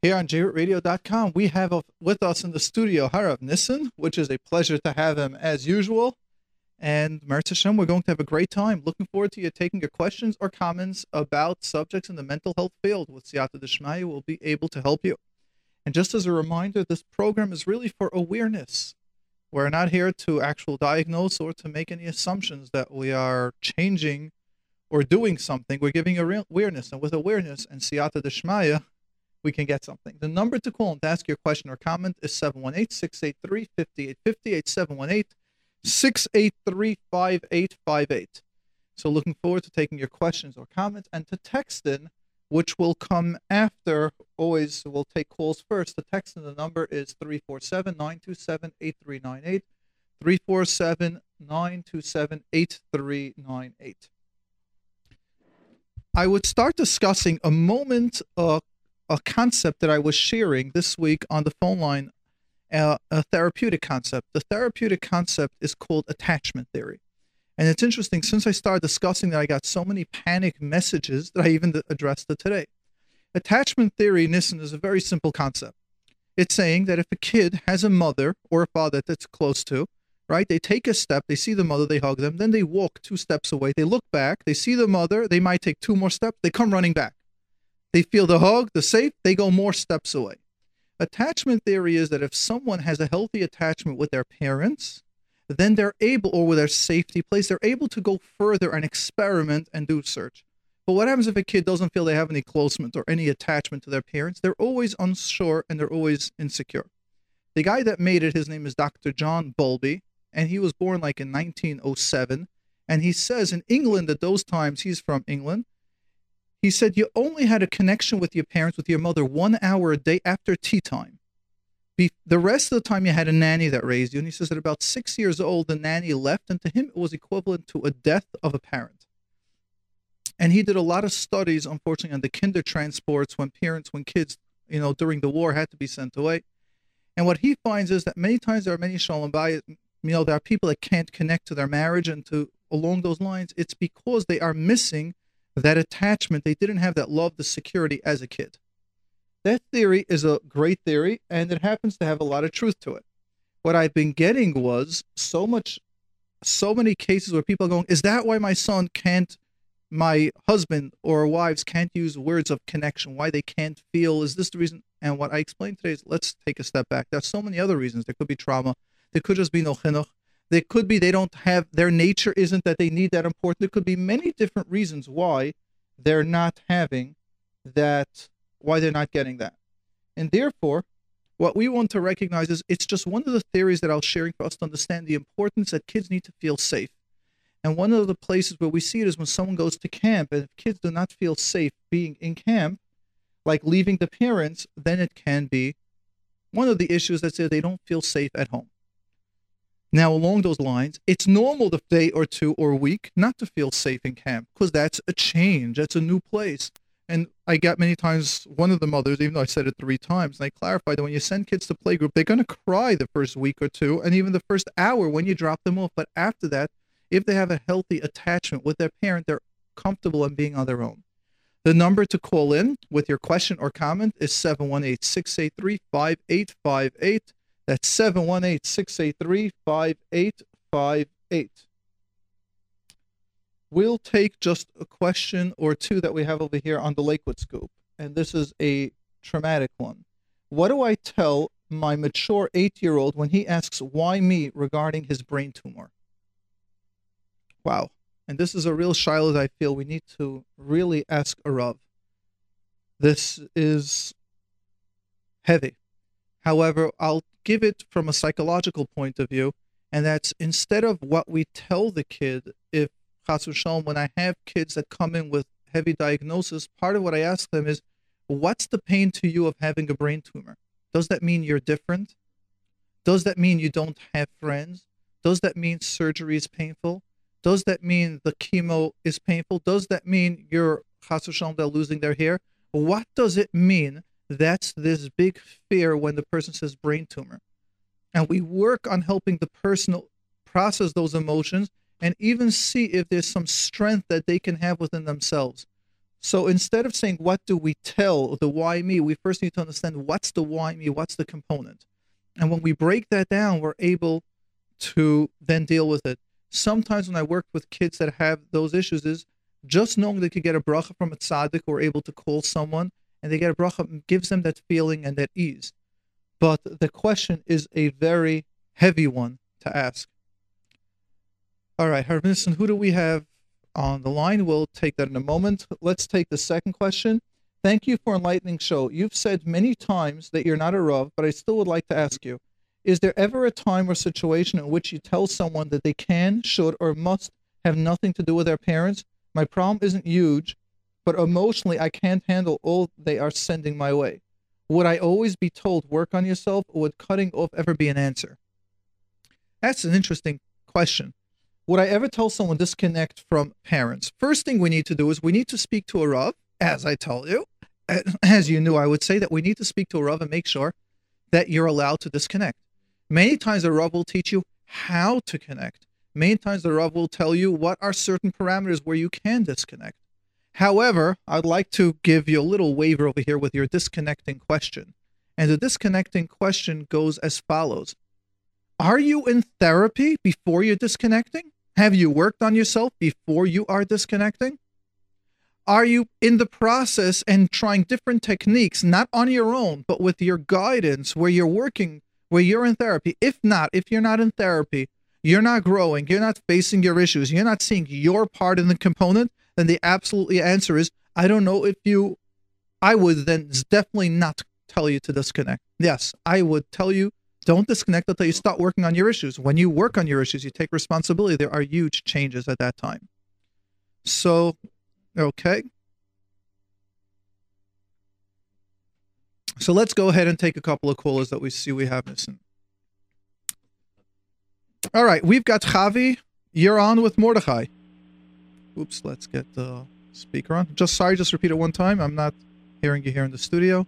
Here on JRootRadio.com, we have with us in the studio Harav Nissen, which is a pleasure to have him as usual. And Meretz Hashem, we're going to have a great time. Looking forward to you taking your questions or comments about subjects in the mental health field. With Siyata Deshmaya, we'll be able to help you. And just as a reminder, this program is really for awareness. We're not here to actual diagnose or to make any assumptions that we are changing or doing something. We're giving awareness. And with awareness and Siyata Deshmaya, we can get something. The number to call and to ask your question or comment is 718 683 5858 718 683 5858. So, looking forward to taking your questions or comments and to text in, which will come after. Always, we'll take calls first. The text in the number is 347 927 8398. 347 927 8398. I would start discussing a moment, uh, a concept that I was sharing this week on the phone line a, a therapeutic concept. The therapeutic concept is called attachment theory. And it's interesting, since I started discussing that, I got so many panic messages that I even addressed it today. Attachment theory, Nissen, is a very simple concept. It's saying that if a kid has a mother or a father that's close to, right, they take a step, they see the mother, they hug them, then they walk two steps away, they look back, they see the mother, they might take two more steps, they come running back. They feel the hug, the safe, they go more steps away. Attachment theory is that if someone has a healthy attachment with their parents, then they're able, or with their safety place, they're able to go further and experiment and do search. But what happens if a kid doesn't feel they have any closeness or any attachment to their parents? They're always unsure and they're always insecure. The guy that made it, his name is Dr. John Bowlby, and he was born like in 1907. And he says in England at those times, he's from England, he said you only had a connection with your parents, with your mother, one hour a day after tea time. Be- the rest of the time, you had a nanny that raised you. And he says at about six years old, the nanny left, and to him, it was equivalent to a death of a parent. And he did a lot of studies, unfortunately, on the kinder transports when parents, when kids, you know, during the war had to be sent away. And what he finds is that many times there are many shalom bayit, you know, there are people that can't connect to their marriage and to along those lines. It's because they are missing that attachment, they didn't have that love, the security as a kid. That theory is a great theory, and it happens to have a lot of truth to it. What I've been getting was so much, so many cases where people are going, Is that why my son can't, my husband or wives can't use words of connection? Why they can't feel? Is this the reason? And what I explained today is let's take a step back. There's so many other reasons. There could be trauma, there could just be no chinuch, there could be they don't have their nature isn't that they need that important. There could be many different reasons why they're not having that, why they're not getting that. And therefore, what we want to recognize is it's just one of the theories that I was sharing for us to understand the importance that kids need to feel safe. And one of the places where we see it is when someone goes to camp, and if kids do not feel safe being in camp, like leaving the parents, then it can be one of the issues that says they don't feel safe at home. Now, along those lines, it's normal the day or two or week not to feel safe in camp because that's a change. That's a new place. And I got many times one of the mothers, even though I said it three times, and I clarified that when you send kids to playgroup, they're going to cry the first week or two, and even the first hour when you drop them off. But after that, if they have a healthy attachment with their parent, they're comfortable in being on their own. The number to call in with your question or comment is 718 683 5858. That's 718 683 5858. We'll take just a question or two that we have over here on the Lakewood Scoop, and this is a traumatic one. What do I tell my mature eight year old when he asks why me regarding his brain tumor? Wow. And this is a real shaila that I feel we need to really ask a Rav. This is heavy. However, I'll give it from a psychological point of view, and that's instead of what we tell the kid, if Chas when I have kids that come in with heavy diagnosis, part of what I ask them is, what's the pain to you of having a brain tumor? Does that mean you're different? Does that mean you don't have friends? Does that mean surgery is painful? Does that mean the chemo is painful? Does that mean you're Chas they're losing their hair? What does it mean that's this big fear when the person says brain tumor. And we work on helping the person process those emotions and even see if there's some strength that they can have within themselves. So instead of saying, what do we tell the why me, we first need to understand what's the why me, what's the component. And when we break that down, we're able to then deal with it. Sometimes when I work with kids that have those issues, is just knowing they could get a bracha from a tzaddik or able to call someone and they get a bracha gives them that feeling and that ease. But the question is a very heavy one to ask. All right, Harav Nissen, who do we have on the line? We'll take that in a moment. Let's take the second question. Thank you for enlightening show. You've said many times that you're not a Rav, but I still would like to ask you, is there ever a time or situation in which you tell someone that they can, should, or must have nothing to do with their parents? My problem isn't huge, but emotionally I can't handle all they are sending my way. Would I always be told work on yourself, or would cutting off ever be an answer? That's an interesting question. Would I ever tell someone disconnect from parents? First thing we need to do is we need to speak to a Rav, as I told you. As you knew, I would say that we need to speak to a Rav and make sure that you're allowed to disconnect. Many times the Rav will teach you how to connect. Many times the Rav will tell you what are certain parameters where you can disconnect. However, I'd like to give you a little waiver over here with your disconnecting question. And the disconnecting question goes as follows Are you in therapy before you're disconnecting? Have you worked on yourself before you are disconnecting? Are you in the process and trying different techniques, not on your own, but with your guidance, where you're working, where you're in therapy? If not, if you're not in therapy, you're not growing, you're not facing your issues, you're not seeing your part in the component, then the absolutely answer is I don't know if you, I would then definitely not tell you to disconnect. Yes, I would tell you don't disconnect until you start working on your issues. When you work on your issues, you take responsibility. There are huge changes at that time. So, okay. So let's go ahead and take a couple of callers that we see we have missing. All right, we've got Javi. You're on with Mordechai. Oops, let's get the speaker on. Just sorry, just repeat it one time. I'm not hearing you here in the studio.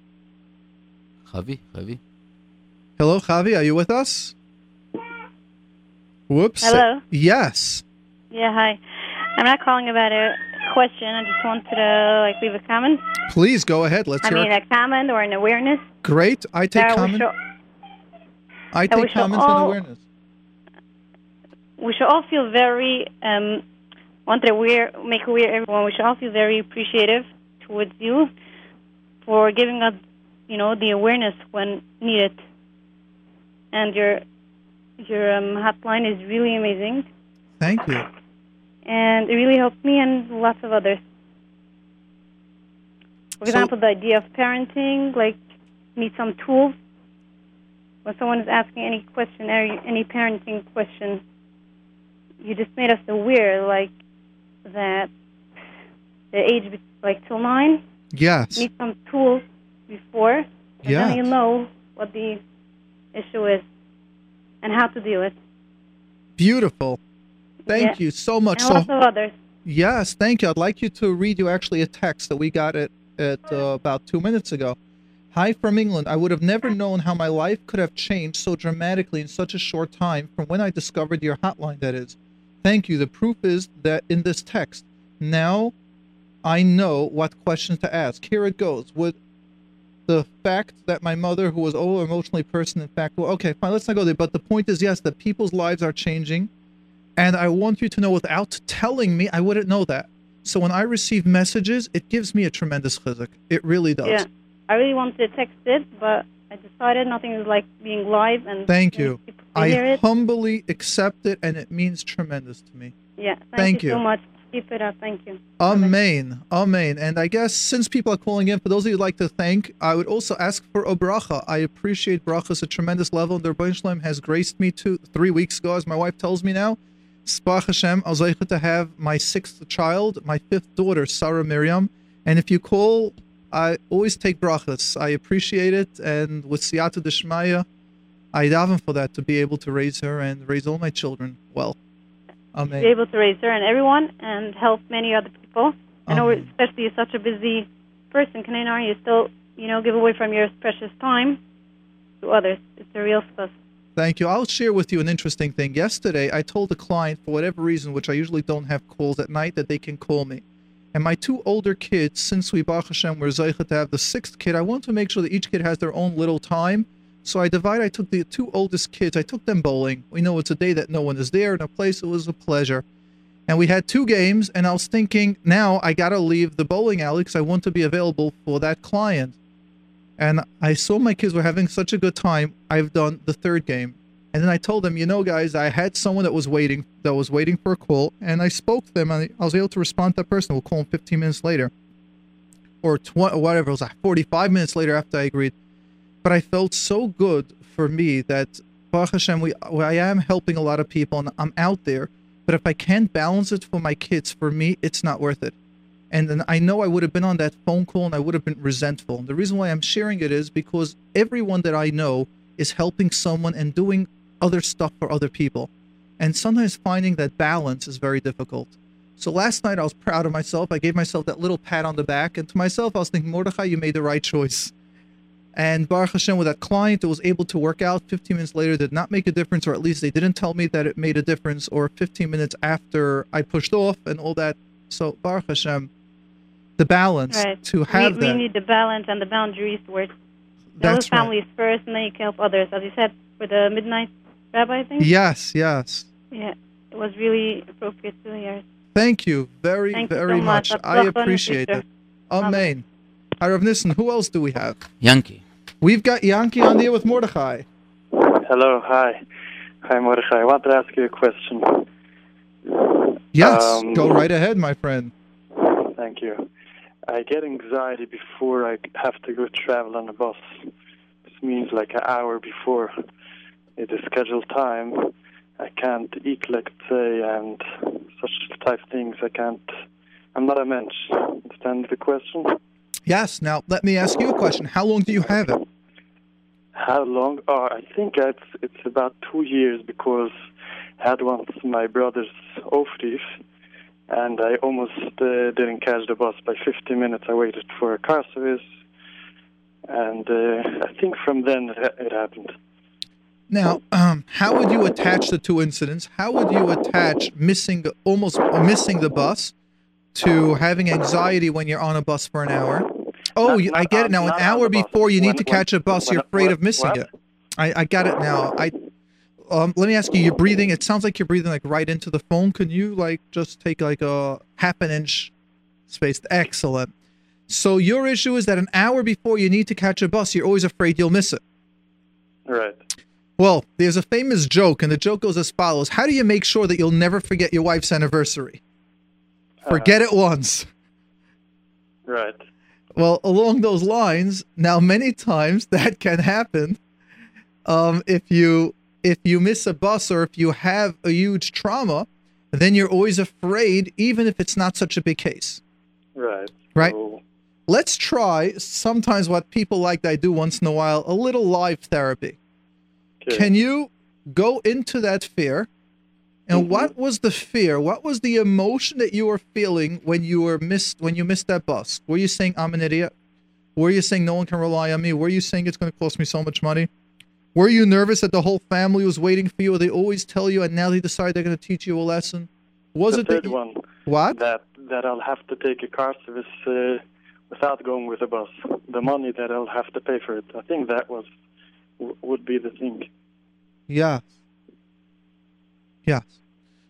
Javi, Javi. Hello, Javi. Are you with us? Whoops. Hello. Yes. Yeah, hi. I'm not calling about a question. I just wanted to like leave a comment. Please go ahead. Let's I hear. mean, it. a comment or an awareness. Great. I take that we I take should comments and awareness. we should all feel very. Um, want to aware, make aware everyone. We should all feel very appreciative towards you for giving us, you know, the awareness when needed. And your your um, hotline is really amazing, Thank you. and it really helped me and lots of others. For So- example, the idea of parenting, like need some tools. When someone is asking any question, any, any parenting question, you just made us aware, like that the age, like till nine, Yes. need some tools before, and Yes. then you know what the issue is and how to deal with. Beautiful. Thank Yeah. you so much. And So lots of others. Yes, thank you. I'd like you to read you actually a text that we got at, at uh, about two minutes ago. Hi from England. I would have never known how my life could have changed so dramatically in such a short time from when I discovered your hotline, that is. Thank you. The proof is that in this text, now I know what questions to ask. Here it goes. Would the fact that my mother, who was over emotionally person, in fact, well, okay, fine, let's not go there. But the point is, yes, that people's lives are changing. And I want you to know without telling me, I wouldn't know that. So when I receive messages, it gives me a tremendous chizuk. It really does. Yeah. I really wanted to text it, but I decided nothing is like being live and Thank you. people to hear I humbly accept it, and it means tremendous to me. Yeah. Thank, Thank you, you. so much. Keep it up. Thank you. Amen. Amen. And I guess since people are calling in, for those of you who'd like to thank, I would also ask for a bracha. I appreciate brachas a tremendous level. And the Ribono Shel Olam has graced me to three weeks ago, as my wife tells me now. Spach Hashem, I was able to have my sixth child, my fifth daughter, Sarah Miriam. And if you call, I always take brachas. I appreciate it. And with Siyata Deshmaya, I daven for that to be able to raise her and raise all my children well. Amen. Be able to raise her and everyone and help many other people. I know, Amen. especially you're such a busy person, Kanenar, you still, you know, give away from your precious time to others. It's a real plus. Thank you. I'll share with you an interesting thing. Yesterday, I told a client, for whatever reason, which I usually don't have calls at night, that they can call me. And my two older kids, since we Baruch Hashem were Zeicha to have the sixth kid, I want to make sure that each kid has their own little time. So I divide. I took the two oldest kids. I took them bowling. We know it's a day that no one is there in a place. It was a pleasure. And we had two games, and I was thinking, now I gotta leave the bowling alley because I want to be available for that client. And I saw my kids were having such a good time. I've done the third game, and then I told them, you know, guys, I had someone that was waiting, that was waiting for a call, and I spoke to them, and I was able to respond to that person. We'll call them 15 minutes later, or 20, whatever. It was like 45 minutes later after I agreed. But I felt so good for me that Baruch Hashem, we, I am helping a lot of people, and I'm out there. But if I can't balance it for my kids, for me, it's not worth it. And then I know I would have been on that phone call and I would have been resentful. And the reason why I'm sharing it is because everyone that I know is helping someone and doing other stuff for other people. And sometimes finding that balance is very difficult. So last night I was proud of myself. I gave myself that little pat on the back. And to myself, I was thinking, Mordechai, you made the right choice. And Baruch Hashem, with that client, it was able to work out. 15 minutes later did not make a difference, or at least they didn't tell me that it made a difference, or 15 minutes after I pushed off and all that. So Baruch Hashem, the balance Right. to have we, that. we need the balance and the boundaries where those That's right. families first, and then you can help others. As you said, for the midnight rabbi thing. Yes, yes. Yeah, it was really appropriate to hear. Thank you very, Thank you very so much. much. I appreciate sister. it. Amen. Harav Nissen, who else do we have? Yankee. We've got Yankee on there with Mordechai. Hello, hi. Hi, Mordechai. I want to ask you a question. Yes, Um, go right ahead, my friend. Thank you. I get anxiety before I have to go travel on a bus. This means like an hour before the scheduled time. I can't eat, like say, and such type things. I can't. I'm not a mensch. Understand the question? Yes, now let me ask you a question. How long do you have it? How long? Oh, I think it's it's about two years because I had once my brother's aufruf, and I almost uh, didn't catch the bus by 15 minutes. I waited for a car service, and uh, I think from then it, it happened. Now, um, how would you attach the two incidents? How would you attach missing, almost missing the bus, to having anxiety when you're on a bus for an hour? Oh, Not- you, I get it now. An hour before you need When- to catch a bus, when- you're afraid when- of missing what? it. I, I got it now. I um, let me ask you. You're breathing. It sounds like you're breathing like right into the phone. Can you like just take like a half an inch space? Excellent. So your issue is that an hour before you need to catch a bus, you're always afraid you'll miss it. Right. Well, there's a famous joke, and the joke goes as follows: How do you make sure that you'll never forget your wife's anniversary? Forget it once. Right. Well, along those lines, now many times that can happen. Um, if you if you miss a bus or if you have a huge trauma, then you're always afraid, even if it's not such a big case. Right. Right. So, Let's try sometimes what people like I do once in a while, a little live therapy. Okay. Can you go into that fear? And Mhm. what was the fear? What was the emotion that you were feeling when you were missed when you missed that bus? Were you saying I'm an idiot? Were you saying no one can rely on me? Were you saying it's going to cost me so much money? Were you nervous that the whole family was waiting for you? Or they always tell you, and now they decide they're going to teach you a lesson? Was the it third you- one what? that that I'll have to take a car service uh, without going with a bus. The money that I'll have to pay for it. I think that was w- would be the thing. Yeah. Yeah.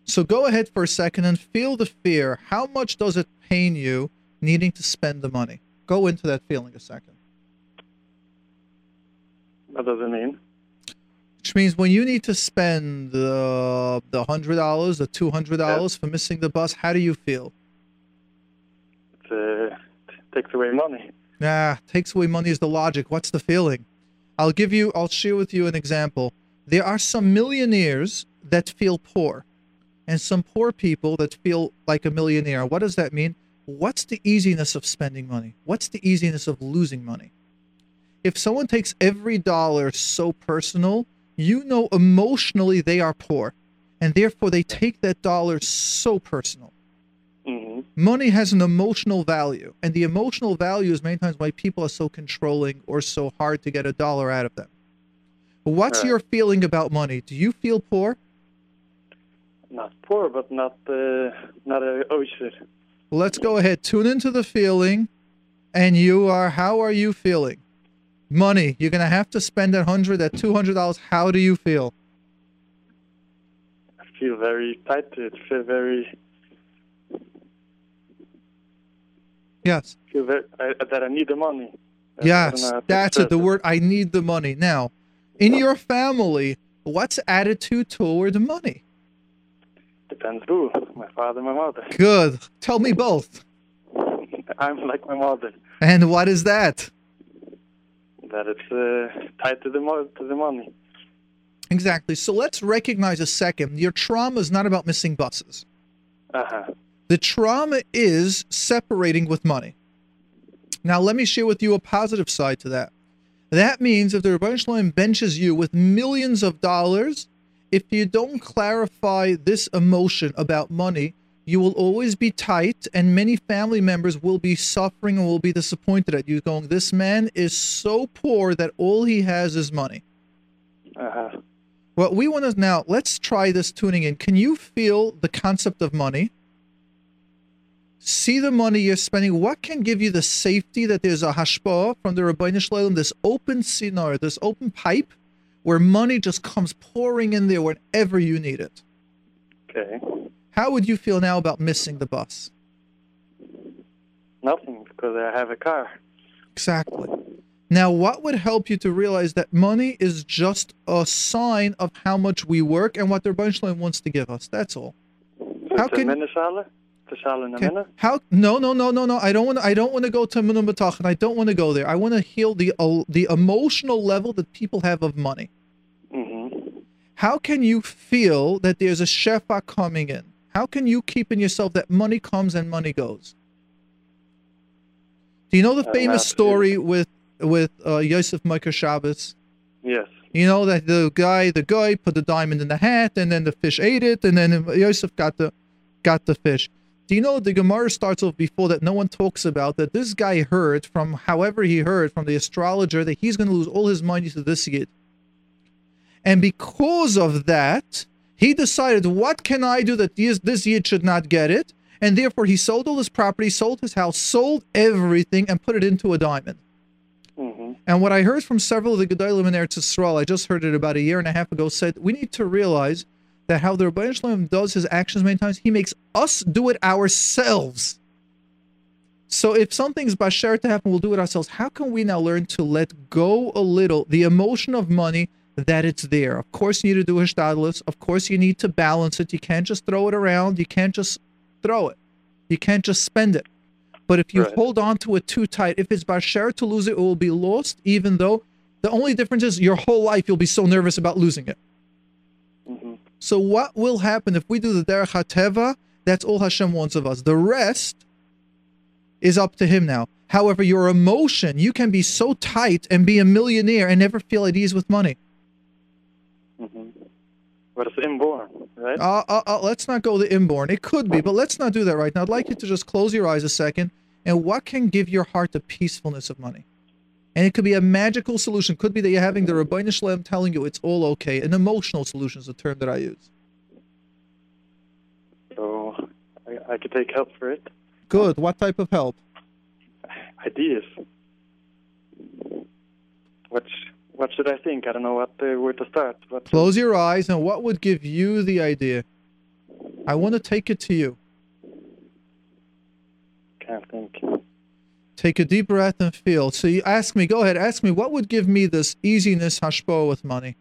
So go ahead for a second and feel the fear. How much does it pain you needing to spend the money? Go into that feeling a second. What does it mean? Which means when you need to spend the the hundred dollars, the two hundred dollars for missing the bus, how do you feel? It uh, takes away money. Nah, takes away money is the logic. What's the feeling? I'll give you. I'll share with you an example. There are some millionaires that feel poor, and some poor people that feel like a millionaire. What does that mean? What's the easiness of spending money? What's the easiness of losing money? If someone takes every dollar so personal, you know emotionally they are poor, and therefore they take that dollar so personal. Hmm Money has an emotional value, and the emotional value is many times why people are so controlling or so hard to get a dollar out of them. What's Right. your feeling about money? Do you feel poor? Not poor, but not uh, not a oisher. Let's go ahead. Tune into the feeling. And you are, how are you feeling? Money. You're going to have to spend that 100 that $200. How do you feel? I feel very tight it. Feel very, Yes. very I, that I need the money. I- I don't Yes. know how to That's it. The word, I need the money. Now, in your family, what's attitude toward money? Depends who. My father, my mother. Good. Tell me both. I'm like my mother. And what is that? That it's uh, tied to the mo- to the money. Exactly. So let's recognize a second. Your trauma is not about missing buses. Uh huh. The trauma is separating with money. Now, let me share with you a positive side to that. That means if the Rebbeinu benches you with millions of dollars, if you don't clarify this emotion about money, you will always be tight, and many family members will be suffering and will be disappointed at you, going, This man is so poor that all he has is money. Uh huh. What we want to now, let's try this tuning in. Can you feel the concept of money? See the money you're spending. What can give you the safety that there's a hashpah from the Ribono Shel Olam, this open tzinor, this open pipe where money just comes pouring in there whenever you need it? Okay. How would you feel now about missing the bus? Nothing because I have a car. Exactly. Now, what would help you to realize that money is just a sign of how much we work and what the Rebbeinu wants to give us? That's all. How can- in a Okay. minute? How? No, no, no, no, no. I don't want. I don't want to go to minum and I don't want to go there. I want to heal the uh, the emotional level that people have of money. Mm-hmm. How can you feel that there's a shefa coming in? How can you keep in yourself that money comes and money goes? Do you know the Uh, famous story with with uh, Yosef Mokir Shabbos? Yes. You know that the guy, the guy put the diamond in the hat, and then the fish ate it, and then Yosef got the got the fish. Do you know the Gemara starts off before that? No one talks about that. This guy heard from however he heard from the astrologer that he's going to lose all his money to this yid, and because of that, he decided, what can I do that this this yid should not get it? And therefore, he sold all his property, sold his house, sold everything, and put it into a diamond. Mm-hmm. And what I heard from several of the Gedolim in Eretz Yisrael, I just heard it about a year and a half ago, said we need to realize that how the Ribono Shel Olam does his actions many times, he makes us do it ourselves. So if something's basher to happen, we'll do it ourselves. How can we now learn to let go a little the emotion of money that it's there? Of course, you need to do hishtadlus. Of course, you need to balance it. You can't just throw it around. You can't just throw it. You can't just spend it. But if you Right. hold on to it too tight, if it's basher to lose it, it will be lost. Even though the only difference is your whole life you'll be so nervous about losing it. So what will happen if we do the derech hateva? That's all Hashem wants of us. The rest is up to Him now. However, your emotion, you can be so tight and be a millionaire and never feel at ease with money. Mm-hmm. But it's inborn, right? Uh, uh, uh, let's not go the inborn. It could be, but let's not do that right now. I'd like you to just close your eyes a second. And what can give your heart the peacefulness of money? And it could be a magical solution. Could be that you're having the Ribono Shel Olam telling you it's all okay. An emotional solution is the term that I use. So I, I could take help for it. Good. What type of help? Ideas. What what should I think? I don't know what uh, where to start. What Close your eyes, and what would give you the idea? I want to take it to you. can't think. Take a deep breath and feel. So you ask me, go ahead, ask me, what would give me this easiness, hashpo with money?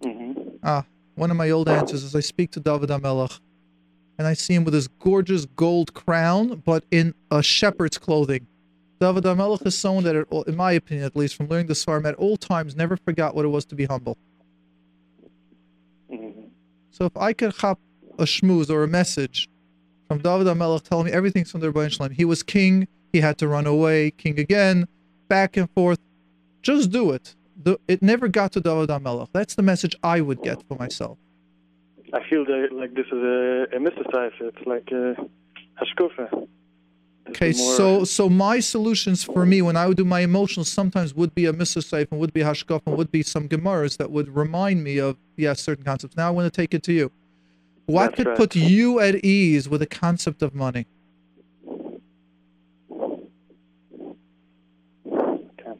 Mm-hmm. Ah, one of my old answers is I speak to David HaMelech, and I see him with his gorgeous gold crown, but in a shepherd's clothing. David HaMelech is someone that, all- in my opinion at least, from learning the Seforim at all times, never forgot what it was to be humble. Mm-hmm. So if I could hop a schmooze or a message from David HaMelech telling me everything's from the Ribono Shel Olam. He was king, he had to run away, king again, back and forth. Just do it. The, it never got to David HaMelech. That's the message I would get for myself. I feel that like this is a, a mystifier. It's like a hashkofa. Okay, more- so so my solutions for me when I would do my emotions sometimes would be a Mr. and would be Hashkaf and would be some Gemaras that would remind me of yes certain concepts. Now I want to take it to you. What That's could right. put you at ease with the concept of money?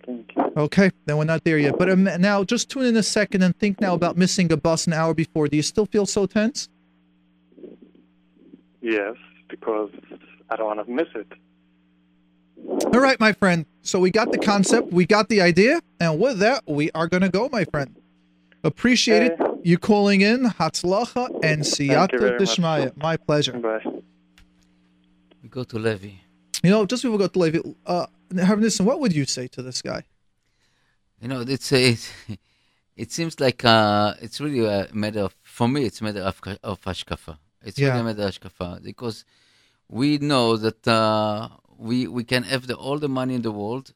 Think. Okay, then we're not there yet. But um, now, just tune in a second and think now about missing a bus an hour before. Do you still feel so tense? Yes, because I don't want to miss it. All right, my friend. So we got the concept, we got the idea, and with that, we are going to go, my friend. Appreciate it. You calling in, Hatzlacha and very Siyata much. Dishmaya. My pleasure. Bye. We go to Levi. You know, just before we go to Levi, uh, Harav Nissen, what would you say to this guy? You know, it's a, it, it seems like uh, it's really a matter of, for me, it's a matter of, of hashkafa. It's Yeah. really a matter of hashkafa because we know that uh, we we can have the, all the money in the world,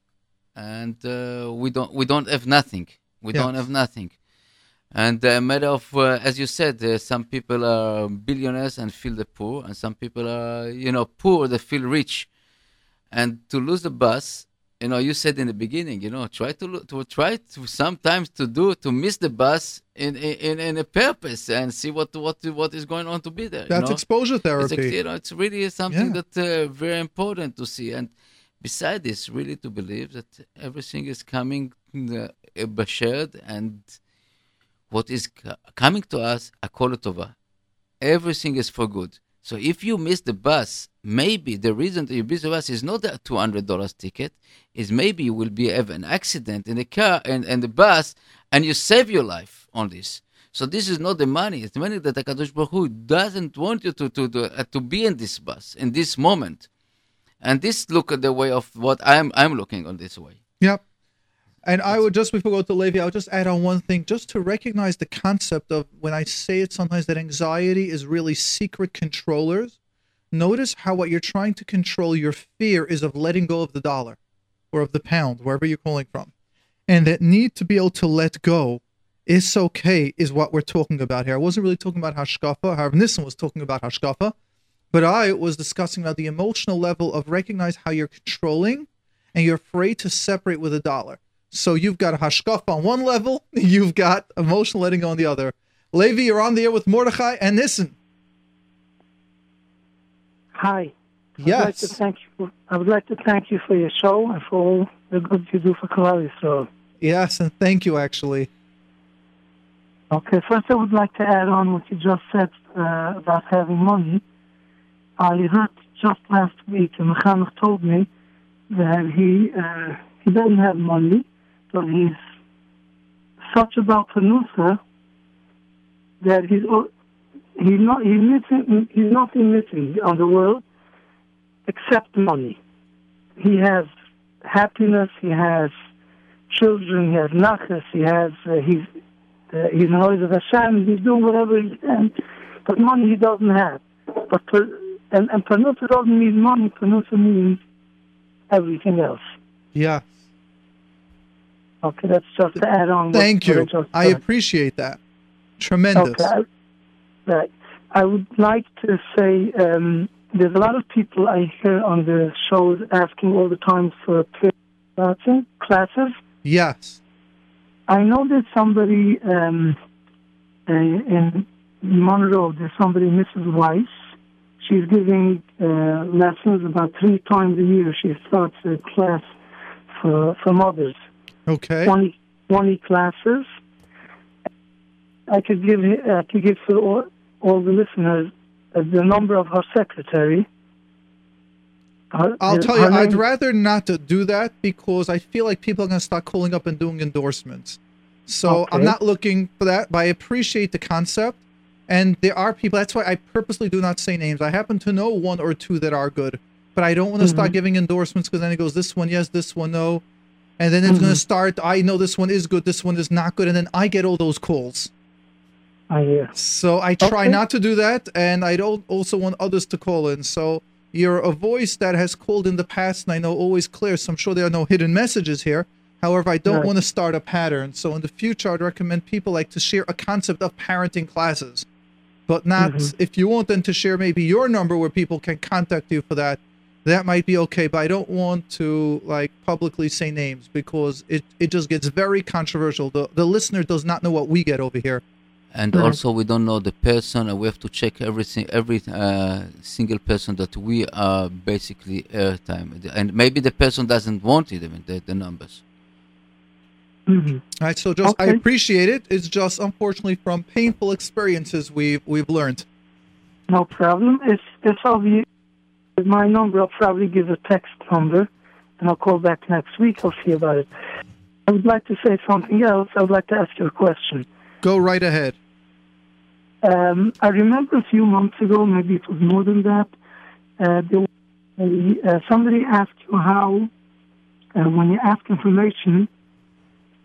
and uh, we don't we don't have nothing. We Yeah. don't have nothing. And a matter of, uh, as you said, uh, some people are billionaires and feel the poor, and some people are, you know, poor that feel rich. And to lose the bus, you know, you said in the beginning, you know, try to to try to sometimes to do to miss the bus in in, in a purpose and see what what what is going on to be there. you That's know? exposure therapy. ex- you know, it's really something Yeah. that uh, very important to see. And beside this, really to believe that everything is coming uh, bashared and what is coming to us, akol tova. Everything is for good. So if you miss the bus, maybe the reason that you miss the bus is not the two hundred dollars ticket, is maybe you will be have an accident in the car and, and the bus, and you save your life on this. So this is not the money; it's the money that Hakadosh Baruch Hu doesn't want you to to to, uh, to be in this bus in this moment. And this look at the way of what I'm I'm looking on this way. Yep. And I would just before we go to Levi, I would just add on one thing, just to recognize the concept of when I say it sometimes that anxiety is really secret controllers. Notice how what you're trying to control your fear is of letting go of the dollar or of the pound, wherever you're calling from. And that need to be able to let go is okay, is what we're talking about here. I wasn't really talking about hashkafa. However, Nissen was talking about hashkafa. But I was discussing about the emotional level of recognize how you're controlling and you're afraid to separate with a dollar. So you've got a hashkaf on one level, you've got emotional letting go on the other. Levi, you're on the air with Mordechai and Nissen. Hi. I would like to Yes. thank you. I would like to thank you for your show and for all the good you do for Kalari. So, Yes, and thank you actually. okay. First, I would like to add on what you just said uh, about having money. I heard just last week, and Mechanech told me that he uh, he doesn't have money, but he's such about parnassa that he's he's not he's missing he's nothing missing on the world except money. He has happiness. He has children. He has nachas. He has uh, he's uh, he's an of Hashem. He's doing whatever he can, but money he doesn't have. But and and parnassa doesn't mean money. parnassa means everything else. Yeah. Okay, that's just to add on. Thank you. I appreciate that. Tremendous. Okay. I, right. I would like to say um, there's a lot of people I hear on the shows asking all the time for classes. classes. Yes. I know there's somebody um, in Monroe, there's somebody, Mrs. Weiss. She's giving uh, lessons about three times a year. She starts a class for, for mothers. Okay. 20, 20 classes. I could give I could give to all, all the listeners uh, the number of her secretary. Her- I'll tell you, I'd rather not to do that because I feel like people are going to start calling up and doing endorsements. So I'm not looking for that, but I appreciate the concept. And there are people, that's why I purposely do not say names. I happen to know one or two that are good, but I don't want to start giving endorsements because then it goes this one yes, this one no. And then it's going to start, I know this one is good, this one is not good. And then I get all those calls. I hear. So I try Okay. not to do that, and I don't also want others to call in. So you're a voice that has called in the past, and I know always clear. So I'm sure there are no hidden messages here. However, I don't Right. want to start a pattern. So in the future, I'd recommend people like to share a concept of parenting classes, but not Mm-hmm. if you want them to share maybe your number where people can contact you for that. That might be okay, but I don't want to like publicly say names because it, it just gets very controversial. The the listener does not know what we get over here. and Right. also we don't know the person and we have to check everything every uh, single person that we are basically airtime and maybe the person doesn't want it even the, the numbers Mhm. All right, so just I appreciate it. It's just unfortunately from painful experiences we've we've learned. No problem. It's if I'll be with my number, I'll probably give a text number, and I'll call back next week. I'll see about it. I would like to say something else. I would like to ask you a question. Go right ahead. Um, I remember a few months ago, maybe it was more than that. Uh, there was a, uh, somebody asked you how, uh, when you ask information,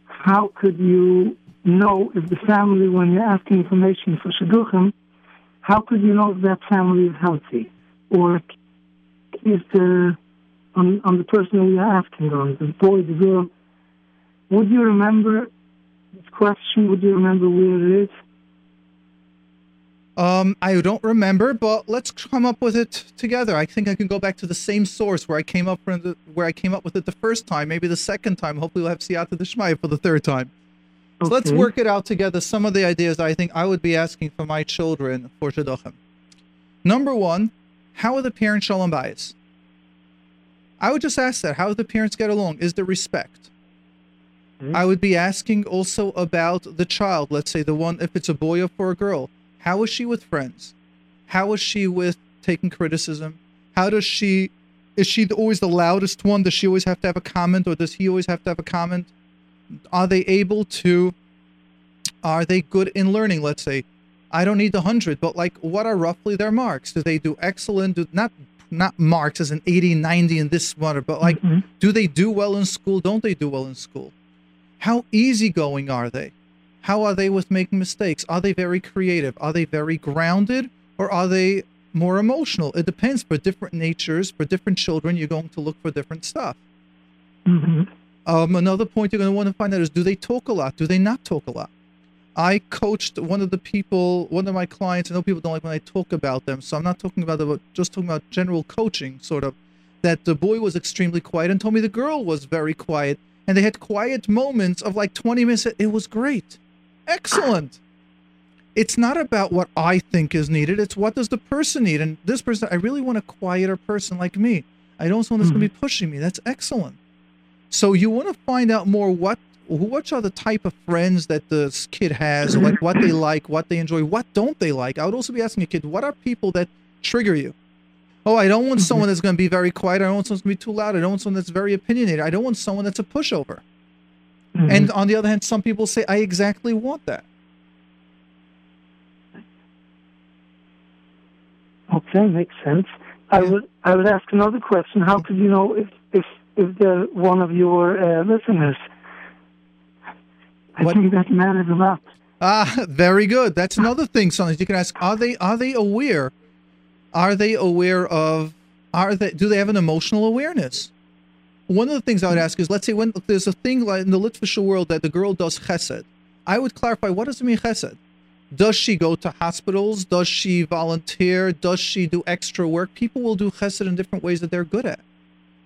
how could you know if the family, when you're asking information for shidduchim, how could you know if that family is healthy, or is the on, on the person you're asking on, the boy, the girl? Would you remember this question? Would you remember where it is? Um, I don't remember, but let's come up with it together. I think I can go back to the same source where I came up from the, where I came up with it the first time, maybe the second time. Hopefully, we'll have Siyata Deshmaya for the third time. So let's work it out together. Some of the ideas I think I would be asking for my children for shidduchim. Number one, how are the parents shalom bayis? I would just ask that. How do the parents get along? Is there respect? Mhm. I would be asking also about the child. Let's say the one, if it's a boy or for a girl. How is she with friends? How is she with taking criticism? How does she, is she always the loudest one? Does she always have to have a comment or does he always have to have a comment? Are they able to, are they good in learning? Let's say, I don't need the hundred, but like, what are roughly their marks? Do they do excellent? Do not, not marks as an 80, 90 in this one, but like, Mhm. do they do well in school? Don't they do well in school? How easygoing are they? How are they with making mistakes? Are they very creative? Are they very grounded? Or are they more emotional? It depends. For different natures, for different children, you're going to look for different stuff. Mhm. Um, another point you're going to want to find out is do they talk a lot? Do they not talk a lot? I coached one of the people, one of my clients. I know people don't like when I talk about them, so I'm not talking about the, just talking about general coaching, sort of. That the boy was extremely quiet and told me the girl was very quiet, and they had quiet moments of like 20 minutes. It was great, excellent. It's not about what I think is needed; it's what does the person need. And this person, I really want a quieter person like me. I don't want someone that's going to be mm-hmm. pushing me. That's excellent. So you want to find out more what which are the type of friends that this kid has, like what they like, what they enjoy, what don't they like. I would also be asking a kid, what are people that trigger you? Oh, I don't want someone that's going to be very quiet. I don't want someone that's going to be too loud. I don't want someone that's very opinionated. I don't want someone that's a pushover. Mhm. And on the other hand, some people say, I exactly want that. Okay, makes sense. I would I would ask another question. How could you know if if if they're one of your uh, listeners? I What- think that matters a lot. Ah, very good. That's another thing. Sometimes you can ask: Are they are they aware? Are they aware of? Are they? Do they have an emotional awareness? One of the things I would ask is: Let's say when there's a thing like in the Litvische world that the girl does chesed, I would clarify what does it mean chesed. Does she go to hospitals? Does she volunteer? Does she do extra work? People will do chesed in different ways that they're good at.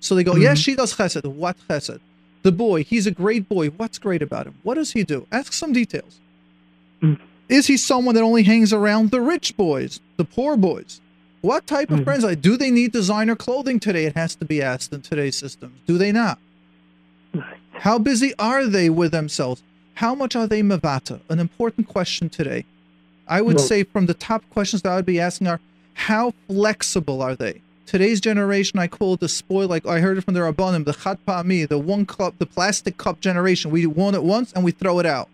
So they go, yes, she does chesed. What chesed? The boy, he's a great boy. What's great about him? What does he do? Ask some details. Is he someone that only hangs around the rich boys, the poor boys? What type of Mhm. friends? Like, do they need designer clothing today? It has to be asked in today's systems. Do they not? Right. How busy are they with themselves? How much are they mavata? An important question today. I would say from the top questions that I would be asking are, how flexible are they? Today's generation, I call it the spoil. Like I heard it from the Rabbanim, the chad pa'ami, the one cup, the plastic cup generation. We want it once and we throw it out.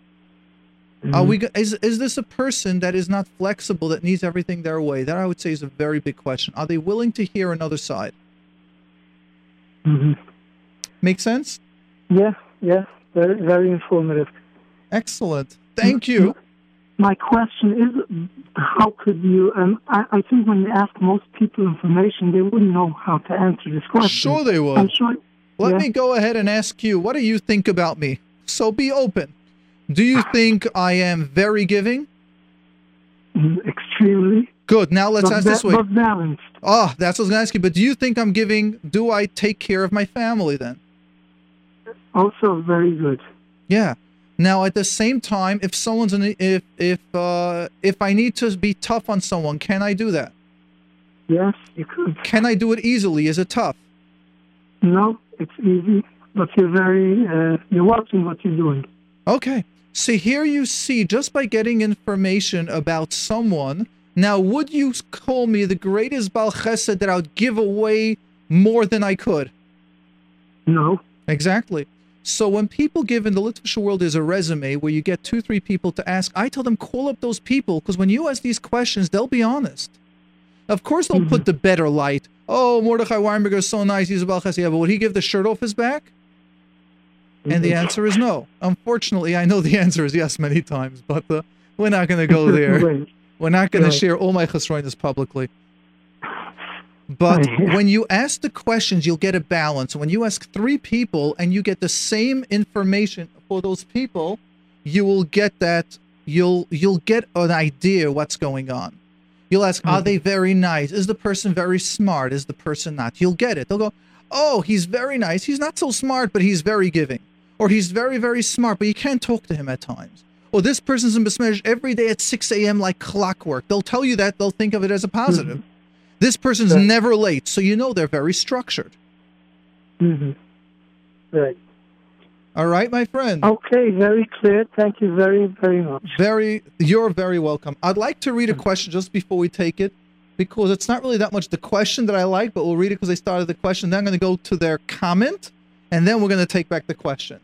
Are we? Is is this a person that is not flexible that needs everything their way? That I would say is a very big question. Are they willing to hear another side? hmm Make sense? Yeah, yeah, very very informative. Excellent. Thank you. My question is, how could you? Um, I, I think when you ask most people information, they wouldn't know how to answer this question. Sure, they I'm would. sure. Let yeah. me go ahead and ask you. What do you think about me? So be open. Do you think I am very giving? Extremely. Good. Now let's but, ask this ba- way. but balanced. Oh, that's what I was going to ask you. But do you think I'm giving? Do I take care of my family then? Also very good. Yeah. Now at the same time, if someone's in, if if uh if I need to be tough on someone, can I do that? Yes, you could. Can I do it easily? Is it tough? No, it's easy, but you're very. Uh, you're watching what you're doing. Okay. So here you see, just by getting information about someone, now would you call me the greatest Baal Chesed that I would give away more than I could? No. Exactly. So when people give in the Litvish world is a resume where you get two, three people to ask, I tell them call up those people because when you ask these questions, they'll be honest. Of course, they'll put the better light. Oh, Mordechai Weinberger is so nice. He's a Baal Chesed. Yeah, but would he give the shirt off his back? And the answer is no. Unfortunately, I know the answer is yes many times, but uh, we're not going to go there. Right. We're not going Right. to share all my chesroinus publicly. But when you ask the questions, you'll get a balance. When you ask three people and you get the same information for those people, you will get that. You'll you'll get an idea what's going on. You'll ask, are they mm-hmm. very nice? Is the person very smart? Is the person not? You'll get it. They'll go, oh, he's very nice. He's not so smart, but he's very giving. Or he's very, very smart, but you can't talk to him at times. Or this person's in Besmesh every day at 6 a.m. like clockwork. They'll tell you that. They'll think of it as a positive. Mm-hmm. This person's Yeah. never late, so you know they're very structured. Mm-hmm. Right. All right, my friend. Okay, very clear. Thank you very, very much. Very, you're very welcome. I'd like to read a question just before we take it, because it's not really that much the question that I like, but we'll read it because they started the question. Then I'm going to go to their comment, and then we're going to take back the question.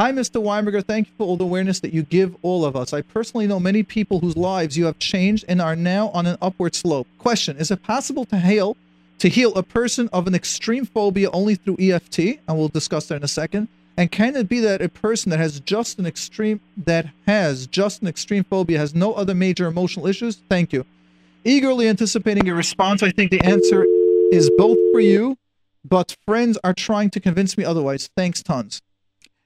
Hi, Mr. Weinberger. Thank you for all the awareness that you give all of us. I personally know many people whose lives you have changed and are now on an upward slope. Question: Is it possible to heal to heal a person of an extreme phobia only through EFT? And we'll discuss that in a second. And can it be that a person that has just an extreme that has just an extreme phobia has no other major emotional issues? Thank you. Eagerly anticipating your response. I think the answer is both for you, but friends are trying to convince me otherwise. Thanks tons.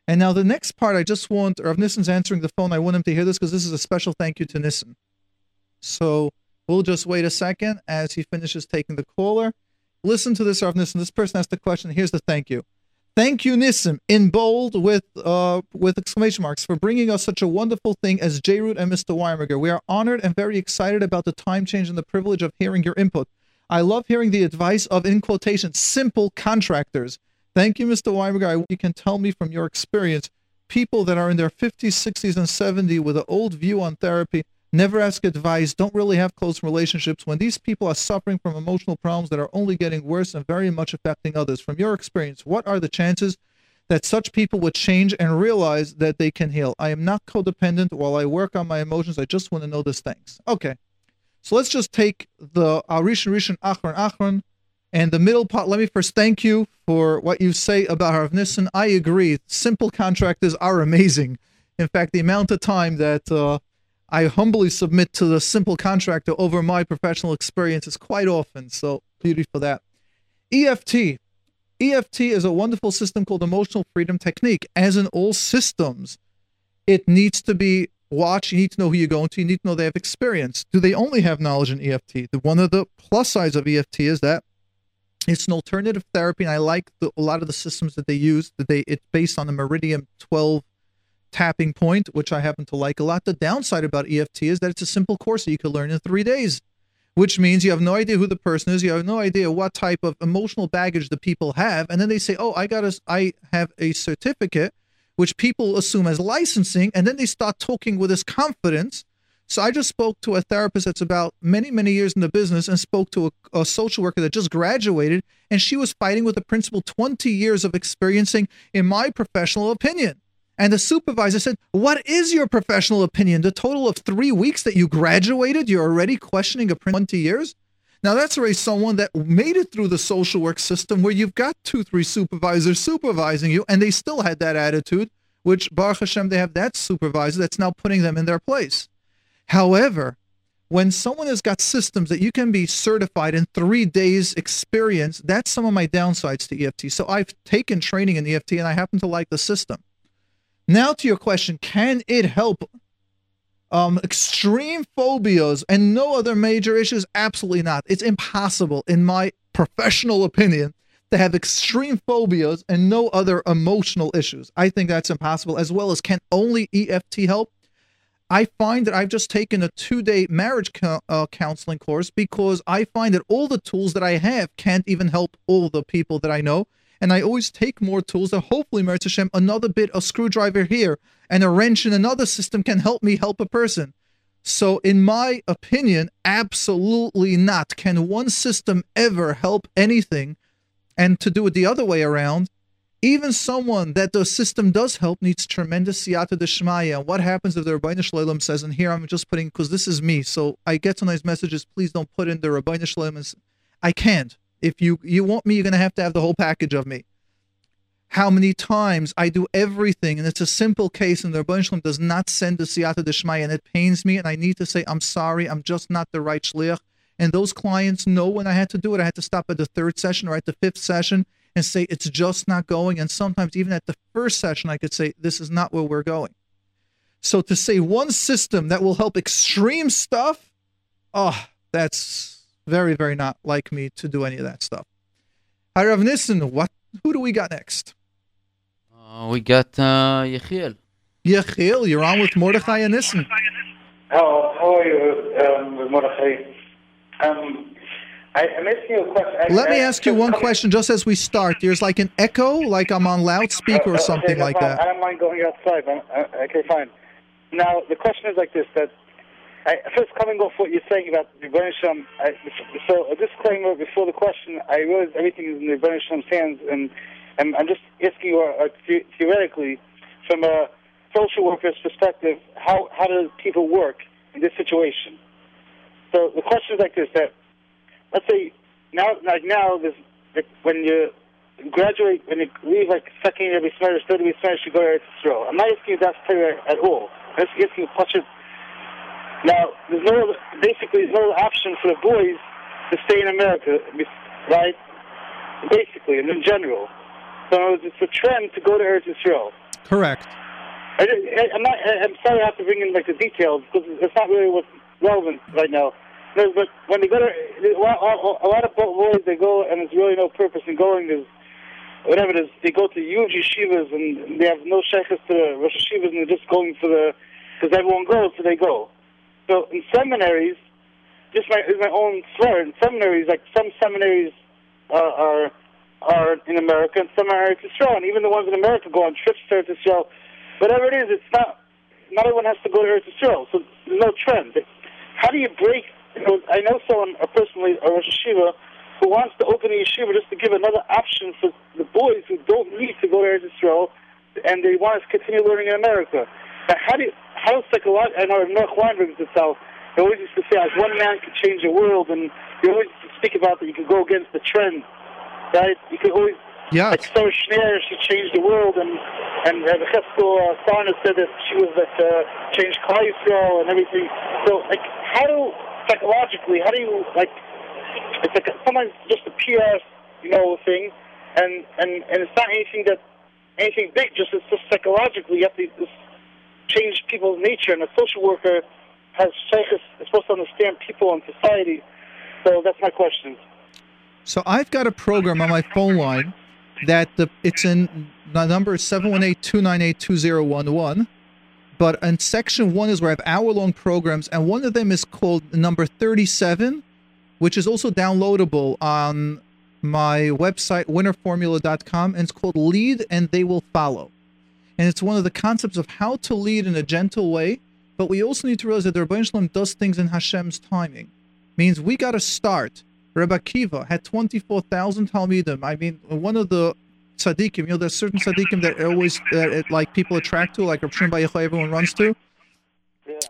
And now the next part, I just want, or if Nissen's answering the phone, I want him to hear this because this is a special thank you to Nissen. So we'll just wait a second as he finishes taking the caller. Listen to this, Rav Nissen. This person asked the question. Here's the thank you. Thank you, Nissen, in bold with uh, with exclamation marks, for bringing us such a wonderful thing as J. Root and Mr. Weinberger. We are honored and very excited about the time change and the privilege of hearing your input. I love hearing the advice of, in quotation, simple contractors. Thank you, Mr. Weinberger. I, you can tell me from your experience, people that are in their 50s, 60s, and 70s with an old view on therapy never ask advice, don't really have close relationships. When these people are suffering from emotional problems that are only getting worse and very much affecting others, from your experience, what are the chances that such people would change and realize that they can heal? I am not codependent. While I work on my emotions, I just want to know this thanks. Okay. So let's just take the uh, Arishan Rishon Achron Achron and the middle part. Let me first thank you for what you say about Harav Nissen. I agree. Simple contractors are amazing. In fact, the amount of time that uh, I humbly submit to the simple contractor over my professional experience is quite often. So, beauty for that. EFT. EFT is a wonderful system called Emotional Freedom Technique. As in all systems, it needs to be watched. You need to know who you're going to. You need to know they have experience. Do they only have knowledge in EFT? The, one of the plus sides of EFT is that it's an alternative therapy, and I like the, a lot of the systems that they use. That they it's based on the Meridian 12 tapping point, which I happen to like a lot. The downside about EFT is that it's a simple course that you could learn in three days, which means you have no idea who the person is, you have no idea what type of emotional baggage the people have, and then they say, "Oh, I got a, I have a certificate," which people assume as licensing, and then they start talking with this confidence. So I just spoke to a therapist that's about many, many years in the business and spoke to a, a social worker that just graduated, and she was fighting with the principal 20 years of experiencing, in my professional opinion. And the supervisor said, What is your professional opinion? The total of three weeks that you graduated, you're already questioning a prin- 20 years? Now, that's already someone that made it through the social work system where you've got two, three supervisors supervising you, and they still had that attitude, which, Baruch Hashem, they have that supervisor that's now putting them in their place. However, when someone has got systems that you can be certified in three days experience, that's some of my downsides to EFT. So I've taken training in EFT and I happen to like the system. Now to your question, can it help um, extreme phobias and no other major issues? Absolutely not. It's impossible, in my professional opinion, to have extreme phobias and no other emotional issues. I think that's impossible, as well as can only EFT help? I find that I've just taken a two day marriage uh, counseling course because I find that all the tools that I have can't even help all the people that I know. and I always take more tools that hopefully, Meretz Hashem, another bit, a screwdriver here, and a wrench in another system can help me help a person. So, in my opinion, absolutely not. Can one system ever help anything? And to do it the other way around, even someone that the system does help needs tremendous siyata deshmaya. And what happens if the Ribono Shel Olam says, and here I'm just putting, because this is me, so I get nice messages, please don't put in the Ribono Shel Olam. I can't. If you, you want me, you're going to have to have the whole package of me. How many times I do everything, and it's a simple case, and the Ribono Shel Olam does not send the siyata deshmaya, and it pains me, and I need to say, I'm sorry, I'm just not the right shliach. And those clients know when I had to do it. I had to stop at the third session or at the fifth session and say it's just not going. And sometimes even at the first session, I could say this is not where we're going. So to say one system that will help extreme stuff, oh, that's very, very not like me to do any of that stuff. Hi, Rav Nissen, what? Who do we got next? Uh, we got uh, Yechiel. Yechiel, you're on with Mordechai and Nissen. How, how are you, um, Mordechai? Um, I, I'm asking you a question. Let me ask you one question just as we start. There's like an echo, like I'm on loudspeaker or something like that. I don't mind going outside. Uh, okay, fine. Now, the question is like this, that I, first coming off what you're saying about the Rebbeinu so a disclaimer before the question, I realize everything is in the Rebbeinu hands, and, and I'm just asking you uh, theoretically, from a social worker's perspective, how, how do people work in this situation? So the question is like this: that let's say now, like now, this like when you graduate, when you leave like second year Beis Medrash, third year Beis Medrash, you go to Eretz Yisrael. I'm not asking you that's fair at all. I'm just asking you a question. Now, there's no basically there's no option for the boys to stay in America, right? Basically, and in general. So it's a trend to go to Eretz Yisrael. Correct. I, am not. I'm sorry I have to bring in like the details because it's not really what's relevant right now. But when they go to a lot of boys, they go and there's really no purpose in going. Is whatever it is, they go to huge yeshivas and they have no shaychus to the Rosh Yeshivas and they're just going for the because everyone goes, so they go. So in seminaries, just my is my own swear. In seminaries, like some seminaries uh, are are in America and some are to Israel, and even the ones in America go on trips to Israel. Whatever it is, it's not. Not everyone has to go to Israel, so there's no trend. How do you break you know, I know someone uh, personally, a Rosh Yeshiva, who wants to open a yeshiva just to give another option for the boys who don't need to go to Israel and they want to continue learning in America. Now, how do you, how psychological? I know Noach Weinberg himself. He always used to say, like, one man could change the world, and he always used to speak about that you could go against the trend, right? You could always yeah. Like Sarah Schenirer, she changed the world, and and uh, Cheskel uh, Sarna said that she was that uh, changed Klal and everything. So, like, how do psychologically, how do you like? It's like sometimes just a PR, you know, thing, and and and it's not anything that anything big. Just it's just psychologically, you have to just change people's nature, and a social worker has is supposed to understand people and society. So that's my question. So I've got a program on my phone line that the it's in the number is 718-298-2011 but in section one is where I have hour long programs, and one of them is called number 37, which is also downloadable on my website, winnerformula.com, and it's called Lead and They Will Follow. And it's one of the concepts of how to lead in a gentle way, but we also need to realize that the Ribono Shel Olam does things in Hashem's timing. Means we got to start. Rebbe Kiva had 24,000 Talmidim. I mean, one of the tzaddikim. You know, there's certain tzaddikim that always that it, like people attract to, like Rav Shimon everyone runs to.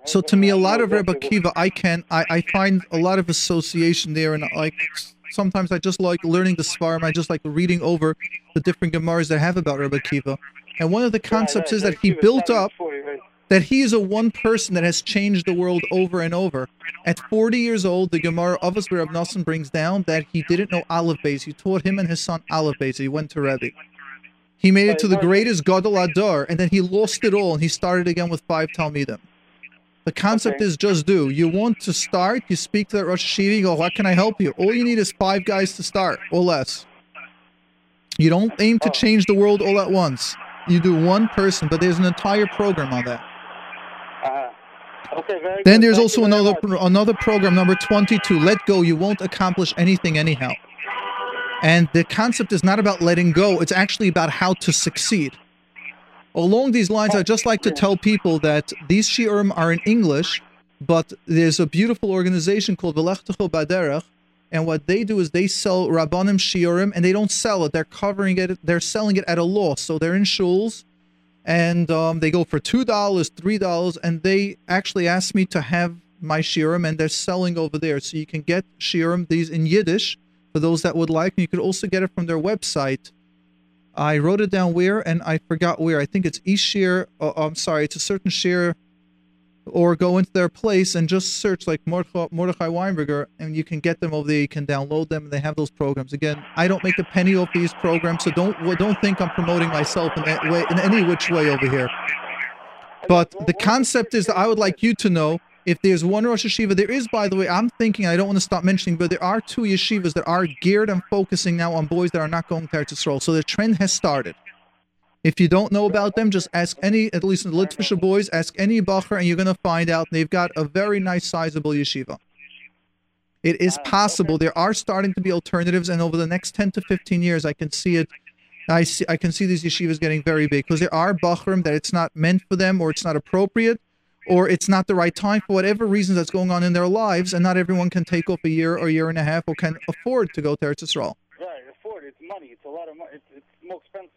So to me, a lot of Rebbe Kiva, I can I, I find a lot of association there, and like sometimes I just like learning the Seforim. I just like reading over the different Gemaras that have about Rebbe Kiva. And one of the concepts is that he built up that he is a one person that has changed the world over and over. At 40 years old, the Gemara of us Reb Nassim brings down that he didn't know Aleph Beis. He taught him and his son Aleph Beis. He went to Rebbe. He made it to the greatest Gadol HaDor, and then he lost it all, and he started again with five Talmidim. The concept okay. is just do. You want to start, you speak to that Rosh Yeshiva, you go, what can I help you? All you need is five guys to start, or less. You don't aim to oh. change the world all at once. You do one person, but there's an entire program on that. Okay, very then good. there's Thank also another another program number 22. Let go. You won't accomplish anything anyhow. And the concept is not about letting go, it's actually about how to succeed. Along these lines, I'd just like to tell people that these shiurim are in English, but there's a beautiful organization called Velechtacho Baderech, and what they do is they sell Rabbanim shiurim, and they don't sell it; they're covering it, they're selling it at a loss. So they're in shuls, and um, they go for two dollars, three dollars, and they actually asked me to have my shiurim, and they're selling over there. So you can get shiurim these in Yiddish for those that would like. And you could also get it from their website. I wrote it down where, and I forgot where. I think it's eShare. Oh, I'm sorry, it's a certain share. Or go into their place and just search like Mordechai, Weinberger, and you can get them over there. You can download them, and they have those programs. Again, I don't make a penny off these programs, so don't don't think I'm promoting myself in any way, in any which way over here. But the concept is that I would like you to know if there's one Rosh Yeshiva, there is, by the way, I'm thinking, I don't want to stop mentioning, but there are two yeshivas that are geared and focusing now on boys that are not going to Eretz Yisrael. So the trend has started. If you don't know about them, just ask any, at least the Litvisher boys, ask any Bacher, and you're going to find out they've got a very nice, sizable yeshiva. It is ah, possible. There are starting to be alternatives, and over the next 10 to 15 years, I can see it. I see. I can see these yeshivas getting very big because there are Bachrim that it's not meant for them or it's not appropriate or it's not the right time for whatever reasons that's going on in their lives, and not everyone can take off a year or year and a half or can afford to go to Eretz Yisrael. Right, afford. It's money. It's a lot of money. It's, it's more expensive.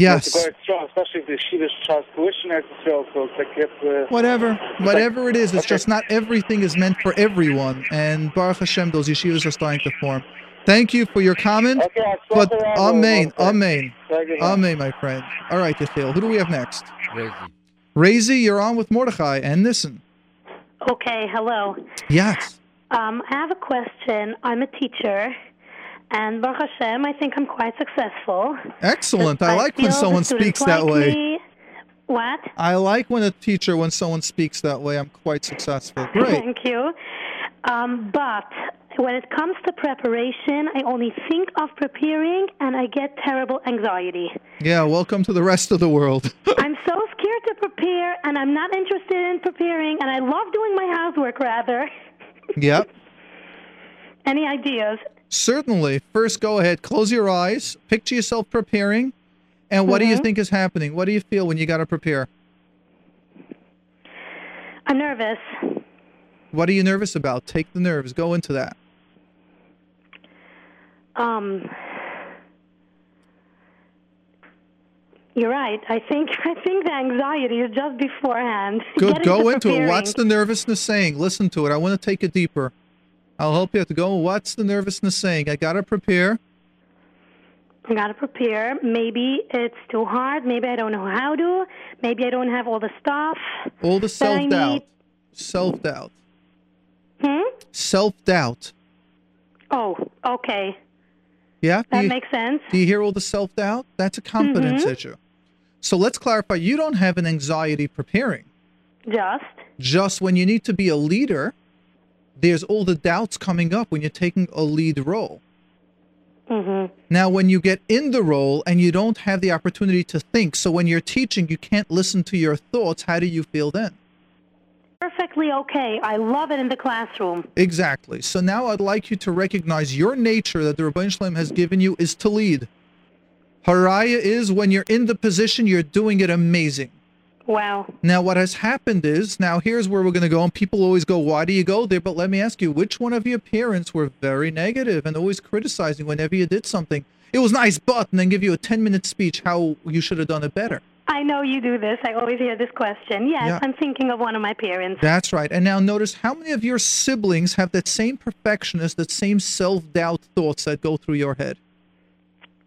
That way. Yes. To go Eretz especially if the Yeshiva charge tuition Eretz Yisrael, so it's like it's, uh, Whatever, whatever it is, it's Okay. just not everything is meant for everyone. And Baruch Hashem, those yeshivas are starting to form. Thank you for your comment. Okay, But around amen, little amen, Very amen, my friend. All right, Yechiel, who do we have next? Crazy. Razy, you're on with Mordechai and Nissen. Okay, hello. Yes. Um, I have a question. I'm a teacher, and Baruch Hashem, I think I'm quite successful. Excellent. I like when someone speaks that like way. me. What? I like when a teacher, when someone speaks that way, I'm quite successful. Great. Thank you. Um, but when it comes to preparation, I only think of preparing, and I get terrible anxiety. Yeah, welcome to the rest of the world. I'm so scared to prepare, and I'm not interested in preparing, and I love doing my housework rather. yep. Any ideas? Certainly. First, go ahead, close your eyes, picture yourself preparing, and what do you Mhm. think is happening? What do you feel when you got to prepare? I'm nervous. What are you nervous about? Take the nerves, go into that. Um, you're right. I think I think the anxiety is just beforehand. Good, go to into it. What's the nervousness saying? Listen to it. I want to take it deeper. I'll help you to go. What's the nervousness saying? I got to prepare. I gotta prepare. Maybe it's too hard. Maybe I don't know how to. Maybe I don't have all the stuff. All the self doubt. need- Self doubt. Hmm. Self doubt. Oh, okay. Yeah? That you, makes sense. do you hear all the self doubt? That's a confidence Mhm. issue. So let's clarify you don't have an anxiety preparing. Just. Just when you need to be a leader, there's all the doubts coming up when you're taking a lead role. Mhm. Now, when you get in the role and you don't have the opportunity to think, so when you're teaching, you can't listen to your thoughts, how do you feel then? Perfectly okay. I love it in the classroom. Exactly. So now I'd like you to recognize your nature that the Ribono Shel Olam has given you is to lead. Haraya is when you're in the position, you're doing it amazing. Wow. Now, what has happened is, now here's where we're going to go, and people always go, Why do you go there? But let me ask you, which one of your parents were very negative and always criticizing whenever you did something? It was nice, but, and then give you a 10 minute speech how you should have done it better. I know you do this. I always hear this question. Yes, Yeah. I'm thinking of one of my parents. That's right. And now notice how many of your siblings have that same perfectionist, that same self doubt thoughts that go through your head?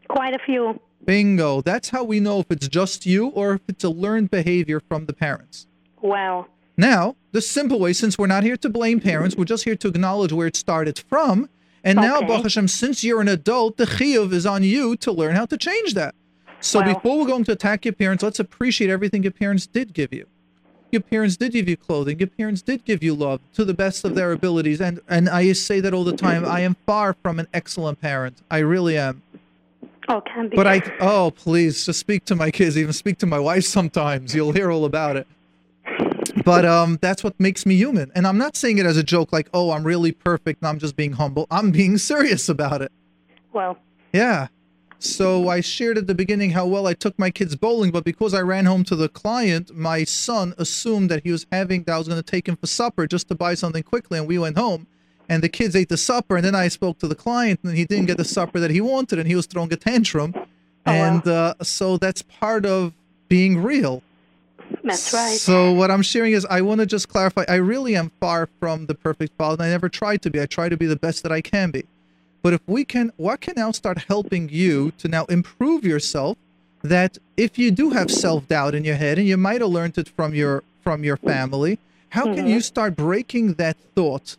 Quite a few. Bingo. That's how we know if it's just you or if it's a learned behavior from the parents. Wow. Now, the simple way, since we're not here to blame parents, we're just here to acknowledge where it started from. And now, Okay. Baruch Hashem, since you're an adult, the chiyuv is on you to learn how to change that. So Wow. before we're going to attack your parents, let's appreciate everything your parents did give you. Your parents did give you clothing. Your parents did give you love to the best of their abilities. And and I say that all the time. I am far from an excellent parent. I really am. Oh, can be. But I oh please just speak to my kids, even speak to my wife sometimes. You'll hear all about it. but um, that's what makes me human. And I'm not saying it as a joke, like, oh, I'm really perfect and I'm just being humble. I'm being serious about it. Well, Yeah. So I shared at the beginning how well I took my kids bowling, but because I ran home to the client, my son assumed that he was having that I was going to take him for supper just to buy something quickly, and we went home. And the kids ate the supper, and then I spoke to the client, and he didn't get the supper that he wanted, and he was throwing a tantrum. Oh, and uh, so that's part of being real. that's right. So what I'm sharing is I want to just clarify I really am far from the perfect father and I never tried to be. I try to be the best that I can be. But if we can what can now start helping you to now improve yourself that if you do have self-doubt in your head and you might have learned it from your from your family, how can you start breaking that thought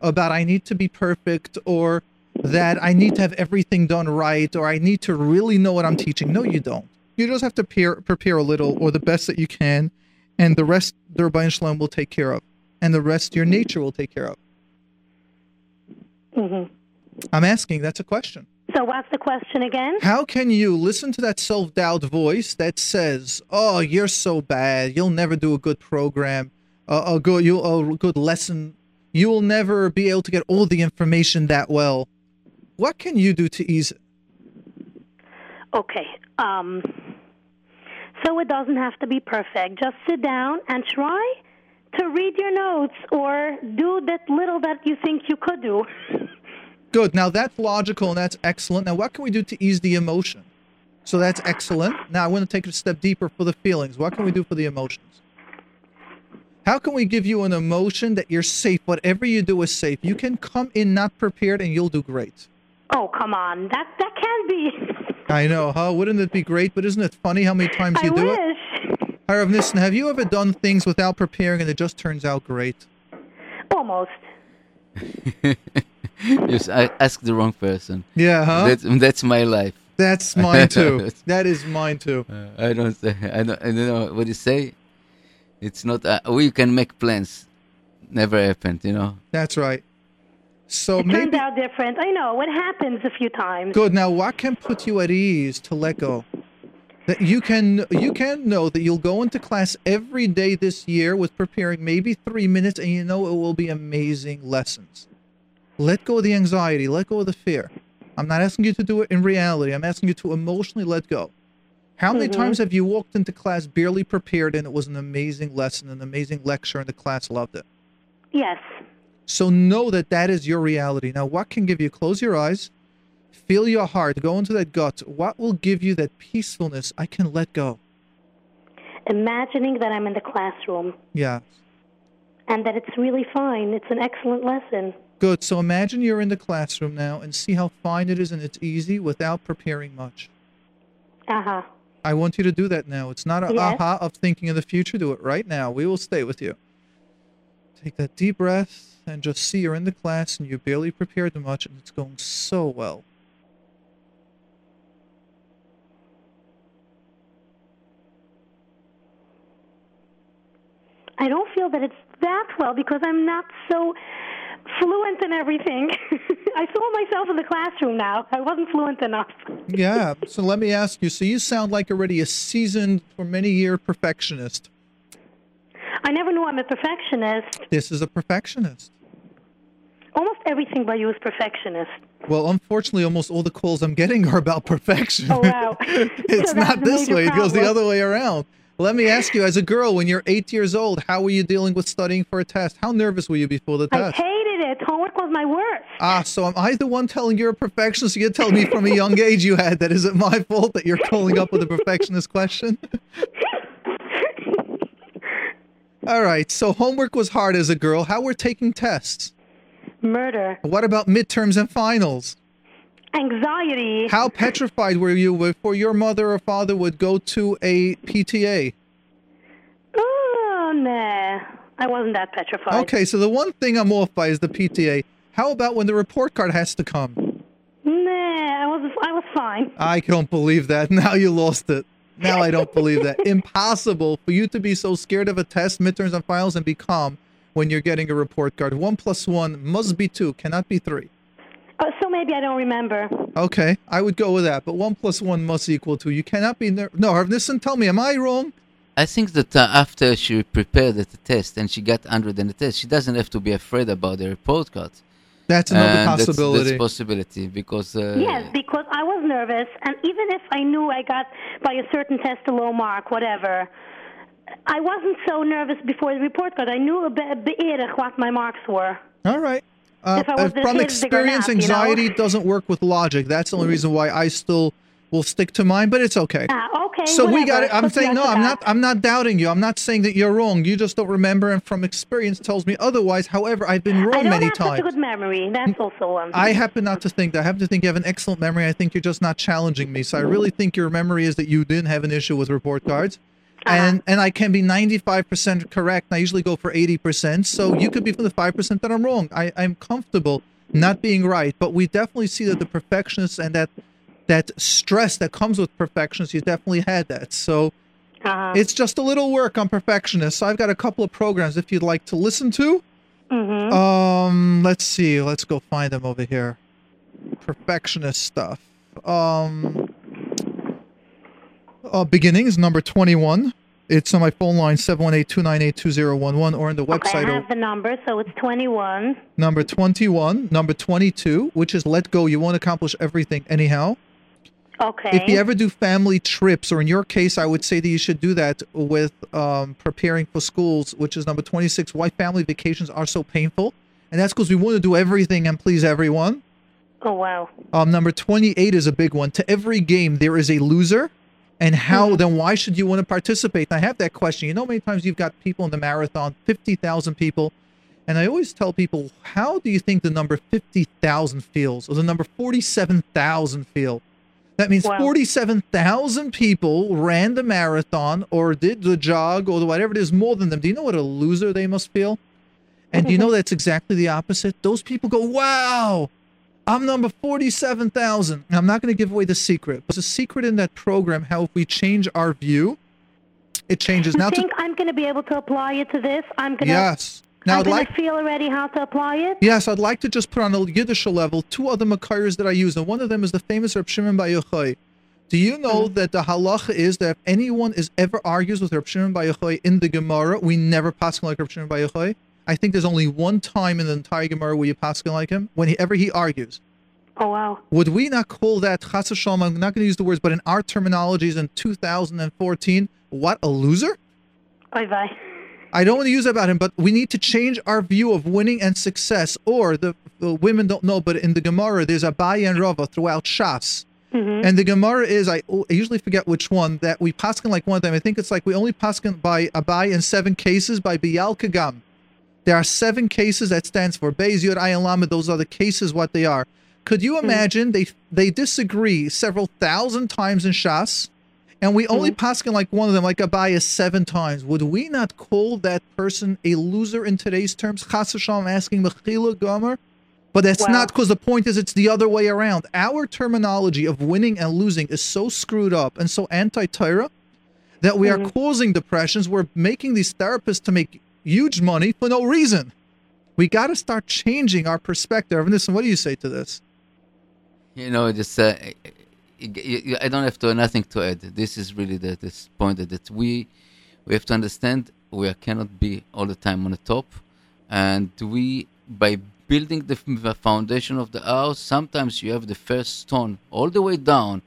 about I need to be perfect or that I need to have everything done right or I need to really know what I'm teaching. No, you don't. You just have to prepare, prepare a little or the best that you can, and the rest the Ribono Shel Olam will take care of, and the rest your nature will take care of. hmm I'm asking, that's a question. So what's the question again? How can you listen to that self doubt voice that says, "Oh, you're so bad. You'll never do a good program, uh, a good you a good lesson. You will never be able to get all the information that well." What can you do to ease it? Okay. Um, so it doesn't have to be perfect. Just sit down and try to read your notes or do that little that you think you could do. Good. Now that's logical and that's excellent. Now what can we do to ease the emotion? So that's excellent. Now I want to take it a step deeper for the feelings. What can we do for the emotions? How can we give you an emotion that you're safe? Whatever you do is safe. You can come in not prepared and you'll do great. Oh, come on. That that can be. I know, huh? Wouldn't it be great? But isn't it funny how many times I you do it? I wish. Harav Nissen, have you ever done things without preparing and it just turns out great? Almost. Yes, I asked the wrong person. Yeah, huh? That's that's my life. That's mine too. that is mine too. Uh, I don't say. I don't. I don't know what you say. It's not. Uh, we can make plans. Never happened. You know. That's right. So It turned maybe out different. I know. What happens a few times. good. Now, what can put you at ease to let go? That you can you can know that you'll go into class every day this year with preparing maybe three minutes, and you know it will be amazing lessons. Let go of the anxiety. Let go of the fear. I'm not asking you to do it in reality. I'm asking you to emotionally let go. How many times have you walked into class barely prepared and it was an amazing lesson, an amazing lecture, and the class loved it? Yes. So know that that is your reality. Now, what can give you? Close your eyes, feel your heart, go into that gut. What will give you that peacefulness? I can let go. Imagining that I'm in the classroom Yeah. and that it's really fine. It's an excellent lesson. Good. So imagine you're in the classroom now and see how fine it is and it's easy without preparing much. Uh huh. I want you to do that now. It's not a Yes. aha of thinking in the future. Do it right now. We will stay with you. Take that deep breath and just see you're in the class and you barely prepared much and it's going so well. I don't feel that it's that well because I'm not so fluent in everything. I saw myself in the classroom now. I wasn't fluent enough. Yeah. So let me ask you. So you sound like already a seasoned, for many year perfectionist. I never knew I'm a perfectionist. This is a perfectionist. Almost everything by you is perfectionist. Well, unfortunately, almost all the calls I'm getting are about perfection. Oh, wow. it's So not this way. It goes the other way around. Let me ask you, as a girl, when you're eight years old, how were you dealing with studying for a test? How nervous were you before the I test? hated it. Homework was my worst. Ah, so am I the one telling you're a perfectionist? You're telling me from a young age you had that. Is it my fault that you're calling up with a perfectionist question? All right. So homework was hard as a girl. How were taking tests? Murder. What about midterms and finals? Anxiety. How petrified were you before your mother or father would go to a PTA? Oh, nah. I wasn't that petrified. Okay, so the one thing I'm off by is the PTA. How about when the report card has to come? Nah, I was, I was fine. I don't believe that. Now you lost it. Now I don't believe that. Impossible for you to be so scared of a test, midterms, and finals and be calm when you're getting a report card. One plus one must be two, cannot be three. Oh, so maybe I don't remember. Okay, I would go with that. But one plus one must equal two. You cannot be ner- no. Harav Nissen, tell me, am I wrong? I think that uh, after she prepared the test and she got 100 in the test, she doesn't have to be afraid about the report card. That's another And that's- possibility. That's, possibility because uh, Yes, because I was nervous, and even if I knew I got by a certain test a low mark, whatever, I wasn't so nervous before the report card. I knew a bit what my marks were. All right. Uh, If I was uh, from hit bigger experience, math, you know? anxiety doesn't work with logic. That's the only reason why I still will stick to mine, but it's okay. Ah, okay. So we got it. I'm Put saying no. I'm not. I'm not doubting you. I'm not saying that you're wrong. You just don't remember, and from experience tells me otherwise. However, I've been wrong I wrong don't many have such a times. good memory. That's also one. I happen not to think that. I happen to think you have an excellent memory. I think you're just not challenging me. So I really think your memory is that you didn't have an issue with report cards. Uh-huh. And and I can be 95% correct. I usually go for 80%. So you could be for the 5% that I'm wrong. I, I'm comfortable not being right. But we definitely see that the perfectionist and that that stress that comes with perfectionists, you definitely had that. So uh-huh. it's just a little work on perfectionists. So I've got a couple of programs if you'd like to listen to. hmm Um, let's see. Let's go find them over here. Perfectionist stuff. Um, uh, beginnings number twenty-one. It's on my phone line seven one eight two nine eight two zero one one, or on the Okay, I website have the number, so it's 21. number twenty-one, number twenty-two, which is let go. You won't accomplish everything anyhow. Okay. If you ever do family trips, or in your case, I would say that you should do that with um, preparing for schools, which is number 26. Why family vacations are so painful. And that's because we want to do everything and please everyone. oh, wow. Um, number 28 is a big one. To every game, there is a loser. And how, then why should you want to participate? And I have that question. You know, many times you've got people in the marathon, 50,000 people. And I always tell people, how do you think the number 50,000 feels or the number 47,000 feel? That means Wow. 47,000 people ran the marathon or did the jog or whatever it is more than them. Do you know what a loser they must feel? And do you know that's exactly the opposite? Those people go, wow, I'm number 47,000. I'm not going to give away the secret. But the secret in that program, how if we change our view, it changes. You Now, to, think I'm going to be able to apply it to this? I'm going to. yes. Now, I'm I'd like, feel already how to apply it. yes, I'd like to just put on a Yiddish level two other Makairs that I use. And one of them is the famous Reb Shimon Bar Yochai. Do you know Mm-hmm. that the halacha is that if anyone is ever argues with Reb Shimon Bar Yochai in the Gemara, we never pass him like Reb Shimon Bar Yochai? I think there's only one time in the entire Gemara where you pass him like him, whenever he argues. Oh, wow. Would we not call that chas? I'm not going to use the words, but in our terminologies in 2014, what a loser? Oy vey. I don't want to use that about him, but we need to change our view of winning and success. Or the, the women don't know, but in the Gemara, there's Abaye and Rava throughout Shas. Mm-hmm. And the Gemara is, I, I usually forget which one, that we paskin like one of them. I think it's like we only paskin by Abaye in seven cases by Biyal Kagam. There are seven cases that stands for Beis Yod Ayin Lamed. Those are the cases, what they are. Could you imagine they they disagree several thousand times in Shas, and we only paskin like one of them, like Abaye, seven times? Would we not call that person a loser in today's terms? Chas v'shalom, asking Mechila Gomer. But that's Wow. not because the point is it's the other way around. Our terminology of winning and losing is so screwed up and so anti-Torah that we are causing depressions. We're making these therapists to make huge money for no reason. We got to start changing our perspective. And listen, what do you say to this? You know, just uh, I don't have to nothing to add. This is really the this point that, we we have to understand we cannot be all the time on the top, and we by building the, foundation of the house, sometimes you have the first stone all the way down,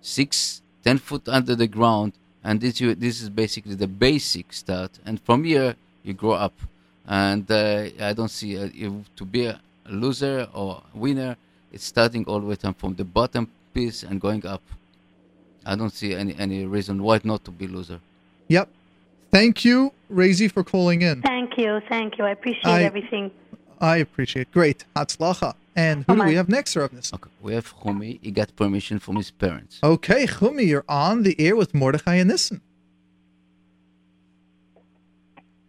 six ten foot under the ground, and this you, this is basically the basic start, and from here you grow up. And uh, I don't see uh, to be a loser or winner. It's starting all the way from the bottom piece and going up. I don't see any any reason why not to be loser. Yep. Thank you, Razy, for calling in. Thank you. Thank you. I appreciate I- everything. I appreciate. Great. Hatzlacha. And who do we have next, Ravnis? Okay, we have Chumi. He got permission from his parents. Okay, Chumi, you're on the air with Mordechai and Nissen.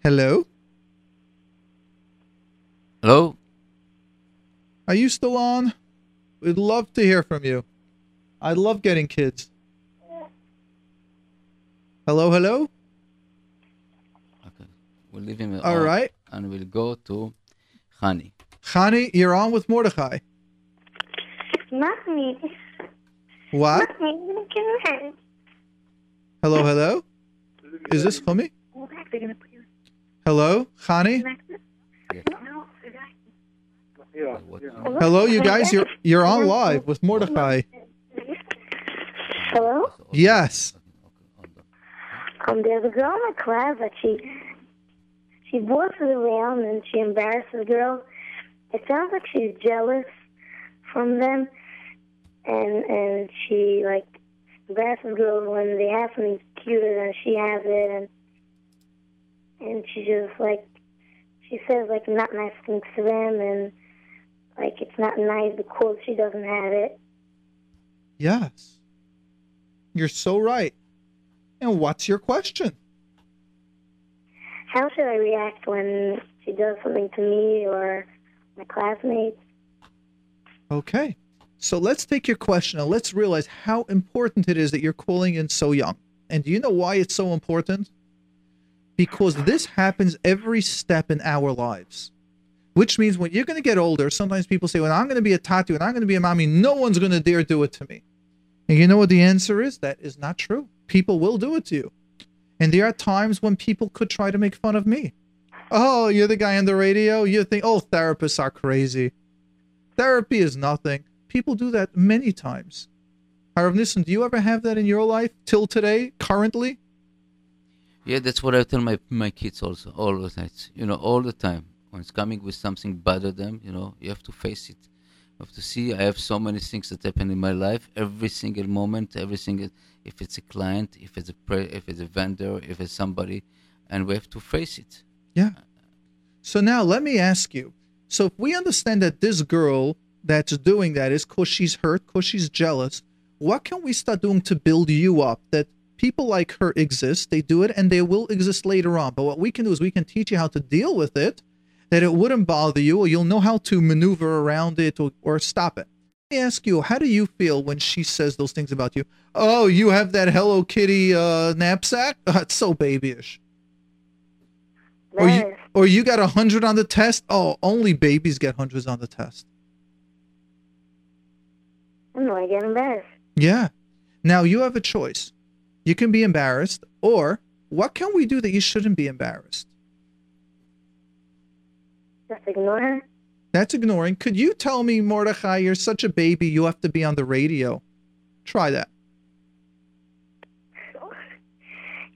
Hello? Hello. Are you still on? We'd love to hear from you. I love getting kids. Hello, hello? Okay, we'll leave him. All on, right. and we'll go to Hani. Chani, you're on with Mordechai. Mommy, What? mommy, look at Hello, hello? Is this Chumi? Hello, Chani? Yeah. Hello, you guys. You're you're on live with Mordechai. Hello? Yes. Um, there's a girl in my class that she she bosses around and she embarrasses girls. It sounds like she's jealous from them, and and she like embarrasses girls when they have something cuter than she has it, and and she just like she says like not nice things to them, and like it's not nice because she doesn't have it. Yes. You're so right. And what's your question? How should I react when she does something to me or my classmates? Okay. So let's take your question and let's realize how important it is that you're calling in so young. And do you know why it's so important? Because this happens every step in our lives. Which means when you're going to get older, sometimes people say, Well, I'm going to be a tattoo and I'm going to be a mommy, no one's going to dare do it to me. And you know what the answer is? That is not true. People will do it to you. And there are times when people could try to make fun of me. Oh, you're the guy on the radio? You think, oh, therapists are crazy. Therapy is nothing. People do that many times. Harav Nissen, do you ever have that in your life till today, currently? Yeah, that's what I tell my my kids also all the nights. You know, all the time when it's coming with something bother them. You know, you have to face it. Have to see. I have so many things that happen in my life. Every single moment, every single. If it's a client, if it's a pre, if it's a vendor, if it's somebody, and we have to face it. Yeah. So now let me ask you. So if we understand that this girl that's doing that is because she's hurt, because she's jealous, what can we start doing to build you up? That people like her exist, they do it, and they will exist later on. But what we can do is we can teach you how to deal with it, that it wouldn't bother you, or you'll know how to maneuver around it or, or stop it. Let me ask you, how do you feel when she says those things about you? Oh, you have that Hello Kitty uh, knapsack? Oh, it's so babyish. Or you, Nice. or you got a hundred on the test? Oh, only babies get hundreds on the test. I'm not getting embarrassed. Yeah. Now you have a choice. You can be embarrassed, or what can we do that you shouldn't be embarrassed? Just ignore her. That's ignoring. Could you tell me, Mordechai, you're such a baby, you have to be on the radio? Try that.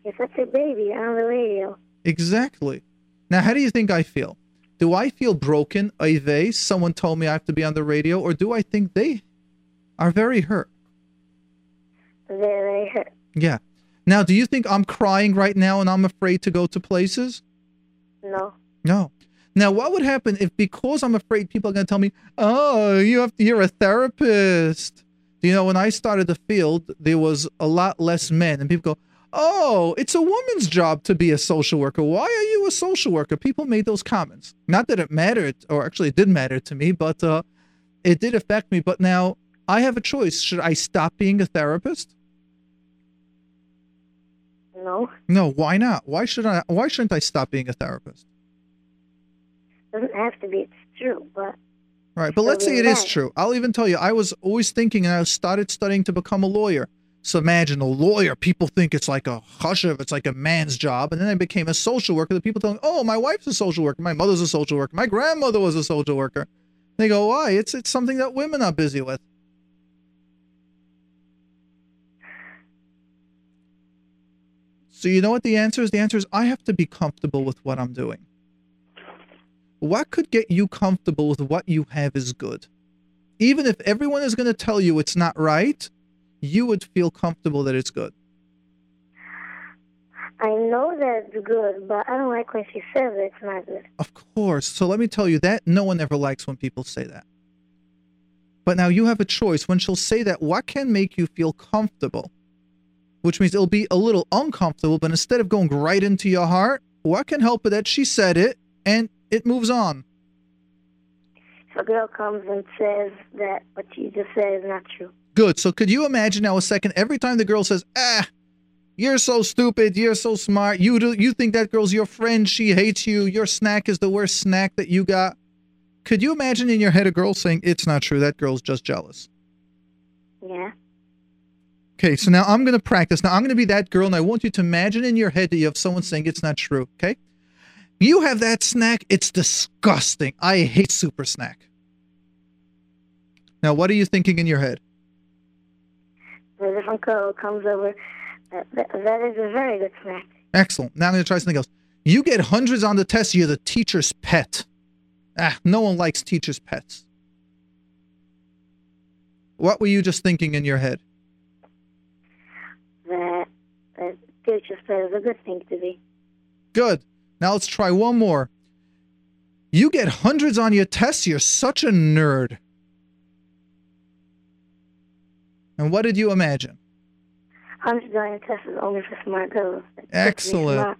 You're such a baby on the radio. Exactly. Now, how do you think I feel? Do I feel broken? Oive, someone told me I have to be on the radio, or do I think they are very hurt? Very hurt. Yeah. Now, do you think I'm crying right now and I'm afraid to go to places? No. No. Now, what would happen if because I'm afraid people are going to tell me, "Oh, you have you're a therapist." You know, when I started the field, there was a lot less men, and people go, "Oh, it's a woman's job to be a social worker. Why are you a social worker?" People made those comments. Not that it mattered, or actually, it did matter to me, but uh, it did affect me. But now I have a choice: should I stop being a therapist? No. No. Why not? Why should I? Why shouldn't I stop being a therapist? Doesn't have to be. It's true, but Right, but So let's say it is true. I'll even tell you, I was always thinking, and I started studying to become a lawyer. So imagine a lawyer. People think it's like a chashiv, it's like a man's job. And then I became a social worker. The people tell me, oh, my wife's a social worker. My mother's a social worker. My grandmother was a social worker. They go, why? It's it's something that women are busy with. So you know what the answer is? The answer is I have to be comfortable with what I'm doing. What could get you comfortable with what you have is good? Even if everyone is going to tell you it's not right, you would feel comfortable that it's good. I know that it's good, but I don't like when she says it's not good. Of course. So let me tell you that no one ever likes when people say that. But now you have a choice. When she'll say that, what can make you feel comfortable? Which means it'll be a little uncomfortable, but instead of going right into your heart, what can help it that she said it and it moves on? If a girl comes and says that what you just said is not true. Good. So could you imagine now a second? Every time the girl says, "Ah, you're so stupid. You're so smart. You do, you think that girl's your friend? She hates you. Your snack is the worst snack that you got." Could you imagine in your head a girl saying, "It's not true. That girl's just jealous." Yeah. Okay, so now I'm going to practice. Now I'm going to be that girl, and I want you to imagine in your head that you have someone saying it's not true. Okay, you have that snack. It's disgusting. I hate super snack. Now, what are you thinking in your head? The different girl comes over. That, that, that is a very good snack. Excellent. Now I'm going to try something else. You get hundreds on the test. You're the teacher's pet. Ah, no one likes teacher's pets. What were you just thinking in your head? That, that teacher said is a good thing to be. Good. Now let's try one more. You get hundreds on your tests. You're such a nerd. And what did you imagine? Hundred million tests is only for smart girls. It's good to be Excellent. smart.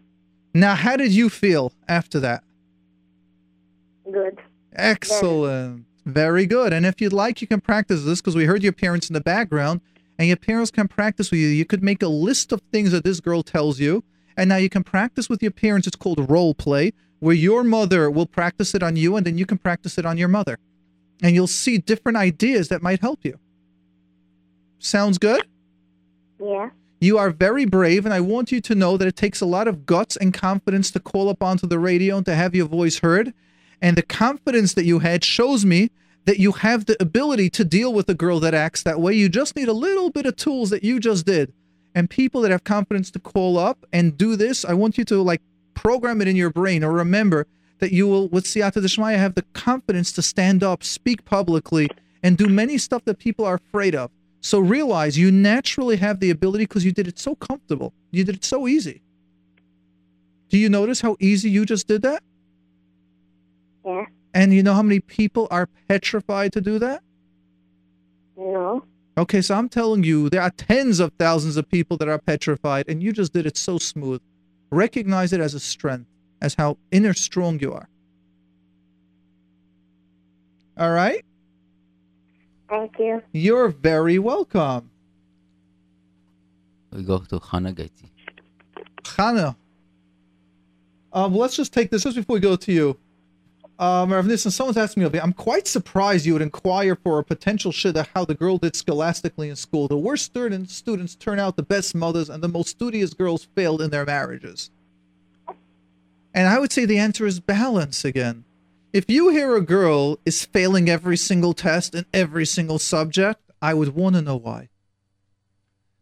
Now, how did you feel after that? Good. Excellent. Very good. And if you'd like, you can practice this because we heard your parents in the background, and your parents can practice with you. You could make a list of things that this girl tells you, and now you can practice with your parents. It's called role play, where your mother will practice it on you, and then you can practice it on your mother. And you'll see different ideas that might help you. Sounds good? Yeah. You are very brave, and I want you to know that it takes a lot of guts and confidence to call up onto the radio and to have your voice heard. And the confidence that you had shows me that you have the ability to deal with a girl that acts that way. You just need a little bit of tools that you just did. And people that have confidence to call up and do this, I want you to like program it in your brain or remember that you will, with Siyata Deshmaya, have the confidence to stand up, speak publicly, and do many stuff that people are afraid of. So realize you naturally have the ability because you did it so comfortable. You did it so easy. Do you notice how easy you just did that? Yeah. And you know how many people are petrified to do that? No. Okay, so I'm telling you, there are tens of thousands of people that are petrified, and you just did it so smooth. Recognize it as a strength, as how inner strong you are. All right? Thank you. You're very welcome. We go to Hannah Gaiti. Chana. Um, let's just take this just before we go to you. Um, Rav Nissen, someone's asking me, I'm quite surprised you would inquire for a potential shit of how the girl did scholastically in school. The worst students, students turn out the best mothers, and the most studious girls failed in their marriages. And I would say the answer is balance again. If you hear a girl is failing every single test in every single subject, I would want to know why.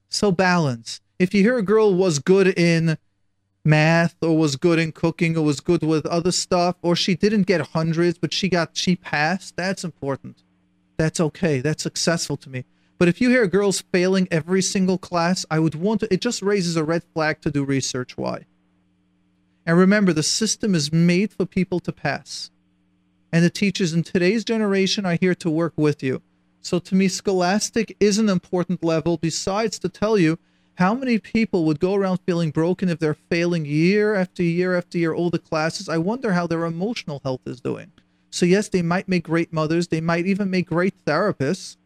So balance. If you hear a girl was good in math or was good in cooking or was good with other stuff or she didn't get hundreds but she got she passed, that's important. That's okay. That's successful to me. But if you hear girls failing every single class, I would want to it just raises a red flag to do research why. And remember the system is made for people to pass. And the teachers in today's generation are here to work with you. So to me, scholastic is an important level, besides to tell you how many people would go around feeling broken if they're failing year after year after year all the classes. I wonder how their emotional health is doing. So yes, they might make great mothers, they might even make great therapists,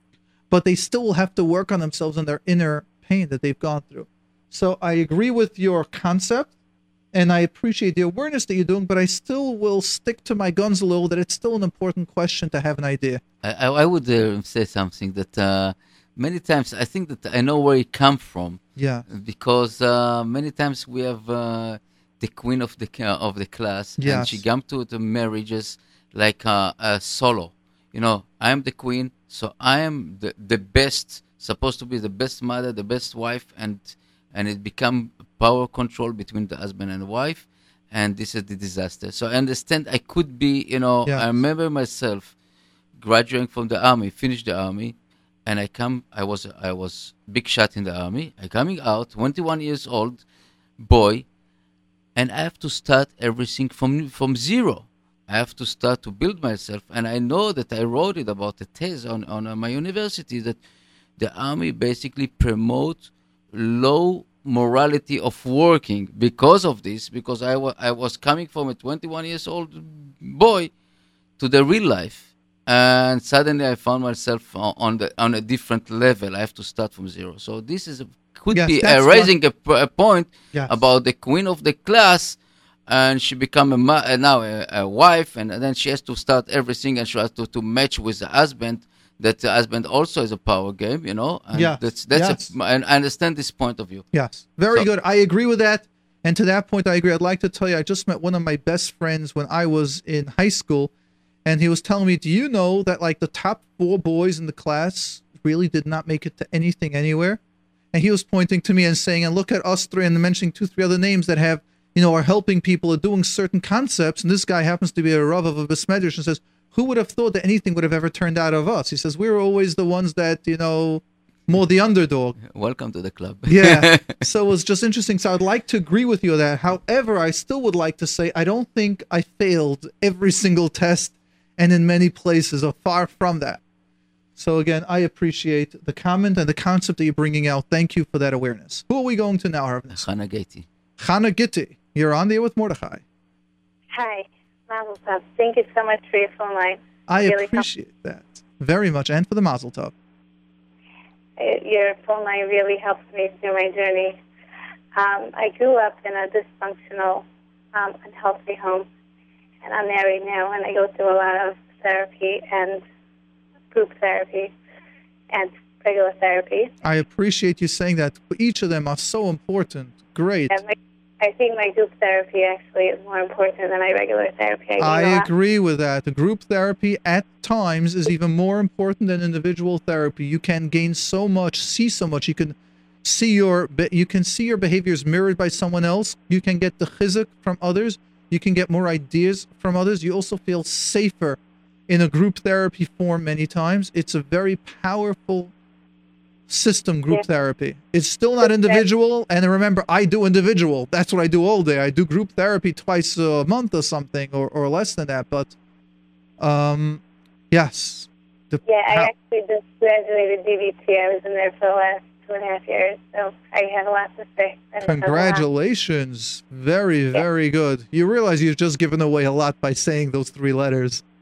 but they still will have to work on themselves and their inner pain that they've gone through. So I agree with your concept and I appreciate the awareness that you're doing, but I still will stick to my guns a little that it's still an important question to have an idea. I, I would uh, say something that uh, many times I think that I know where it come from Yeah. because uh, many times we have uh, the queen of the ca- of the class and she Yes. come to the marriages like a, a solo. You know, I am the queen, so I am the the best, supposed to be the best mother, the best wife, and and it become power control between the husband and wife, and this is the disaster. So I understand I could be, you know, Yes. I remember myself graduating from the army, finished the army, and I come. I was I was big shot in the army. I coming out, 21 years old, boy, and I have to start everything from from zero. I have to start to build myself, and I know that I wrote it about the test on on my university that the army basically promote low morality of working because of this because I I was coming from a 21 years old boy to the real life and suddenly I found myself on the on a different level I have to start from zero so this is a, could Yes, be what- raising a, a point Yes. about the queen of the class and she become a ma- now a, a wife and then she has to start everything and she has to, to match with the husband that the husband also is a power game, you know. And Yes, That's that's yes. A, and I understand this point of view. Yes, very So- good. I agree with that. And to that point, I agree. I'd like to tell you, I just met one of my best friends when I was in high school, and he was telling me, "Do you know that like the top four boys in the class really did not make it to anything anywhere?" And he was pointing to me and saying, "And look at us three," and mentioning two, three other names that have, you know, are helping people, are doing certain concepts. And this guy happens to be a rav of a Beis Medrash and says, "Who would have thought that anything would have ever turned out of us?" He says, "We were always the ones that, you know." More the underdog. Welcome to the club. Yeah. so it was just interesting. So I'd like to agree with you on that. However, I still would like to say I don't think I failed every single test and in many places are far from that. So again, I appreciate the comment and the concept that you're bringing out. Thank you for that awareness. Who are we going to now, Harvin? Hannah Gati. Chana Gitti. You're on there with Mordechai. Hi, Mazel Tov. Thank you so much for your phone line. I Really appreciate that very much. And for the Mazel Tov. Uh, Your phone line really helps me through my journey. Um, I grew up in a dysfunctional, um, unhealthy home, and I'm married now, and I go through a lot of therapy and group therapy and regular therapy. I appreciate you saying that. Each of them are so important. Great. My, I think my group therapy actually is more important than my regular therapy. I, I agree with that. The group therapy at times is even more important than individual therapy. You can gain so much, see so much. You can see your you can see your behaviors mirrored by someone else. You can get the chizuk from others. You can get more ideas from others. You also feel safer in a group therapy form many times. It's a very powerful system group Yeah. therapy. It's still not individual and remember I do individual. That's what I do all day. I do group therapy twice a month or something or, or less than that, but um yes. Yeah, I actually just graduated DBT. I was in there for the last two and a half years, so I have a lot to say. And it says a lot. Congratulations. Very, very good. You realize you've just given away a lot by saying those three letters.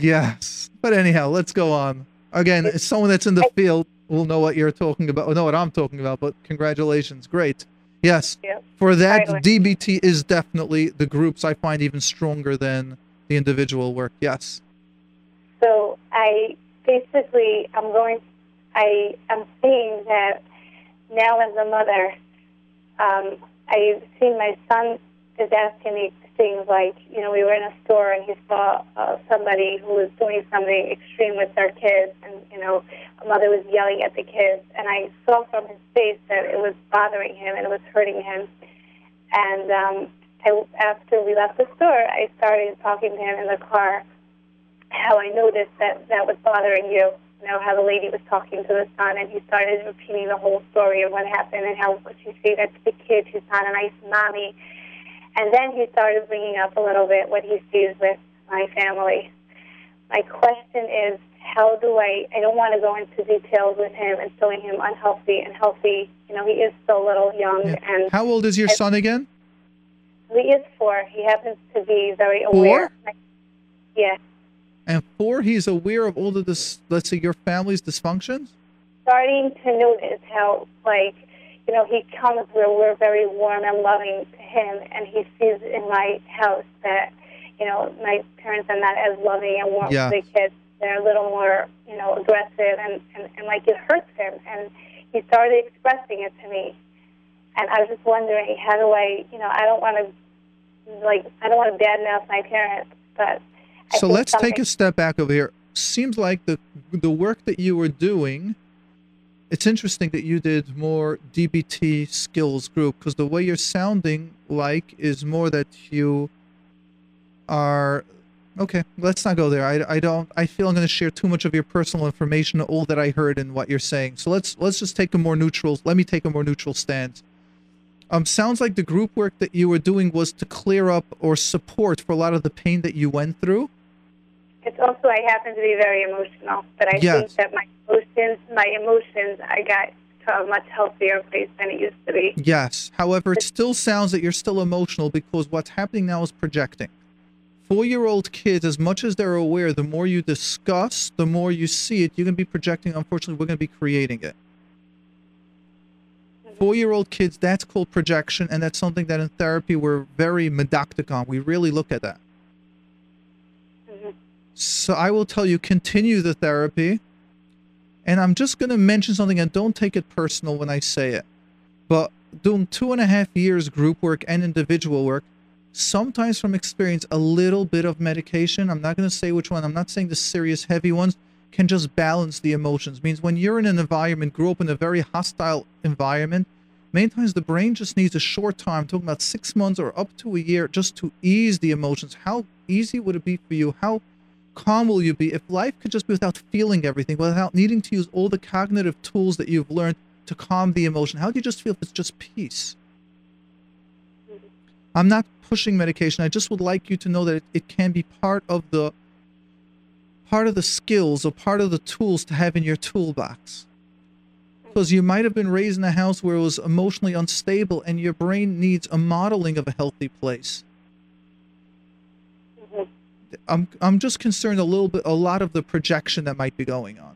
Yes. But anyhow, let's go on. Again, it's someone that's in the field will know what you're talking about, or know what I'm talking about, but congratulations. Great. Yes. Yeah. For that, Right. DBT is definitely the groups I find even stronger than the individual work. Yes. So I basically I'm going. I am seeing that now as a mother. Um, I've seen my son is asking me things like, you know, we were in a store and he saw uh, somebody who was doing something extreme with their kids, and you know, a mother was yelling at the kids, and I saw from his face that it was bothering him and it was hurting him. And um, I, after we left the store, I started talking to him in the car how I noticed that that was bothering you. You know, how the lady was talking to the son, and he started repeating the whole story of what happened and how she that to the kid? She's not a nice mommy. And then he started bringing up a little bit what he sees with my family. My question is, how do I? I don't want to go into details with him and showing him unhealthy and healthy. You know, he is still little, young, Yeah. and How old is your son again? he is four. He happens to be very aware. Four? Yeah. And four, he's aware of all of this, let's say, your family's dysfunctions? starting to notice how, like, you know, he comes where we're very warm and loving to him, and he sees in my house that, you know, my parents are not as loving and warm Yeah. to the kids. They're a little more, you know, aggressive, and, and, and like it hurts him. And he started expressing it to me. And I was just wondering, how do I, you know, I don't want to, like, I don't want to badmouth my parents, but. So let's take a step back over here. Seems like the the work that you were doing. It's interesting that you did more DBT skills group because the way you're sounding like is more that you are okay. Let's not go there. I, I don't. I feel I'm going to share too much of your personal information, all that I heard and what you're saying. So let's let's just take a more neutral. Let me take a more neutral stance. Um, sounds like the group work that you were doing was to clear up or support for a lot of the pain that you went through. It's also I happen to be very emotional, but I think that my emotions, my emotions, I got to a much healthier place than it used to be. Yes. However, it still sounds that you're still emotional because what's happening now is projecting. Four year old kids, as much as they're aware, the more you discuss, the more you see it, you're going to be projecting. Unfortunately, we're going to be creating it. Mm-hmm. Four year old kids, that's called projection, and that's something that in therapy we're very medactic on. We really look at that. So I will tell you, continue the therapy. And I'm just going to mention something, and don't take it personal when I say it. But doing two and a half years group work and individual work, sometimes from experience, a little bit of medication, I'm not going to say which one, I'm not saying the serious, heavy ones, can just balance the emotions. Means when you're in an environment, grew up in a very hostile environment, many times the brain just needs a short time, talking about six months or up to a year, just to ease the emotions. How easy would it be for you? How calm will you be if life could just be without feeling everything, without needing to use all the cognitive tools that you've learned to calm the emotion? How do you just feel if it's just peace? I'm not pushing medication. I just would like you to know that it, it can be part of the part of the skills or part of the tools to have in your toolbox. Because you might have been raised in a house where it was emotionally unstable and your brain needs a modeling of a healthy place. I'm I'm just concerned a little bit a lot of the projection that might be going on.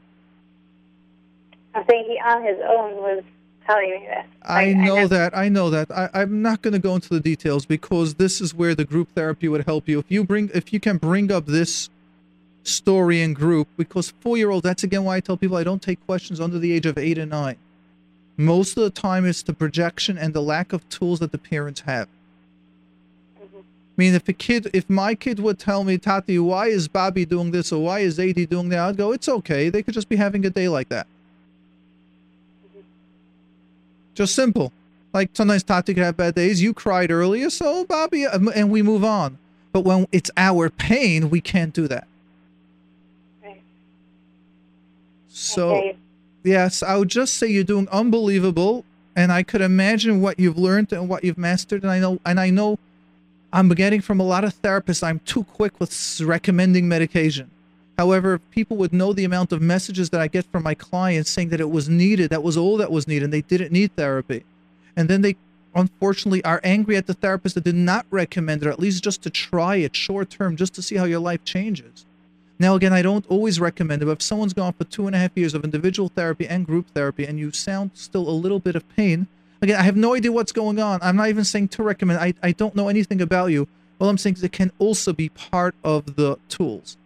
I think he on his own was telling me that. I Like, know have- that. I know that. I, I'm not going to go into the details because this is where the group therapy would help you. If you bring, if you can bring up this story in group, because four year old. That's again why I tell people I don't take questions under the age of eight and nine. Most of the time, it's the projection and the lack of tools that the parents have. I mean, if a kid, if my kid would tell me, Tati, why is Bobby doing this or why is AD doing that, I'd go, it's okay. They could just be having a day like that. Just simple. Like sometimes Tati could have bad days. You cried earlier, so Bobby, and we move on. But when it's our pain, we can't do that. Right. So, Okay. yes, I would just say you're doing unbelievable, and I could imagine what you've learned and what you've mastered. And I know, and I know, I'm getting from a lot of therapists. I'm too quick with recommending medication. However, if people would know the amount of messages that I get from my clients saying that it was needed, that was all that was needed, and they didn't need therapy. And then they unfortunately are angry at the therapist that did not recommend it, or at least just to try it short term, just to see how your life changes. Now, again, I don't always recommend it, but if someone's gone for two and a half years of individual therapy and group therapy and you sound still a little bit of pain, again, I have no idea what's going on. I'm not even saying to recommend. I, I don't know anything about you. All I'm saying is it can also be part of the tools.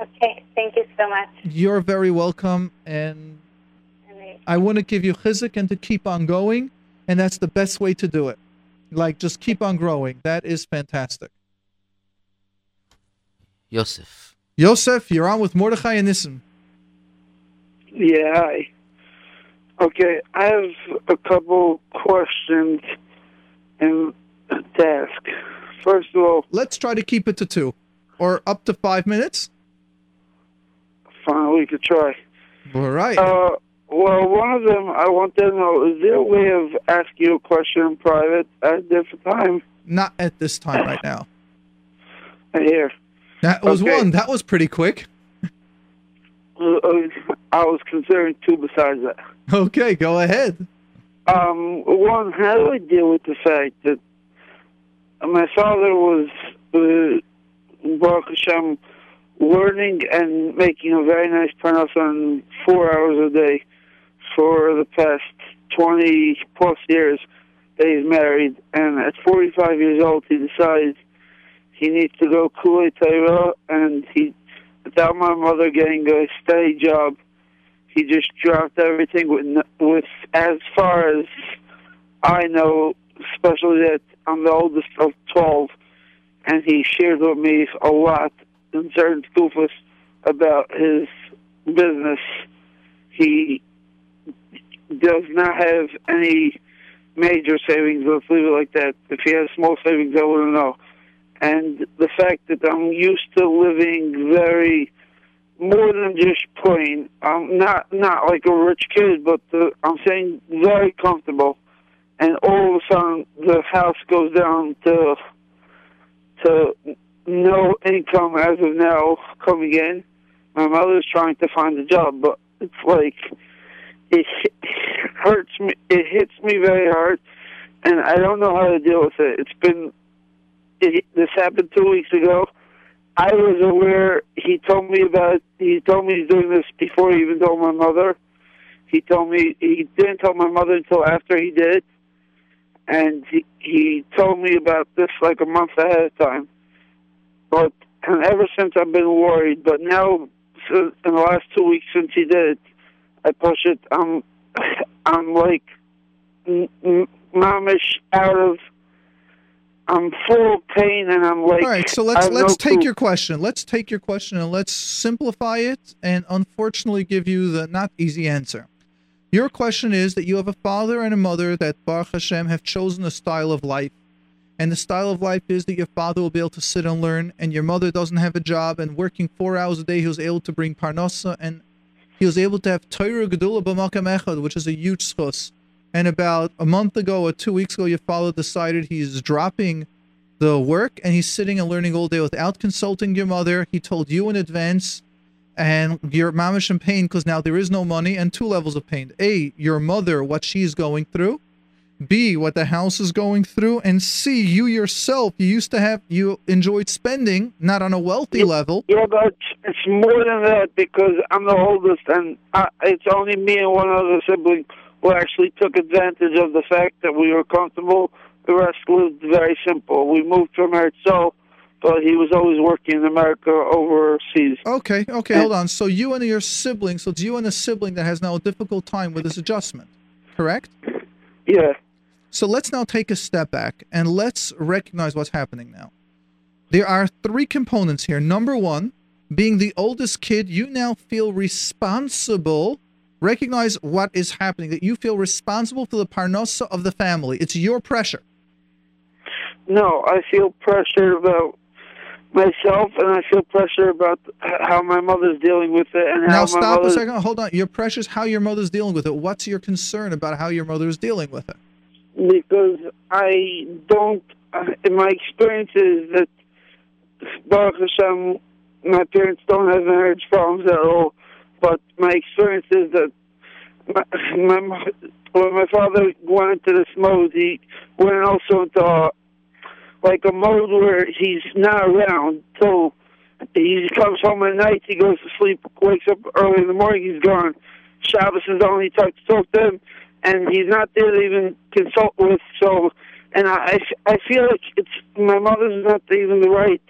Okay. Thank you so much. You're very welcome, and And I- I want to give you chizuk and to keep on going, and that's the best way to do it. Like, just keep on growing. That is fantastic. Yosef. Yosef, you're on with Mordechai and Nissen. Yeah, hi. Okay, I have a couple questions and to ask. First of all, Let's try to keep it to two or up to five minutes. fine, we could try. All right. Uh, well, one of them I want to know is there a way of asking you a question in private at a different time? Not at this time right now. I hear. That was Okay. one. That was pretty quick. Uh, uh, I was considering two besides that. Okay, go ahead. Um, one, how do I deal with the fact that my father was, uh, Baruch Hashem, learning and making a very nice parnasan four hours a day for the past 20 plus years that he's married. And at 45 years old, he decides he needs to go Kulei Torah, and he, without my mother getting a steady job, he just dropped everything with, with as far as I know, especially that I'm the oldest of 12, and he shared with me a lot in certain scoofers about his business. He does not have any major savings, let's leave it like that. If he has small savings, I wouldn't know. And the fact that I'm used to living very more than just plain. I'm not not like a rich kid, but the, I'm saying very comfortable. And all of a sudden, the house goes down to to no income as of now coming in. My mother's trying to find a job, but it's like it hurts me. It hits me very hard, and I don't know how to deal with it. It's been it, this happened two weeks ago. I was aware. He told me about. He told me he's doing this before he even told my mother. He told me he didn't tell my mother until after he did, and he he told me about this like a month ahead of time. But and ever since I've been worried. But now, in the last two weeks since he did I push it. I'm, I'm like, mamish out of. I'm full of pain, and I'm like. All right, so let's let's no take clue. your question. Let's take your question and let's simplify it and unfortunately give you the not easy answer. Your question is that you have a father and a mother that Baruch Hashem have chosen a style of life. And the style of life is that your father will be able to sit and learn, and your mother doesn't have a job and working four hours a day, he was able to bring parnassa and he was able to have Torah Gedula B'Makam Echad, which is a huge zchus. And about a month ago or two weeks ago, your father decided he's dropping the work and he's sitting and learning all day without consulting your mother. He told you in advance, and you're mamish in pain because now there is no money, and two levels of pain. A, your mother, what she's going through. B, what the house is going through. And C, you yourself, you used to have, you enjoyed spending, not on a wealthy level. Yeah, but it's more than that because I'm the oldest, and I, it's only me and one other sibling who actually took advantage of the fact that we were comfortable. The rest lived very simple. We moved from Eretz but he was always working in America overseas. Okay, okay, hold on. So you and your sibling, so it's you and a sibling that has now a difficult time with this adjustment, correct? Yeah. So let's now take a step back and let's recognize what's happening now. There are three components here. Number one, being the oldest kid, you now feel responsible. Recognize what is happening, that you feel responsible for the parnosa of the family. It's your pressure. No, I feel pressure about myself, and I feel pressure about how my mother's dealing with it, and how Now stop a second. Hold on. Your pressure is how your mother's dealing with it. What's your concern about how your mother is dealing with it? because I don't. Uh, in my experience is that Baruch Hashem, my parents don't have marriage problems at all. But my experience is that my, my when my father went into this mode, he went also into uh, like a mode where he's not around. So he comes home at night, he goes to sleep, wakes up early in the morning, he's gone. Shabbos is the only time to talk to him, and he's not there to even consult with. So, and I, I feel like it's my mother's not even the right,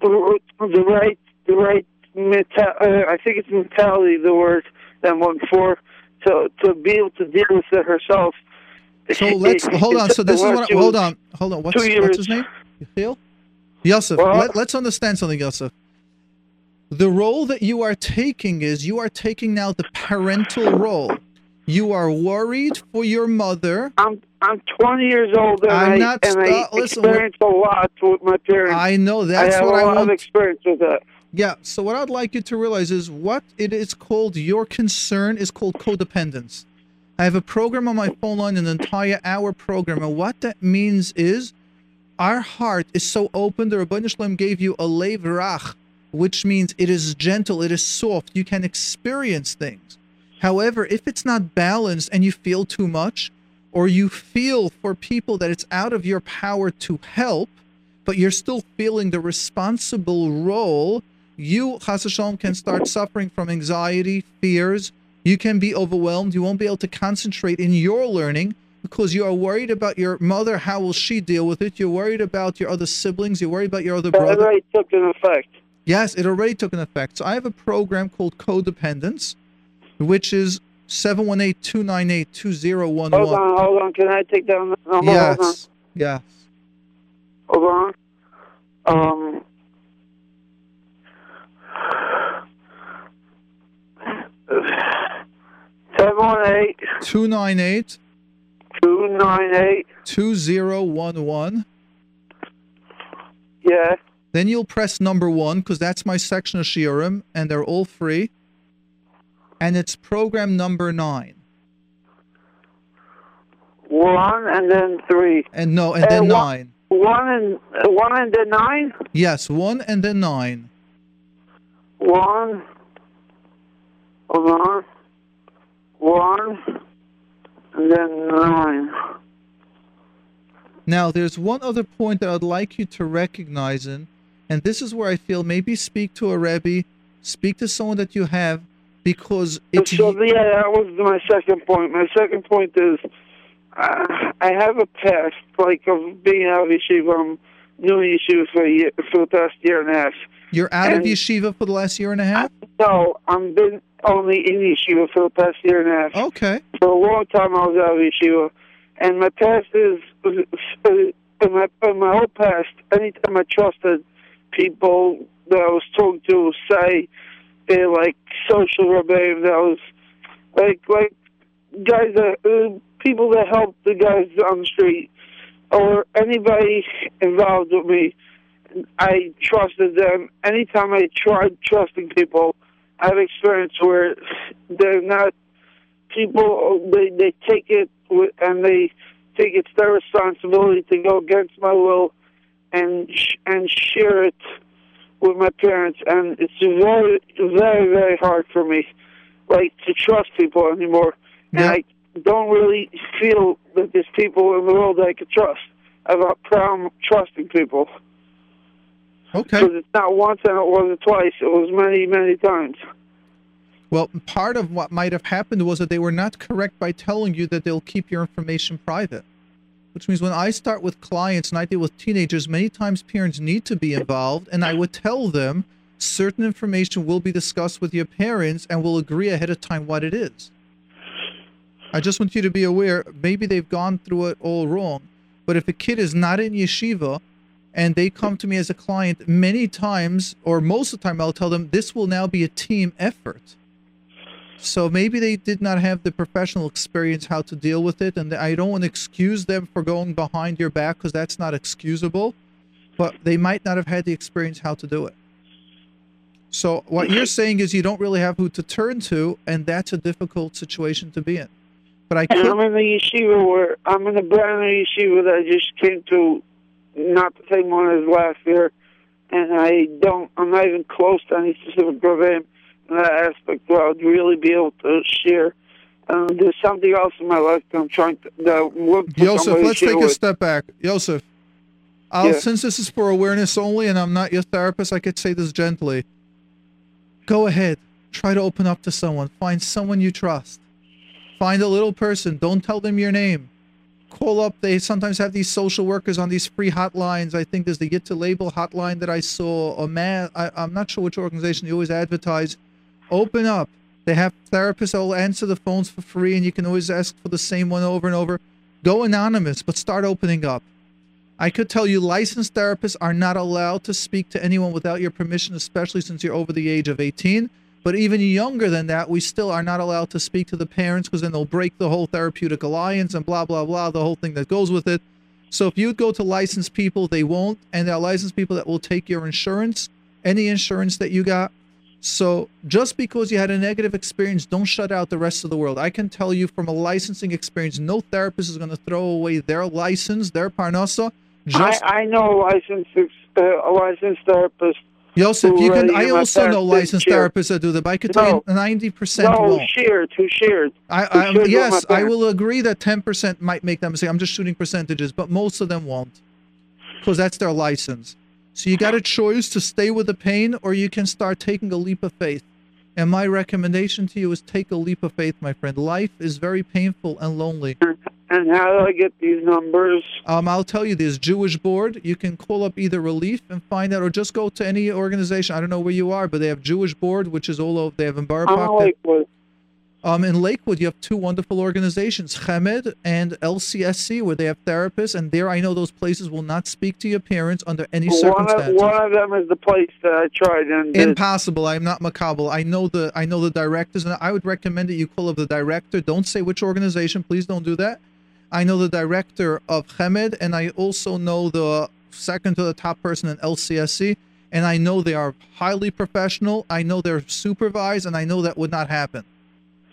the right, the right. Meta- uh, I think it's mentality, the word that I'm for, to to be able to deal with it herself. So let's hold on. So this is what. Hold on. Hold on. What's, what's his name? Yechiel? Yosef. Well- let, let's understand something, Yosef. The role that you are taking is you are taking now the parental role. You are worried for your mother. I'm I'm 20 years old and I'm I not and I listen, experienced a lot with my parents. I know that's what I have what a I lot want. of experience with that. Yeah. So what I'd like you to realize is what it is called. Your concern is called codependence. I have a program on my phone line, an entire hour program, and what that means is our heart is so open. The Ribono Shel Olam gave you a lev rach, which means it is gentle, it is soft. You can experience things. However, if it's not balanced and you feel too much, or you feel for people that it's out of your power to help, but you're still feeling the responsible role, you, Chas Hashem, can start suffering from anxiety, fears. You can be overwhelmed. You won't be able to concentrate in your learning because you are worried about your mother. How will she deal with it? You're worried about your other siblings. You're worried about your other brother. already took an effect. Yes, it already took an effect. So I have a program called Codependence, which is 718-298-2011. Hold on, hold on. Can I take down the number? Hold on. Yes. Yes. Hold on. Um. 298 298 2011. Yeah. Then you'll press number one because that's my section of Shiurim and they're all free. And it's program number nine. One and then three. And no, and uh, then one, nine. One and uh, one and then nine. Yes, one and then nine. One. Hold on. One. Then nine. Now, there's one other point that I'd like you to recognize in, and this is where I feel maybe speak to a Rebbe, speak to someone that you have, because it's So yeah, that was my second point. My second point is uh, I have a past like of being out of yeshiva. I'm doing yeshiva for a year, for the past year and a half. You're out of yeshiva for the last year and a half? No, I've been only in yeshiva for the past year and a half. Okay. For a long time, I was out of yeshiva, and my past is in my in my whole past. Anytime I trusted people that I was talking to, say they're like social rebbeim, that was like like guys that uh, people that helped the guys on the street, or anybody involved with me. I trusted them. Anytime I tried trusting people, I've experienced where they're not people. They they take it and they think it's their responsibility to go against my will and sh- and share it with my parents. And it's very very very hard for me, like to trust people anymore. And I don't really feel that there's people in the world that I could trust. I have a problem trusting people. Okay. Because it's not once and it wasn't twice. It was many, many times. Well, part of what might have happened was that they were not correct by telling you that they'll keep your information private. Which means when I start with clients and I deal with teenagers, many times parents need to be involved, and I would tell them certain information will be discussed with your parents and we'll agree ahead of time what it is. I just want you to be aware maybe they've gone through it all wrong, but if a kid is not in yeshiva and they come to me as a client, many times or most of the time I'll tell them this will now be a team effort. So maybe they did not have the professional experience how to deal with it, and I don't want to excuse them for going behind your back because that's not excusable. But they might not have had the experience how to do it. So what you're saying is you don't really have who to turn to, and that's a difficult situation to be in. But I could I'm in the yeshiva where I'm in a brand new yeshiva that I just came to, not the same one as last year, and I don't. I'm not even close to any specific program in that aspect where I would really be able to share. Um, there's something else in my life that I'm trying to. That I'm looking for Yosef, somebody to let's take a step back. Joseph, I'll, Yeah. since this is for awareness only and I'm not your therapist, I could say this gently. Go ahead. Try to open up to someone. Find someone you trust. Find a little person. Don't tell them your name. Call up. They sometimes have these social workers on these free hotlines. I think there's the Get to Label hotline that I saw. A man, I, I'm not sure which organization they always advertise. Open up. They have therapists that will answer the phones for free, and you can always ask for the same one over and over. Go anonymous, but start opening up. I could tell you licensed therapists are not allowed to speak to anyone without your permission, especially since you're over the age of 18. But even younger than that, we still are not allowed to speak to the parents because then they'll break the whole therapeutic alliance and blah, blah, blah, the whole thing that goes with it. So if you go to licensed people, they won't. And there are licensed people that will take your insurance, any insurance that you got. So just because you had a negative experience, don't shut out the rest of the world. I can tell you from a licensing experience, no therapist is going to throw away their license, their parnassa. Just I, I know a licensed uh, a licensed therapist. Yosef, who you can. I also know licensed therapists that do that, but I could tell you ninety percent No, shared, who shared. I, Who I shared yes, I will agree that ten percent might make that mistake. I'm just shooting percentages, but most of them won't, because that's their license. So you got a choice to stay with the pain, or you can start taking a leap of faith. And my recommendation to you is take a leap of faith, my friend. Life is very painful and lonely. And how do I get these numbers? Um, I'll tell you, there's Jewish Board. You can call up either Relief and find out, or just go to any organization. I don't know where you are, but they have Jewish Board, which is all over. They have in Borough Park. Lakewood. Um, in Lakewood, you have two wonderful organizations, Chemed and LCSC, where they have therapists. And there, I know those places will not speak to your parents under any One of, circumstances. one of them is the place that I tried and did. Impossible. I'm not macabre. I know the I know the directors, and I would recommend that you call up the director. Don't say which organization. Please don't do that. I know the director of Chemed, and I also know the second to the top person in LCSC, and I know they are highly professional. I know they're supervised, and I know that would not happen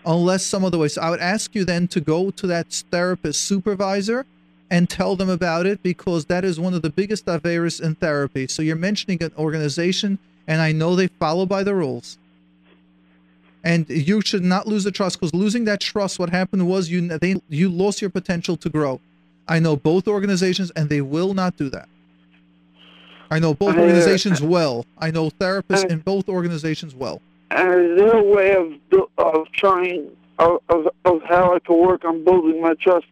unless some other way. So I would ask you then to go to that therapist supervisor and tell them about it because that is one of the biggest averas in therapy. So you're mentioning an organization, and I know they follow by the rules. And you should not lose the trust because losing that trust, what happened was you they you lost your potential to grow. I know both organizations, and they will not do that. I know both Uh, organizations well. I know therapists in both organizations well. And is there a way of of trying of, of of how I can work on building my trust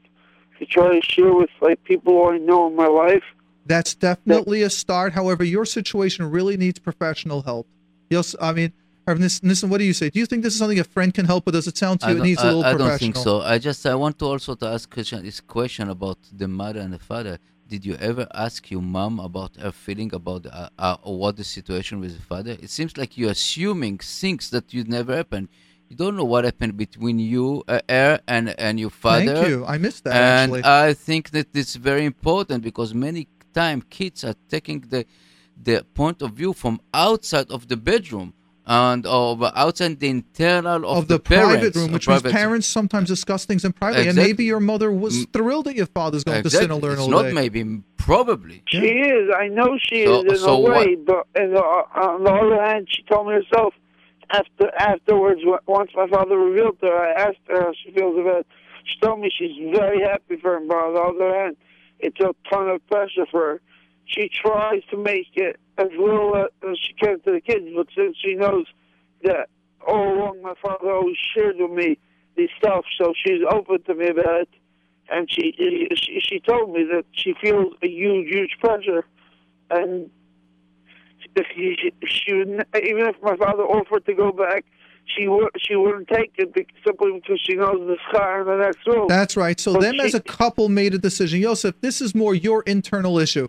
to try to share with like people I know in my life? That's definitely a start. However, your situation really needs professional help. Yes, I mean, listen. What do you say? Do you think this is something a friend can help, with? does it sound to you it needs a I- little I professional? don't think so. I just I want to also to ask question, this question about the mother and the father. Did you ever ask your mom about her feeling about uh, uh, what the situation with the father? It seems like you're assuming things that you never happened. You don't know what happened between you, uh, her, and and your father. Thank you. I missed that and actually. I think that it's very important because many time kids are taking the the point of view from outside of the bedroom and of outside the internal of, of the, parents, private room, of which means private- parents sometimes discuss things in private, and maybe your mother was thrilled that your father's going to Exactly. sit and learn it's all not day. maybe, probably. She is. I know she So- is in so a what- way, but in the, on the other hand, she told me herself after afterwards. Once my father revealed to her, I asked her how she feels about. it. She told me she's very happy for him, but on the other hand, it's a ton of pressure for her. She tries to make it as little as she can to the kids, but since she knows that all along my father always shared with me this stuff, so she's open to me about it. And she she, she told me that she feels a huge, huge pressure, and if she, she would, even if my father offered to go back, she would she wouldn't take it simply because she knows the scar in the next room. That's right. So But them as a couple made a decision. Yosef, this is more your internal issue.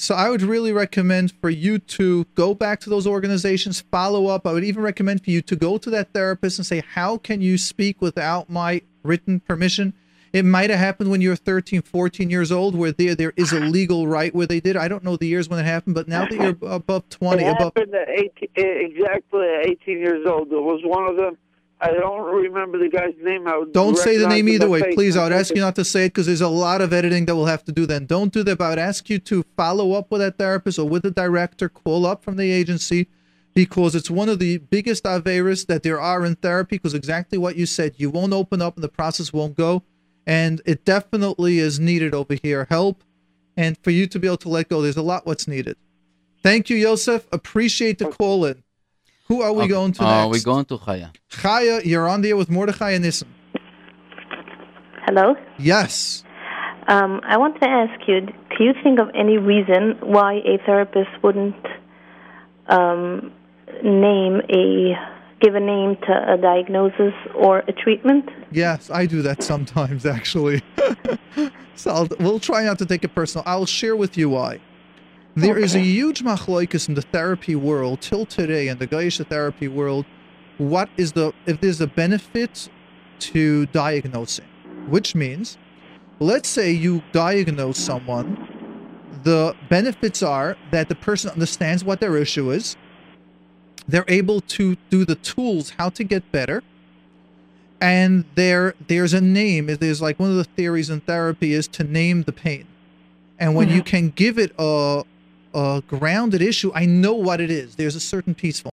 So I would really recommend for you to go back to those organizations, follow up. I would even recommend for you to go to that therapist and say, "How can you speak without my written permission?" It might have happened when you were 13, 14 years old, where there there is a legal right where they did. I don't know the years when it happened, but now that you're above 20, it above happened at 18, eh, exactly 18 years old. It was one of them. I don't remember the guy's name. Don't say the name either way, face. please. I would ask you not to say it because there's a lot of editing that we'll have to do then. Don't do that, but I would ask you to follow up with that therapist or with the director, call up from the agency because it's one of the biggest averas that there are in therapy because exactly what you said. You won't open up and the process won't go. And it definitely is needed over here. Help. And for you to be able to let go, there's a lot what's needed. Thank you, Yosef. Appreciate the call in. Who are we Okay. going to Uh, next? we're going to Chaya. Chaya, you're on the there with Mordechai and Nissen. Hello. Yes. Um, I want to ask you: do you think of any reason why a therapist wouldn't um, name a give a name to a diagnosis or a treatment? Yes, I do that sometimes, actually. so I'll, we'll try not to take it personal. I'll share with you why. There is a huge machloikus in the therapy world till today, in the Gaisha therapy world. What is the if there's a benefit to diagnosing, which means, let's say you diagnose someone, the benefits are that the person understands what their issue is. They're able to do the tools how to get better and there there's a name there's like one of the theories in therapy is to name the pain and when you mm-hmm. can give it a, a grounded issue i know what it is. There's a certain peaceful.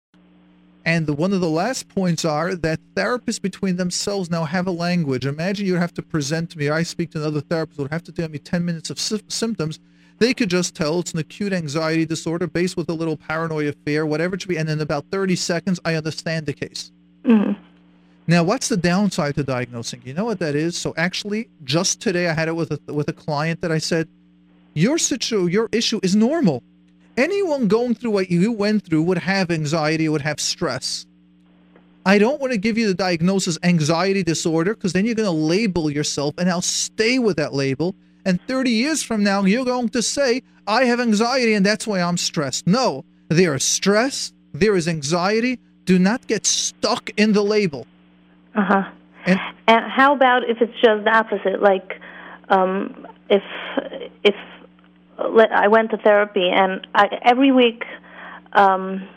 And the, one of the last points are that therapists between themselves now have a language. Imagine you'd have to present to me i speak to another therapist would have to tell me 10 minutes of sy- symptoms. They could just tell it's an acute anxiety disorder based with a little paranoia fear whatever it should be and in about 30 seconds i understand the case. Mm-hmm. Now, what's the downside to diagnosing? You know what that is? So actually, just today I had it with a with a client that I said, "Your situ your issue is normal. Anyone going through what you went through would have anxiety, would have stress. I don't want to give you the diagnosis anxiety disorder because then you're going to label yourself and I'll stay with that label. And 30 years from now, you're going to say, I have anxiety and that's why I'm stressed. No, there is stress, there is anxiety. Do not get stuck in the label. Uh huh. And And how about if it's just the opposite? Like, um, if if I went to therapy and I, every week, um,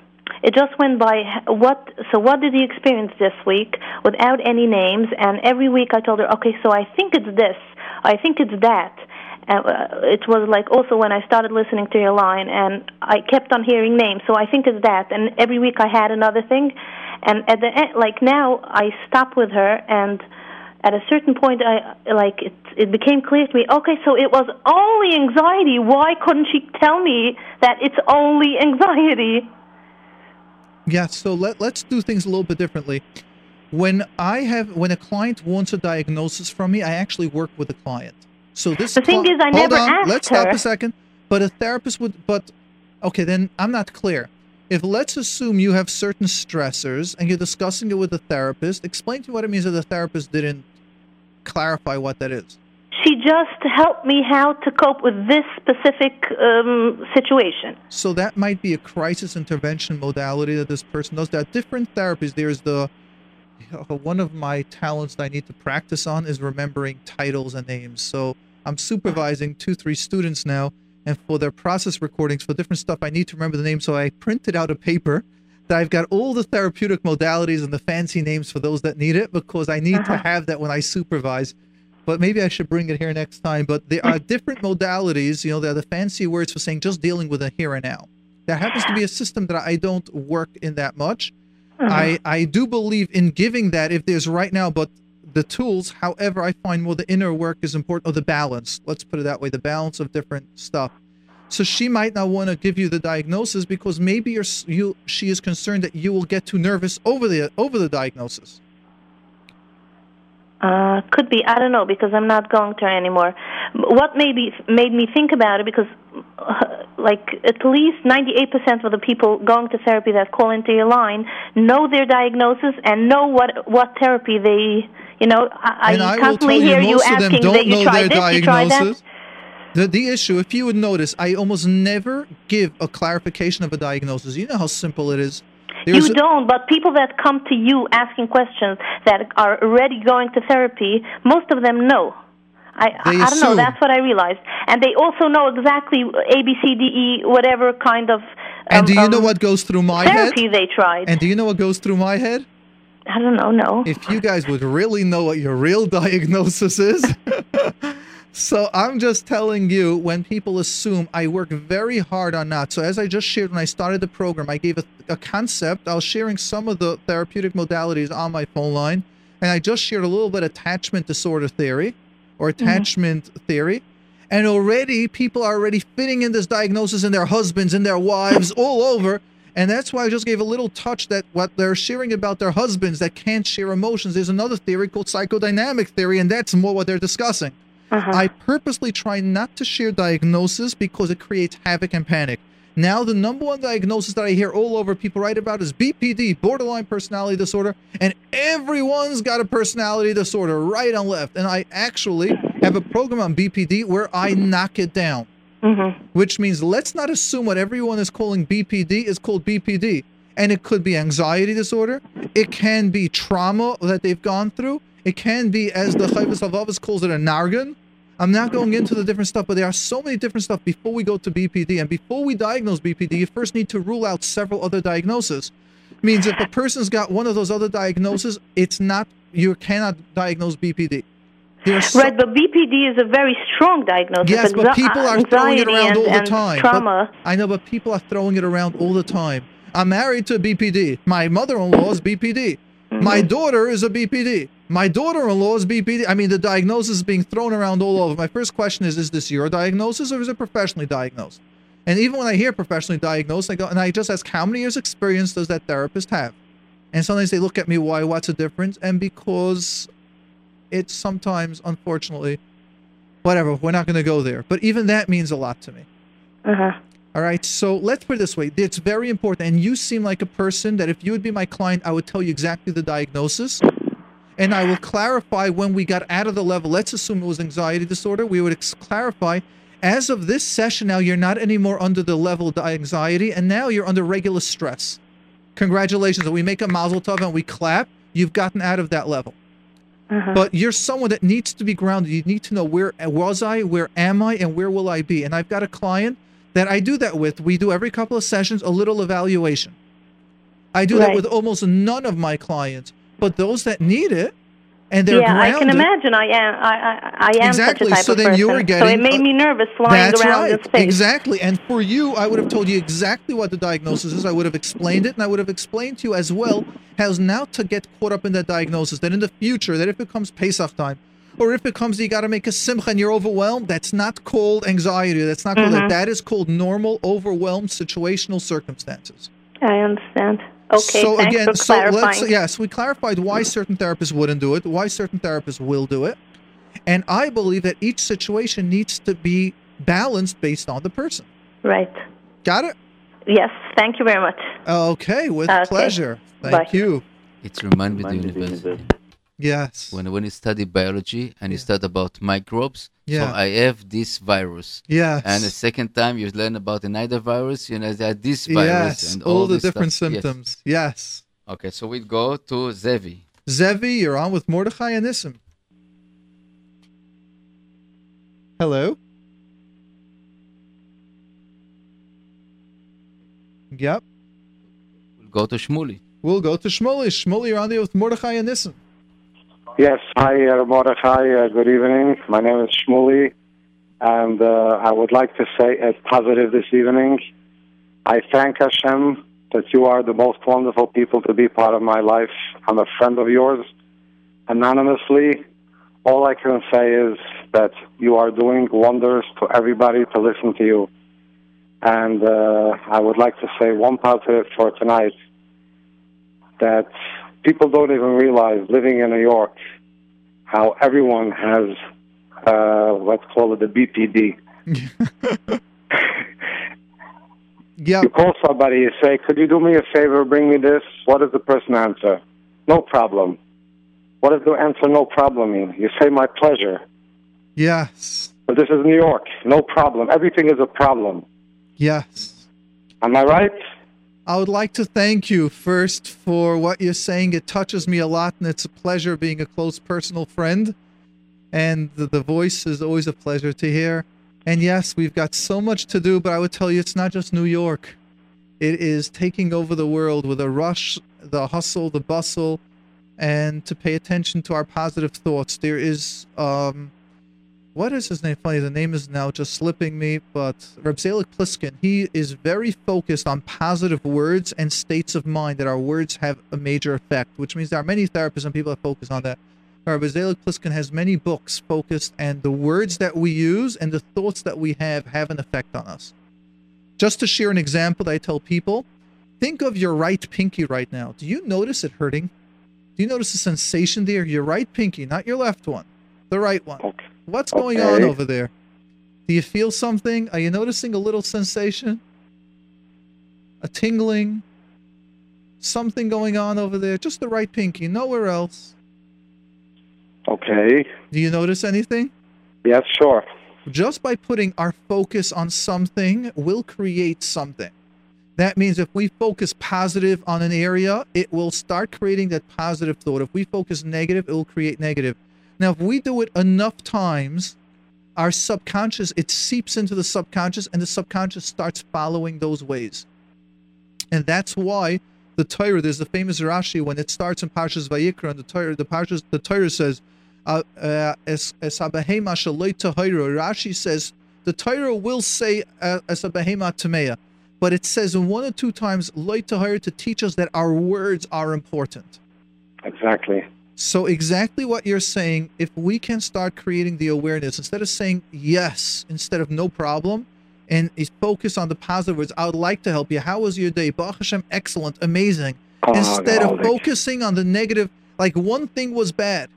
it just went by. What so? What did you experience this week without any names? And every week I told her, okay, so I think it's this. I think it's that. And uh, it was like also when I started listening to your line, and I kept on hearing names. So I think it's that. And every week I had another thing. And at the end, like now, I stopped with her, and at a certain point, I like it. It became clear to me. Okay, so it was only anxiety. Why couldn't she tell me that it's only anxiety? Yeah, so let, let's do things a little bit differently. When I have when a client wants a diagnosis from me, I actually work with the client. So this The thing cli- is, I hold never on, asked let's stop a second. But a therapist would. But okay, then I'm not clear. If let's assume you have certain stressors and you're discussing it with a therapist, explain to me what it means that the therapist didn't clarify what that is. She just helped me how to cope with this specific um, situation. So that might be a crisis intervention modality that this person does. There are different therapies. There's the one of my talents that I need to practice on is remembering titles and names. So I'm supervising two, three students now, and for their process recordings for different stuff, I need to remember the name. So I printed out a paper I've got all the therapeutic modalities and the fancy names for those that need it because I need Uh-huh. to have that when I supervise. But maybe I should bring it here next time. But there are different modalities. You know, there are the fancy words for saying just dealing with a here and now. There happens to be a system that I don't work in that much. I, I do believe in giving that if there's right now, but the tools, however, I find more the inner work is important, or the balance. Let's put it that way the balance of different stuff. So she might not want to give you the diagnosis because maybe you're, you she is concerned that you will get too nervous over the over the diagnosis. Uh, could be. I don't know because I'm not going to her anymore. What maybe made me think about it because, uh, like, at least 98% of the people going to therapy that call into your line know their diagnosis and know what what therapy they. You know, I, and I constantly you, hear you most of them asking don't that you their this, you tried that. The, the issue, if you would notice, I almost never give a clarification of a diagnosis. You know how simple it is. There's you don't, but people that come to you asking questions that are already going to therapy, most of them know. I, I, I don't know. That's what I realized, and they also know exactly A, B, C, D, E, whatever kind of. And um, do you know um, what goes through my head? therapy they tried? And do you know what goes through my head? I don't know. No. If you guys would really know what your real diagnosis is. so I'm just telling you when people assume I work very hard on that. So as I just shared when I started the program, I gave a, a concept. I was sharing some of the therapeutic modalities on my phone line. And I just shared a little bit attachment disorder theory or mm-hmm. attachment theory. And already people are already fitting in this diagnosis in their husbands and their wives all over. And that's why I just gave a little touch that what they're sharing about their husbands that can't share emotions. There's another theory called psychodynamic theory, and that's more what they're discussing. I purposely try not to share diagnosis because it creates havoc and panic. Now, the number one diagnosis that I hear all over people write about is BPD, borderline personality disorder, and everyone's got a personality disorder, right and left. And I actually have a program on BPD where I knock it down Mm-hmm. which means let's not assume what everyone is calling BPD is called BPD. And it could be anxiety disorder. It can be trauma that they've gone through. It can be, as the Chovos Halevavos calls it, a nargan. I'm not going into the different stuff, but there are so many different stuff before we go to BPD. And before we diagnose BPD, you first need to rule out several other diagnoses. Means if a person's got one of those other diagnoses, it's not, you cannot diagnose BPD. So- right, but BPD is a very strong diagnosis. Yes, but people are throwing it around and, all the time. But- I know, but people are throwing it around all the time. I'm married to a BPD. My mother-in-law is BPD. My Mm-hmm. daughter is a BPD. My daughter-in-law is BPD. I mean, the diagnosis is being thrown around all over. My first question is: Is this your diagnosis or is it professionally diagnosed? And even when I hear professionally diagnosed, I go and I just ask, how many years' experience does that therapist have? And sometimes they look at me, why? What's the difference? And because it's sometimes, unfortunately, whatever. We're not going to go there. But even that means a lot to me. Uh-huh. All right. So let's put it this way. It's very important. And you seem like a person that if you would be my client, I would tell you exactly the diagnosis. And I will clarify when we got out of the level. Let's assume it was anxiety disorder. We would ex- clarify as of this session now, you're not anymore under the level of anxiety, and now you're under regular stress. Congratulations. And we make a mazel tov and we clap. You've gotten out of that level. Uh-huh. But you're someone that needs to be grounded. You need to know where was I, where am I, and where will I be. And I've got a client that I do that with. We do every couple of sessions a little evaluation. I do that with almost none of my clients, but those that need it, and they're yeah, I can imagine. I am. I I, I am Exactly. such a type So then person. you were so getting- it made me nervous flying That's around right. in space. Exactly. And for you, I would have told you exactly what the diagnosis is. I would have explained it, and I would have explained to you as well how now to get caught up in that diagnosis. That in the future, that if it comes Pesach time, or if it comes you got to make a simcha and you're overwhelmed, that's not called anxiety. That's not called that. Mhm. That is called normal, overwhelmed situational circumstances. I understand. Okay, so thanks again, for so clarifying. let's yes, we clarified why certain therapists wouldn't do it, why certain therapists will do it, and I believe that each situation needs to be balanced based on the person. Right. Got it? Yes. Thank you very much. Okay, with Okay. pleasure. Thank Bye. you. It's remind me the university. Yes. When when you study biology and you study about microbes, Yeah. so I have this virus. Yes. And the second time you learn about another virus, you know that this virus Yes. and all, all, the this stuff. different Yes. symptoms. Yes. Okay, so we go to Zevi. Zevi, you're on with Mordechai and Nissen. Hello. Yep. We'll go to Shmuli. We'll go to Shmuley. Shmuley, you're on there with Mordechai and Nissen. Yes, hi, uh, Mordechai. Uh, good evening. My name is Shmuley, and uh, I would like to say a positive this evening. I thank Hashem that you are the most wonderful people to be part of my life. I'm a friend of yours, anonymously. All I can say is that you are doing wonders to everybody to listen to you. And uh, I would like to say one positive for tonight that people don't even realize living in New York how everyone has uh, let's call it the BPD. Yeah. You call somebody, you say, "Could you do me a favor? Bring me this." What does the person answer? No problem. What does the answer "no problem" mean? You say, "My pleasure." Yes. But this is New York. No problem. Everything is a problem. Yes. Am I right? I would like to thank you first for what you're saying. It touches me a lot, and it's a pleasure being a close personal friend. And the, the voice is always a pleasure to hear. And yes, we've got so much to do, but I would tell you it's not just New York. It is taking over the world with a rush, the hustle, the bustle, and to pay attention to our positive thoughts. There is, um, what is his name? Funny, the name is now just slipping me, but Reb Zelig Pliskin, he is very focused on positive words and states of mind that our words have a major effect, which means there are many therapists and people that focus on that. Reb Zelig Pliskin has many books focused, and the words that we use and the thoughts that we have have an effect on us. Just to share an example that I tell people, think of your right pinky right now. Do you notice it hurting? Do you notice a sensation there? Your right pinky, not your left one, the right one. What's going on over there? Do you feel something? Are you noticing a little sensation? A tingling? Something going on over there? Just the right pinky, nowhere else. Okay. Do you notice anything? Yes, sure. Just by putting our focus on something, we'll create something. That means if we focus positive on an area, it will start creating that positive thought. If we focus negative, it will create negative. Now, if we do it enough times, our subconscious, it seeps into the subconscious, and the subconscious starts following those ways. And that's why the Torah, there's the famous Rashi when it starts in Parshas Vayikra, and the Torah, the Parshas, the Torah says, uh, uh, es es. Rashi says the Torah will say uh, es habehema tamea, but it says one or two times loy tahira to teach us that our words are important. Exactly. So exactly what you're saying, if we can start creating the awareness instead of saying yes, instead of no problem, and is focus on the positive words. I would like to help you. How was your day? Baruch Hashem, excellent, amazing. Oh, instead of focusing on the negative, like one thing was bad.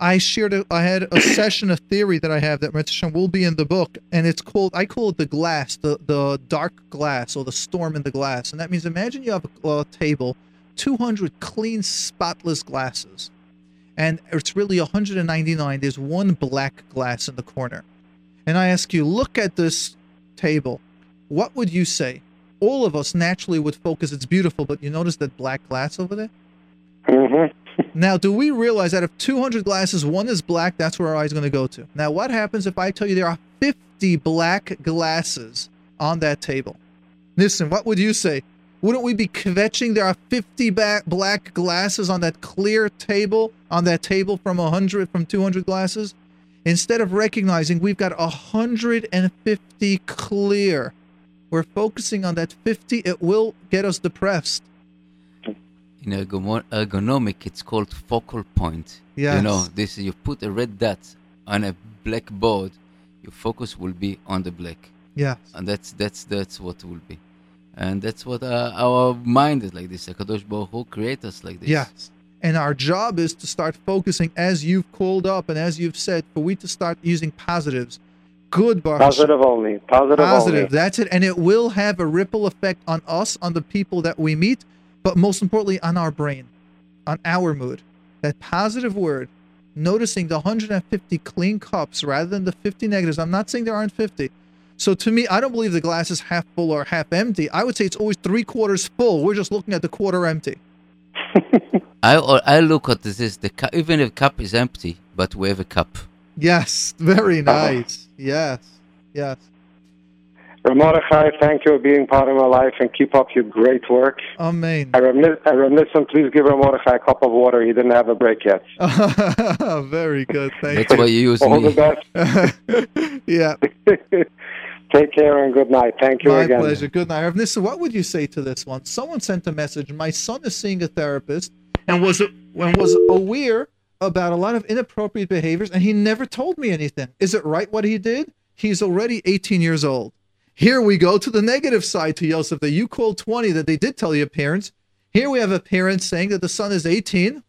I shared, a, I had a session, a theory that I have that Mitzvah Hashem, will be in the book, and it's called, I call it the glass, the the dark glass or the storm in the glass, and that means imagine you have a, a table, 200 clean, spotless glasses, and it's really 199. There's one black glass in the corner, and I ask you, look at this table, what would you say? All of us naturally would focus. It's beautiful, but you notice that black glass over there. Mm-hmm. Now, do we realize that if 200 glasses, one is black, that's where our eye's going to go to? Now, what happens if I tell you there are 50 black glasses on that table? Listen, what would you say? Wouldn't we be kvetching there are 50 ba- black glasses on that clear table, on that table from 100, from 200 glasses? Instead of recognizing we've got 150 clear, we're focusing on that 50, it will get us depressed. In ergonomic, it's called focal point. Yes. You know, this you put a red dot on a black board, your focus will be on the black. Yes. And that's that's that's what will be, and that's what uh, our mind is like this. Hakadosh Baruch Hu create us like this. Yes. And our job is to start focusing, as you've called up and as you've said, for we to start using positives. Good, Baruch Positive only. Positive, Positive. only. That's it. And it will have a ripple effect on us, on the people that we meet, but most importantly, on our brain, on our mood. That positive word, noticing the 150 clean cups rather than the 50 negatives. I'm not saying there aren't 50. So to me, I don't believe the glass is half full or half empty. I would say it's always three quarters full. We're just looking at the quarter empty. I I look at this is. the cup, even if cup is empty, but we have a cup. Yes, very nice. Yes, yes. Mordechai, thank you for being part of my life and keep up your great work. Amen. I remiss, I reminiscent, please give Mordechai a cup of water. He didn't have a break yet. very good. Thank you. That's why you use All me. the best. yeah. Take care and good night. Thank you My again. pleasure. Good night. Nissa, what would you say to this one? Someone sent a message. My son is seeing a therapist and was and was aware about a lot of inappropriate behaviors, and he never told me anything. Is it right what he did? He's already 18 years old. Here we go to the negative side to Yosef that you called 20 that they did tell your parents. Here we have a parent saying that the son is 18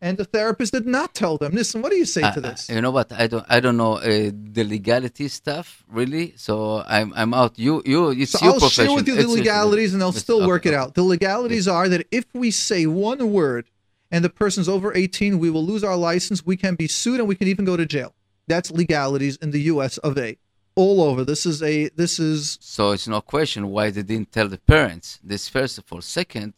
and the therapist did not tell them. Listen, what do you say I- to this? You know what? I don't. I don't know uh, the legality stuff really. So I'm. I'm out. You. You. It's So your I'll profession. share with you the It's- it's- legalities and they'll still okay, work it out. The legalities are that if we say one word and the person's over 18, we will lose our license, we can be sued, and we can even go to jail. That's legalities in the US of A. All over. This is a this is So it's no question why they didn't tell the parents. This first of all. Second,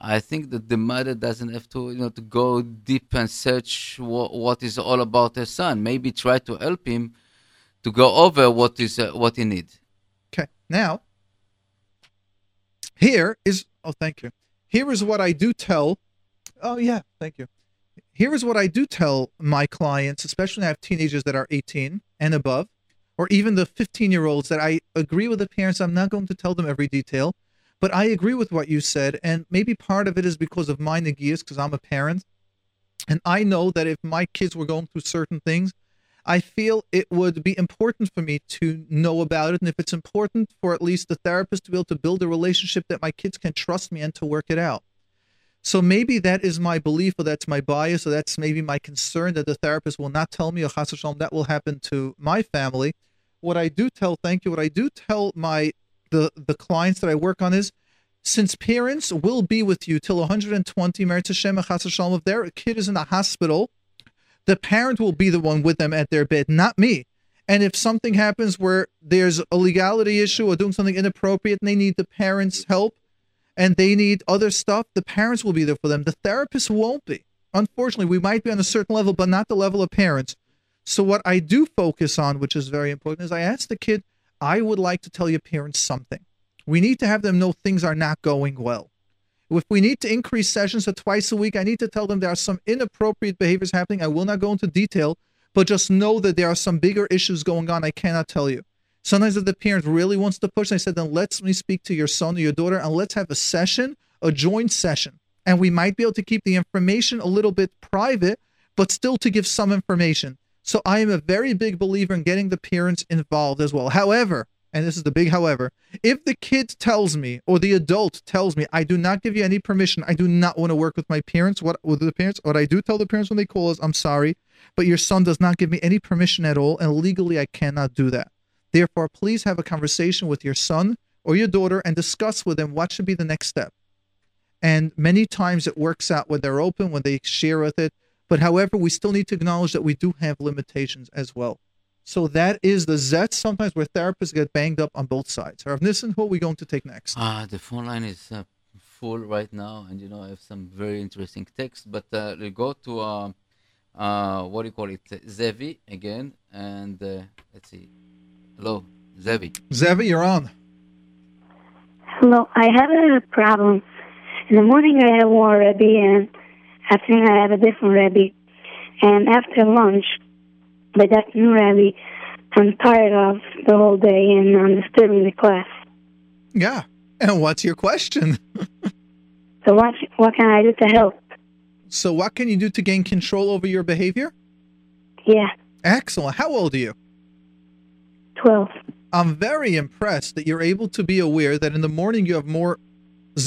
I think that the mother doesn't have to, you know, to go deep and search what, what is all about her son. Maybe try to help him to go over what is uh, what he needs. Okay. Now, here is oh, thank you. Here is what I do tell. Oh yeah, thank you. Here is what I do tell my clients, especially I have teenagers that are 18 and above, or even the 15 year olds that I agree with the parents. I'm not going to tell them every detail, but I agree with what you said, and maybe part of it is because of my nagias, because I'm a parent, and I know that if my kids were going through certain things, I feel it would be important for me to know about it. And if it's important for at least the therapist to be able to build a relationship that my kids can trust me and to work it out. So maybe that is my belief or that's my bias or that's maybe my concern that the therapist will not tell me or chas that will happen to my family. What I do tell, thank you, what I do tell my the the clients that I work on is since parents will be with you till 120 Meretz Hashem v'shalom, if their kid is in the hospital, the parent will be the one with them at their bed, not me. And if something happens where there's a legality issue or doing something inappropriate and they need the parents' help and they need other stuff, the parents will be there for them. The therapist won't be. Unfortunately, we might be on a certain level, but not the level of parents. So, what I do focus on, which is very important, is I ask the kid, I would like to tell your parents something. We need to have them know things are not going well. If we need to increase sessions to twice a week, I need to tell them there are some inappropriate behaviors happening. I will not go into detail, but just know that there are some bigger issues going on. I cannot tell you. Sometimes if the parent really wants to push, I said, then let's me speak to your son or your daughter and let's have a session, a joint session. And we might be able to keep the information a little bit private, but still to give some information. So I am a very big believer in getting the parents involved as well. However, and this is the big however, if the kid tells me or the adult tells me I do not give you any permission, I do not want to work with my parents, what with the parents, what I do tell the parents when they call is I'm sorry, but your son does not give me any permission at all, and legally I cannot do that. Therefore, please have a conversation with your son or your daughter and discuss with them what should be the next step. And many times it works out when they're open, when they share with it. But however, we still need to acknowledge that we do have limitations as well. So that is the zet sometimes where therapists get banged up on both sides. Rav Nissen, who are we going to take next? Ah, the phone line is uh, full right now, and you know I have some very interesting text. But uh, we go to uh, uh, what do you call it, Zevi again, and uh, let's see. Hello, Zevi. Zevi, you're on. Hello, I have a problem. In the morning I have one Rebbe, and afternoon I have a different Rebbe. And after lunch, with that new Rebbe, I'm tired of the whole day and I'm disturbing the class. Yeah. And what's your question? So what what can I do to help? So, what can you do to gain control over your behavior? Yeah, Excellent. How old are you? 12. I'm very impressed that you're able to be aware that in the morning you have more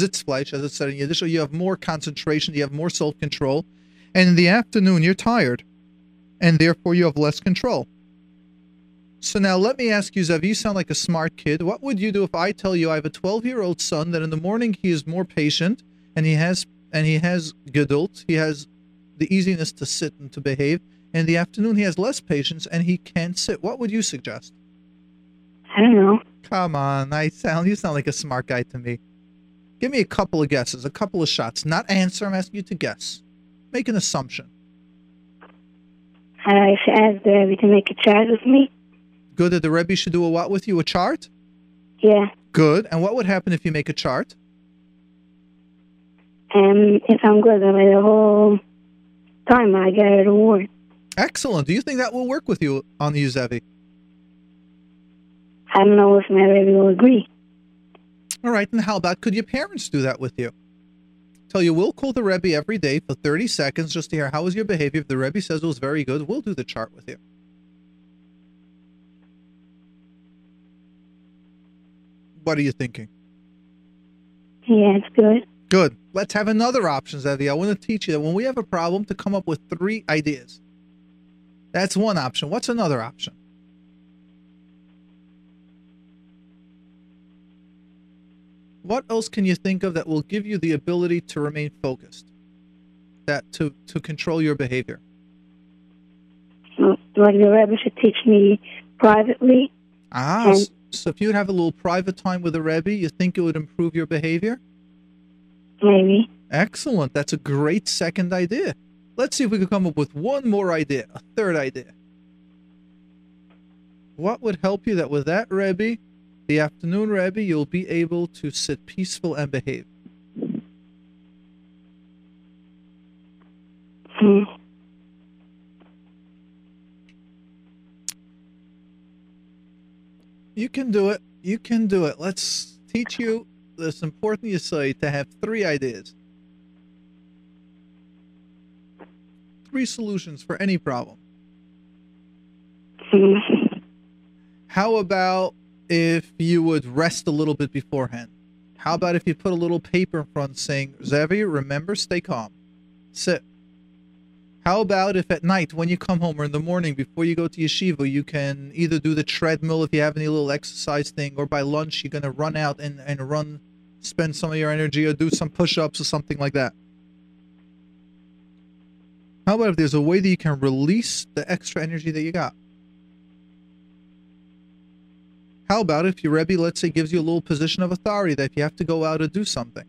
sitzfleisch, as it said in Yiddish, so you have more concentration, you have more self control, and in the afternoon you're tired, and therefore you have less control. So now let me ask you, Zev, you sound like a smart kid. What would you do if I tell you I have a 12 year old son that in the morning he is more patient and he has and he has gedult, he has the easiness to sit and to behave. In the afternoon he has less patience and he can't sit. What would you suggest? I don't know. Come on, I sound you sound like a smart guy to me. Give me a couple of guesses, a couple of shots. Not answer, I'm asking you to guess. Make an assumption. I should ask the Rebbe to make a chart with me. Good that the Rebbe should do a what with you? A chart? Yeah. Good. And what would happen if you make a chart? And if I'm good by the whole time, I get a reward. Excellent. Do you think that will work with you on the Uzevi? I don't know if my Rebbe will agree. All right, and how about could your parents do that with you? Tell you, we'll call the Rebbe every day for 30 seconds just to hear how was your behavior. If the Rebbe says it was very good, we'll do the chart with you. What are you thinking? Yeah, it's good. Good. Let's have another option, Zevi. I want to teach you that when we have a problem, to come up with three ideas. That's one option. What's another option? What else can you think of that will give you the ability to remain focused? That to to control your behavior. Like the Rebbe should teach me privately. Ah, And- so if you'd have a little private time with the Rebbe, you think it would improve your behavior? Maybe. Excellent. That's a great second idea. Let's see if we can come up with one more idea, a third idea. What would help you that with that Rebbe, the afternoon Rabbi, you'll be able to sit peaceful and behave? Hmm. You can do it. You can do it. Let's teach you this important you say to have three ideas. Three solutions for any problem. Hmm. How about if you would rest a little bit beforehand? How about if you put a little paper in front saying, Zevi, remember, stay calm. Sit. How about if at night when you come home or in the morning before you go to yeshiva, you can either do the treadmill if you have any little exercise thing, or by lunch you're going to run out and, and run, spend some of your energy or do some push ups or something like that? How about if there's a way that you can release the extra energy that you got? How about if your Rebbe, let's say, gives you a little position of authority that if you have to go out or do something?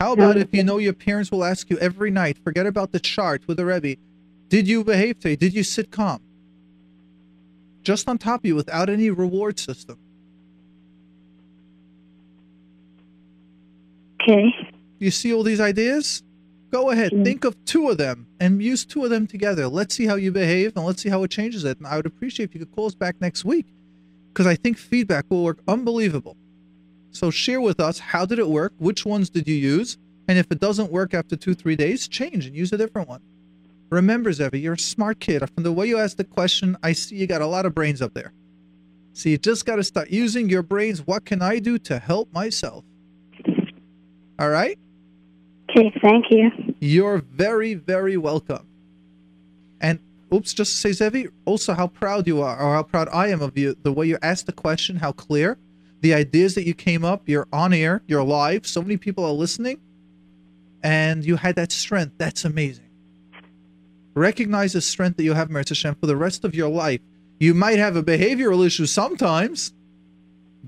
How about if you know your parents will ask you every night, forget about the chart with the Rebbe, did you behave today? Did you sit calm? Just on top of you without any reward system. Okay. You see all these ideas? Go ahead, mm. think of two of them and use two of them together. Let's see how you behave and let's see how it changes it. And I would appreciate if you could call us back next week because I think feedback will work unbelievable. So share with us how did it work? Which ones did you use? And if it doesn't work after two, three days, change and use a different one. Remember, Zevi, you're a smart kid. From the way you asked the question, I see you got a lot of brains up there. So you just got to start using your brains. What can I do to help myself? All right? Okay, thank you. You're very, very welcome. And oops, just to say, Zevi, also how proud you are, or how proud I am of you, the way you asked the question, how clear, the ideas that you came up, you're on air, you're live, so many people are listening, and you had that strength. That's amazing. Recognize the strength that you have, Meretz Hashem, for the rest of your life. You might have a behavioral issue sometimes,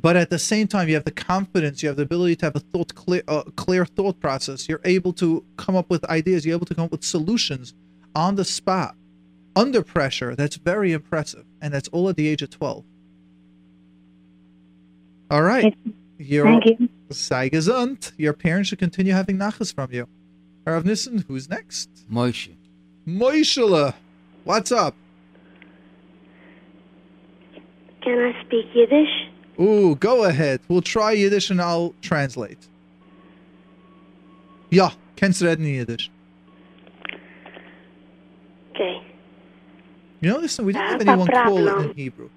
but at the same time, you have the confidence, you have the ability to have a thought clear, uh, clear thought process. You're able to come up with ideas. You're able to come up with solutions on the spot, under pressure. That's very impressive, and that's all at the age of twelve. All right, Your, Thank you. Sei gesund. Your parents should continue having nachas from you. Rav Nissen, who's next? Moshe. Moishela, what's up? Can I speak Yiddish? Ooh, go ahead. We'll try Yiddish and I'll translate. Ja, kennst du reden Yiddish? Okay. You know, listen, we didn't have have anyone call it in Hebrew.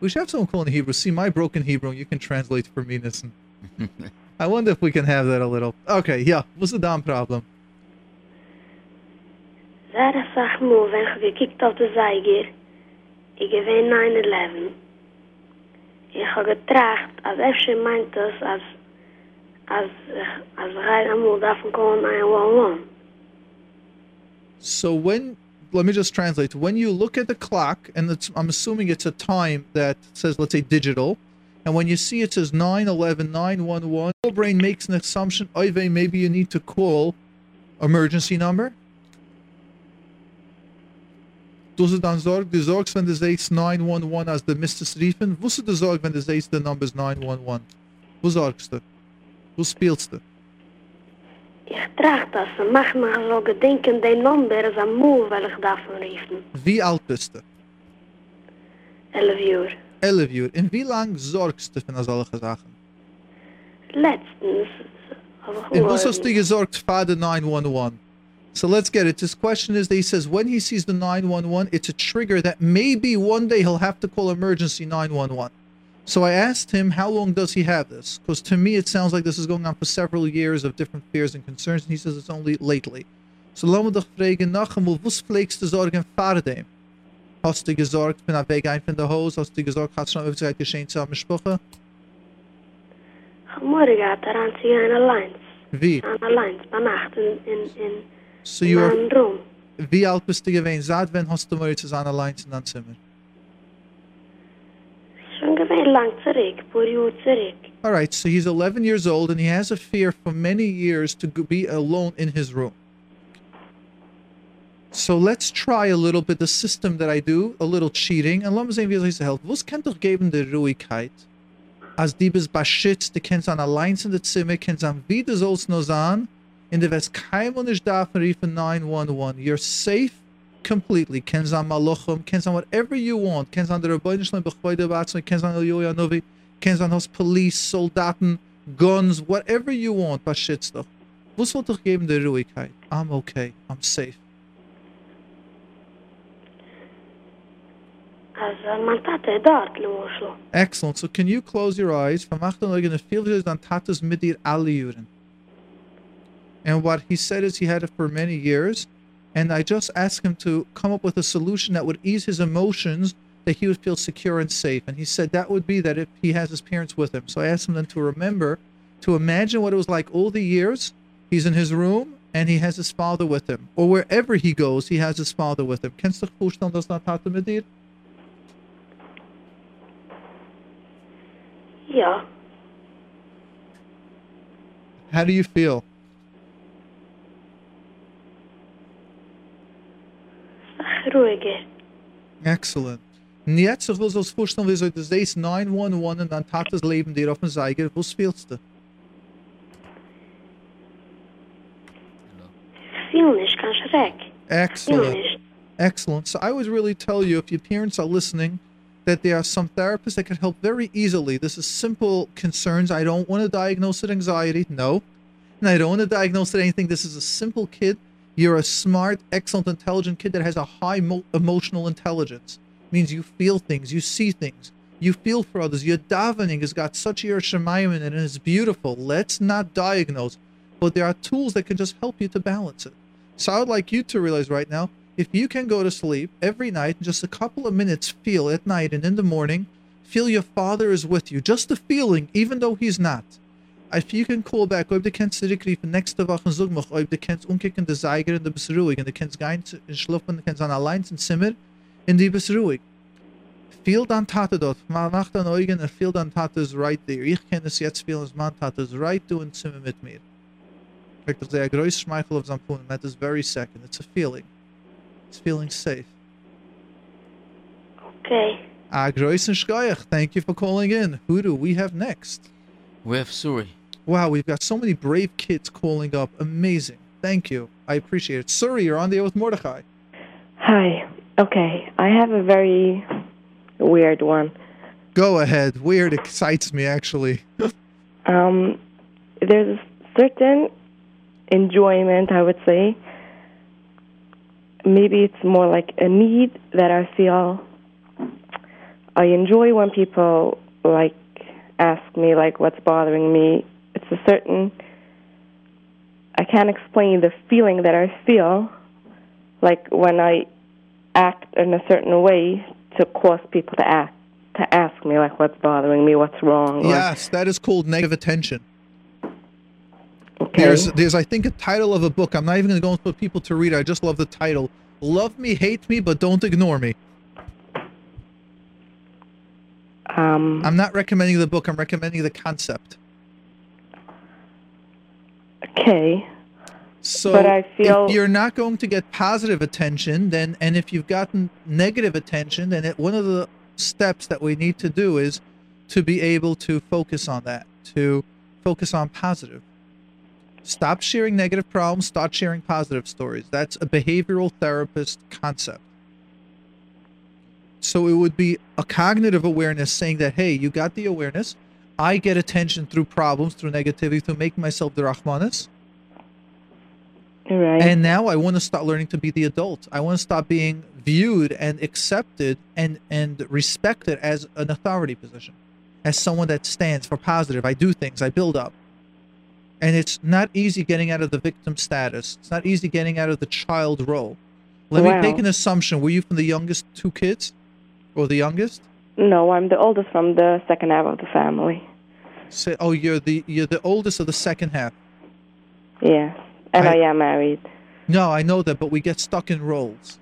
We should have someone call in Hebrew. See my broken Hebrew, you can translate for me, Nissen. I wonder if we can have that a little. Okay, yeah. what's the damn problem? Sehr sag mir, wenn ich gekickt auf den Zeiger, ich gewinne 9-11. Getracht, als Efsche meint als, als, äh, als rein kommen 911. So when let me just translate. When you look at the clock, and it's, I'm assuming it's a time that says, let's say, digital, and when you see it says 911, 911, your brain makes an assumption, Oive, maybe you need to call emergency number. Du sie dann sorg, du sorgst, wenn du siehst 911 als der müsstest riefen. Wo du sorgst, wenn du siehst, the number is 911? Wo sorgst du? Wo spielst du? Ich trage das und mach mir so gedenken, die Nummer ist am Move, weil ich davon riefen. Wie alt bist du? 11 Uhr. 11 Uhr. In wie lang sorgst du für solche Sachen? Letztens. Aber And was hast du gesorgt for the 911? So let's get it. His question is that he says when he sees the 911, it's a trigger that maybe one day he'll have to call emergency 911. So I asked him, how long does he have this? Because to me, it sounds like this is going on for several years of different fears and concerns, and he says it's only lately. So laten we doch vragen nach was pflegst du sorgen vor dem? Hast du gesorgt, bin auf Weg ein von der Hose? Hast du gesorgt, hast du schon öfter geschehen zu haben, Sprache? Morgen gaat aan zich aan een lijn. Wie? Aan een lijn, bij nacht in, in, in, So you're, mijn room. wie alt bist du gewesen? Seit wann hast du mal allein in deinem Zimmer? Schon gewesen lang zurück, paar Jahre zurück. All right, so he's 11 years old and he has a fear for many years to be alone in his room. So let's try a little bit the system that I do, a little cheating. And lass uns sehen, wie es helfen. Was kann doch geben der Ruhigkeit? Als die bist beschützt, du kennst an allein in der Zimmer, kennst an wie du sollst nur sein, und du wirst keinem nicht davon riefen 911. You're safe completely. Kennst an Malochum, kennst an whatever you want. Kennst an der Rabbeinischen Bechweide Batzme, kennst an Novi, kennst an Police, Soldaten, Guns, whatever you want, beschützt doch. Was wird doch geben der Ruhigkeit? I'm okay, I'm safe. Also, mein Tate dort, Excellent. So can you close your eyes? Vermacht dan again feel his dan tatus midir aliuren. And what he said is he had it for many years. And I just asked him to come up with a solution that would ease his emotions, that he would feel secure and safe. And he said that would be that if he has his parents with him. So I asked him then to remember, to imagine what it was like all the years he's in his room and he has his father with him. Or wherever he goes, he has his father with him. Kennst du dich vorstellen, dass das Tate mit dir? Ja, How do you feel? Ruhiger. Excellent. Und jetzt, ich will so vorstellen, wie so das ist 911 und dann tat das Leben dir auf den Seiger. Wo spielst du? Viel nicht, kein Schreck. Excellent. Excellent. So I would really tell you, if your parents are listening, that there are some therapists that can help very easily. This is simple concerns. I don't want to diagnose it anxiety. No. And I don't want to diagnose it anything. This is a simple kid. You're a smart, excellent, intelligent kid that has a high mo- emotional intelligence. means you feel things, you see things, you feel for others. Your davening has got such a shemayim in it and it's beautiful. Let's not diagnose, but there are tools that can just help you to balance it. So I would like you to realize right now, if you can go to sleep every night just a couple of minutes feel at night and in the morning, feel your father is with you. Just the feeling, even though he's not. If you can call back, ob du kennst zurückriefen, nächste Woche sag mich, ob du kennst umkicken, der Seiger und du bist ruhig, und du kennst gehen zu- schlafen, du kennst an allein im Zimmer, und du bist ruhig. Feel dann Tate dort, Ma- mach deine Augen und feel dann Tate is right there. Ich kann es jetzt fühlen, als mein Tate is right du im Zimmer mit mir. Dat is een groot schmeichel op zijn poen. That is very second. It's a feeling. It's feeling safe. Okay. Ah, groß and thank you for calling in. Who do we have next? We have Suri. Wow, we've got so many brave kids calling up. Amazing. Thank you. I appreciate it. Suri, you're on the air with Mordechai. Hi. Okay, I have a very weird one. Go ahead. Weird excites me, actually. Um, there's a certain enjoyment, I would say. Maybe it's more like a need that I feel. I enjoy when people like ask me like what's bothering me. It's a certain. I can't explain the feeling that I feel, like when I act in a certain way to cause people to ask to ask me like what's bothering me, what's wrong. or- Yes, that is called negative attention. There's, there's, I think, a title of a book. I'm not even going to go and put people to read. it. I just love the title. Love me, hate me, but don't ignore me. Um, I'm not recommending the book. I'm recommending the concept. Okay. So But I feel- if you're not going to get positive attention, then and if you've gotten negative attention, then it, one of the steps that we need to do is to be able to focus on that, to focus on positive. Stop sharing negative problems, start sharing positive stories. That's a behavioral therapist concept. So it would be a cognitive awareness saying that, hey, you got the awareness. I get attention through problems, through negativity, through make myself the Rahmanis. Right. And now I want to start learning to be the adult. I want to stop being viewed and accepted and and respected as an authority position, as someone that stands for positive. I do things. I build up. And it's not easy getting out of the victim status. It's not easy getting out of the child role. Let Wow. me take an assumption. Were you from the youngest two kids, or the youngest? No, I'm the oldest from the second half of the family. Say, oh, you're the you're the oldest of the second half. Yeah, And I- I, am married. No, I know that, but we get stuck in roles.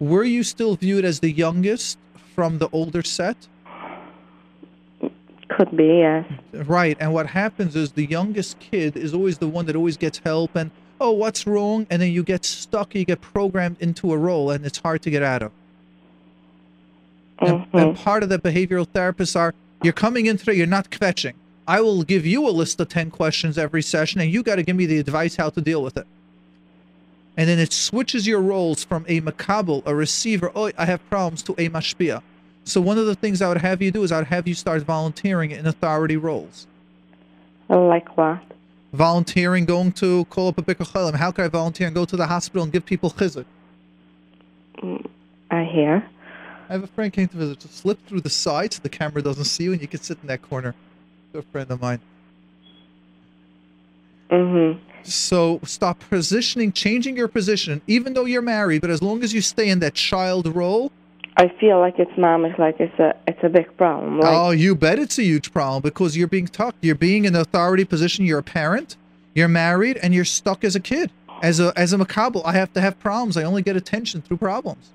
Were you still viewed as the youngest from the older set? Could be, yes. Right, and what happens is the youngest kid is always the one that always gets help and oh, what's wrong? And then you get stuck, you get programmed into a role and it's hard to get out of. And, and mm-hmm. part of the behavioral therapists are you're coming in today, you're not kvetching. I will give you a list of 10 questions every session and you got to give me the advice how to deal with it. And then it switches your roles from a makabel, a receiver, oh, I have problems, to a mashpia. So one of the things I would have you do is I would have you start volunteering in authority roles. Like what? Volunteering, going to call up a Bikur Cholim. How can I volunteer and go to the hospital and give people chizuk? Mm, I hear. I have a friend came to visit. Just slip through the side so the camera doesn't see you and you can sit in that corner. Good friend of mine. Mm-hmm. So stop positioning, changing your position, even though you're married, but as long as you stay in that child role. I feel like it's mamish, like it's a it's a big problem. Like, oh, you bet it's a huge problem because you're being tucked. You're being in an authority position. You're a parent. You're married, and you're stuck as a kid. As a as a makabel, I have to have problems. I only get attention through problems.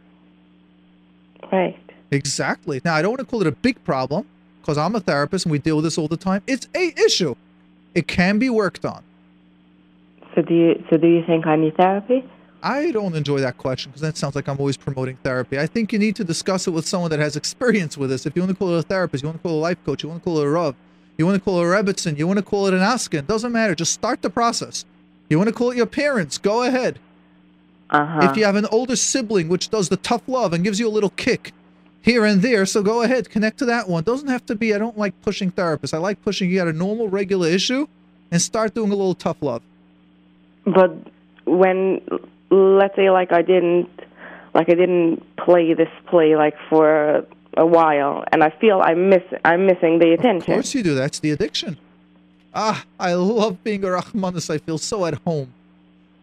Right. Exactly. Now I don't want to call it a big problem because I'm a therapist and we deal with this all the time. It's a issue. It can be worked on. So do you so do you think I need therapy? I don't enjoy that question because that sounds like I'm always promoting therapy. I think you need to discuss it with someone that has experience with this. If you want to call it a therapist, you want to call it a life coach, you want to call it a Rav, you want to call it a Rebbitzin, you want to call it an Askin, doesn't matter. Just start the process. You want to call it your parents, go ahead. Uh-huh. If you have an older sibling which does the tough love and gives you a little kick here and there, so go ahead, connect to that one. Doesn't have to be, I don't like pushing therapists. I like pushing you at a normal, regular issue and start doing a little tough love. But when let's say like I didn't like I didn't play this play like for a while and I feel I'm miss I'm missing the attention. Of course you do. That's the addiction. Ah, I love being a Rahmanis. I feel so at home.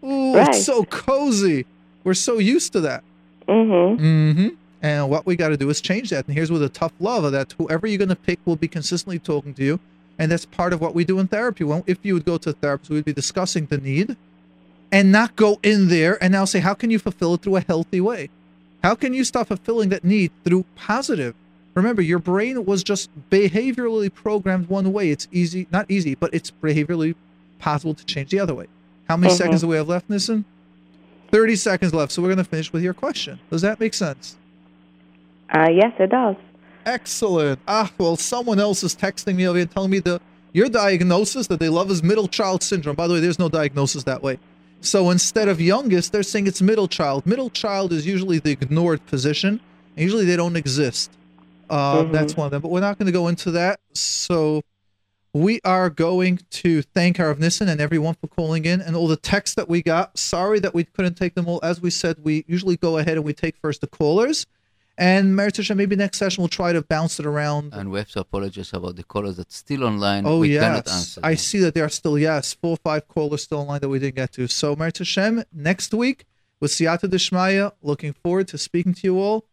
Ooh, Right. it's so cozy. We're so used to that. Mm-hmm. Mm-hmm. And what we got to do is change that. And here's with a tough love of that whoever you're going to pick will be consistently talking to you. And that's part of what we do in therapy. Well, if you would go to a therapist, we would be discussing the need and not go in there and now say, how can you fulfill it through a healthy way? How can you stop fulfilling that need through positive? Remember, your brain was just behaviorally programmed one way. It's easy, not easy, but it's behaviorally possible to change the other way. How many Mhm. seconds do we have left, Nissen? 30 seconds left. So we're going to finish with your question. Does that make sense? Uh yes it does. Excellent. Ah, well, someone else is texting me over here telling me the your diagnosis that they love is middle child syndrome. By the way, there's no diagnosis that way. So instead of youngest, they're saying it's middle child. Middle child is usually the ignored position. Usually they don't exist. Uh, Mhm. That's one of them. But we're not going to go into that. So we are going to thank our Nissen and everyone for calling in and all the texts that we got. Sorry that we couldn't take them all. As we said, we usually go ahead and we take first the callers. And Merit Hashem, maybe next session we'll try to bounce it around. And we have to apologize about the callers that's still online. Oh, we yes. cannot answer. I see that there are still, yes, four or five callers still online that we didn't get to. So, Merit Hashem, next week with Siyata Dishmaya, looking forward to speaking to you all.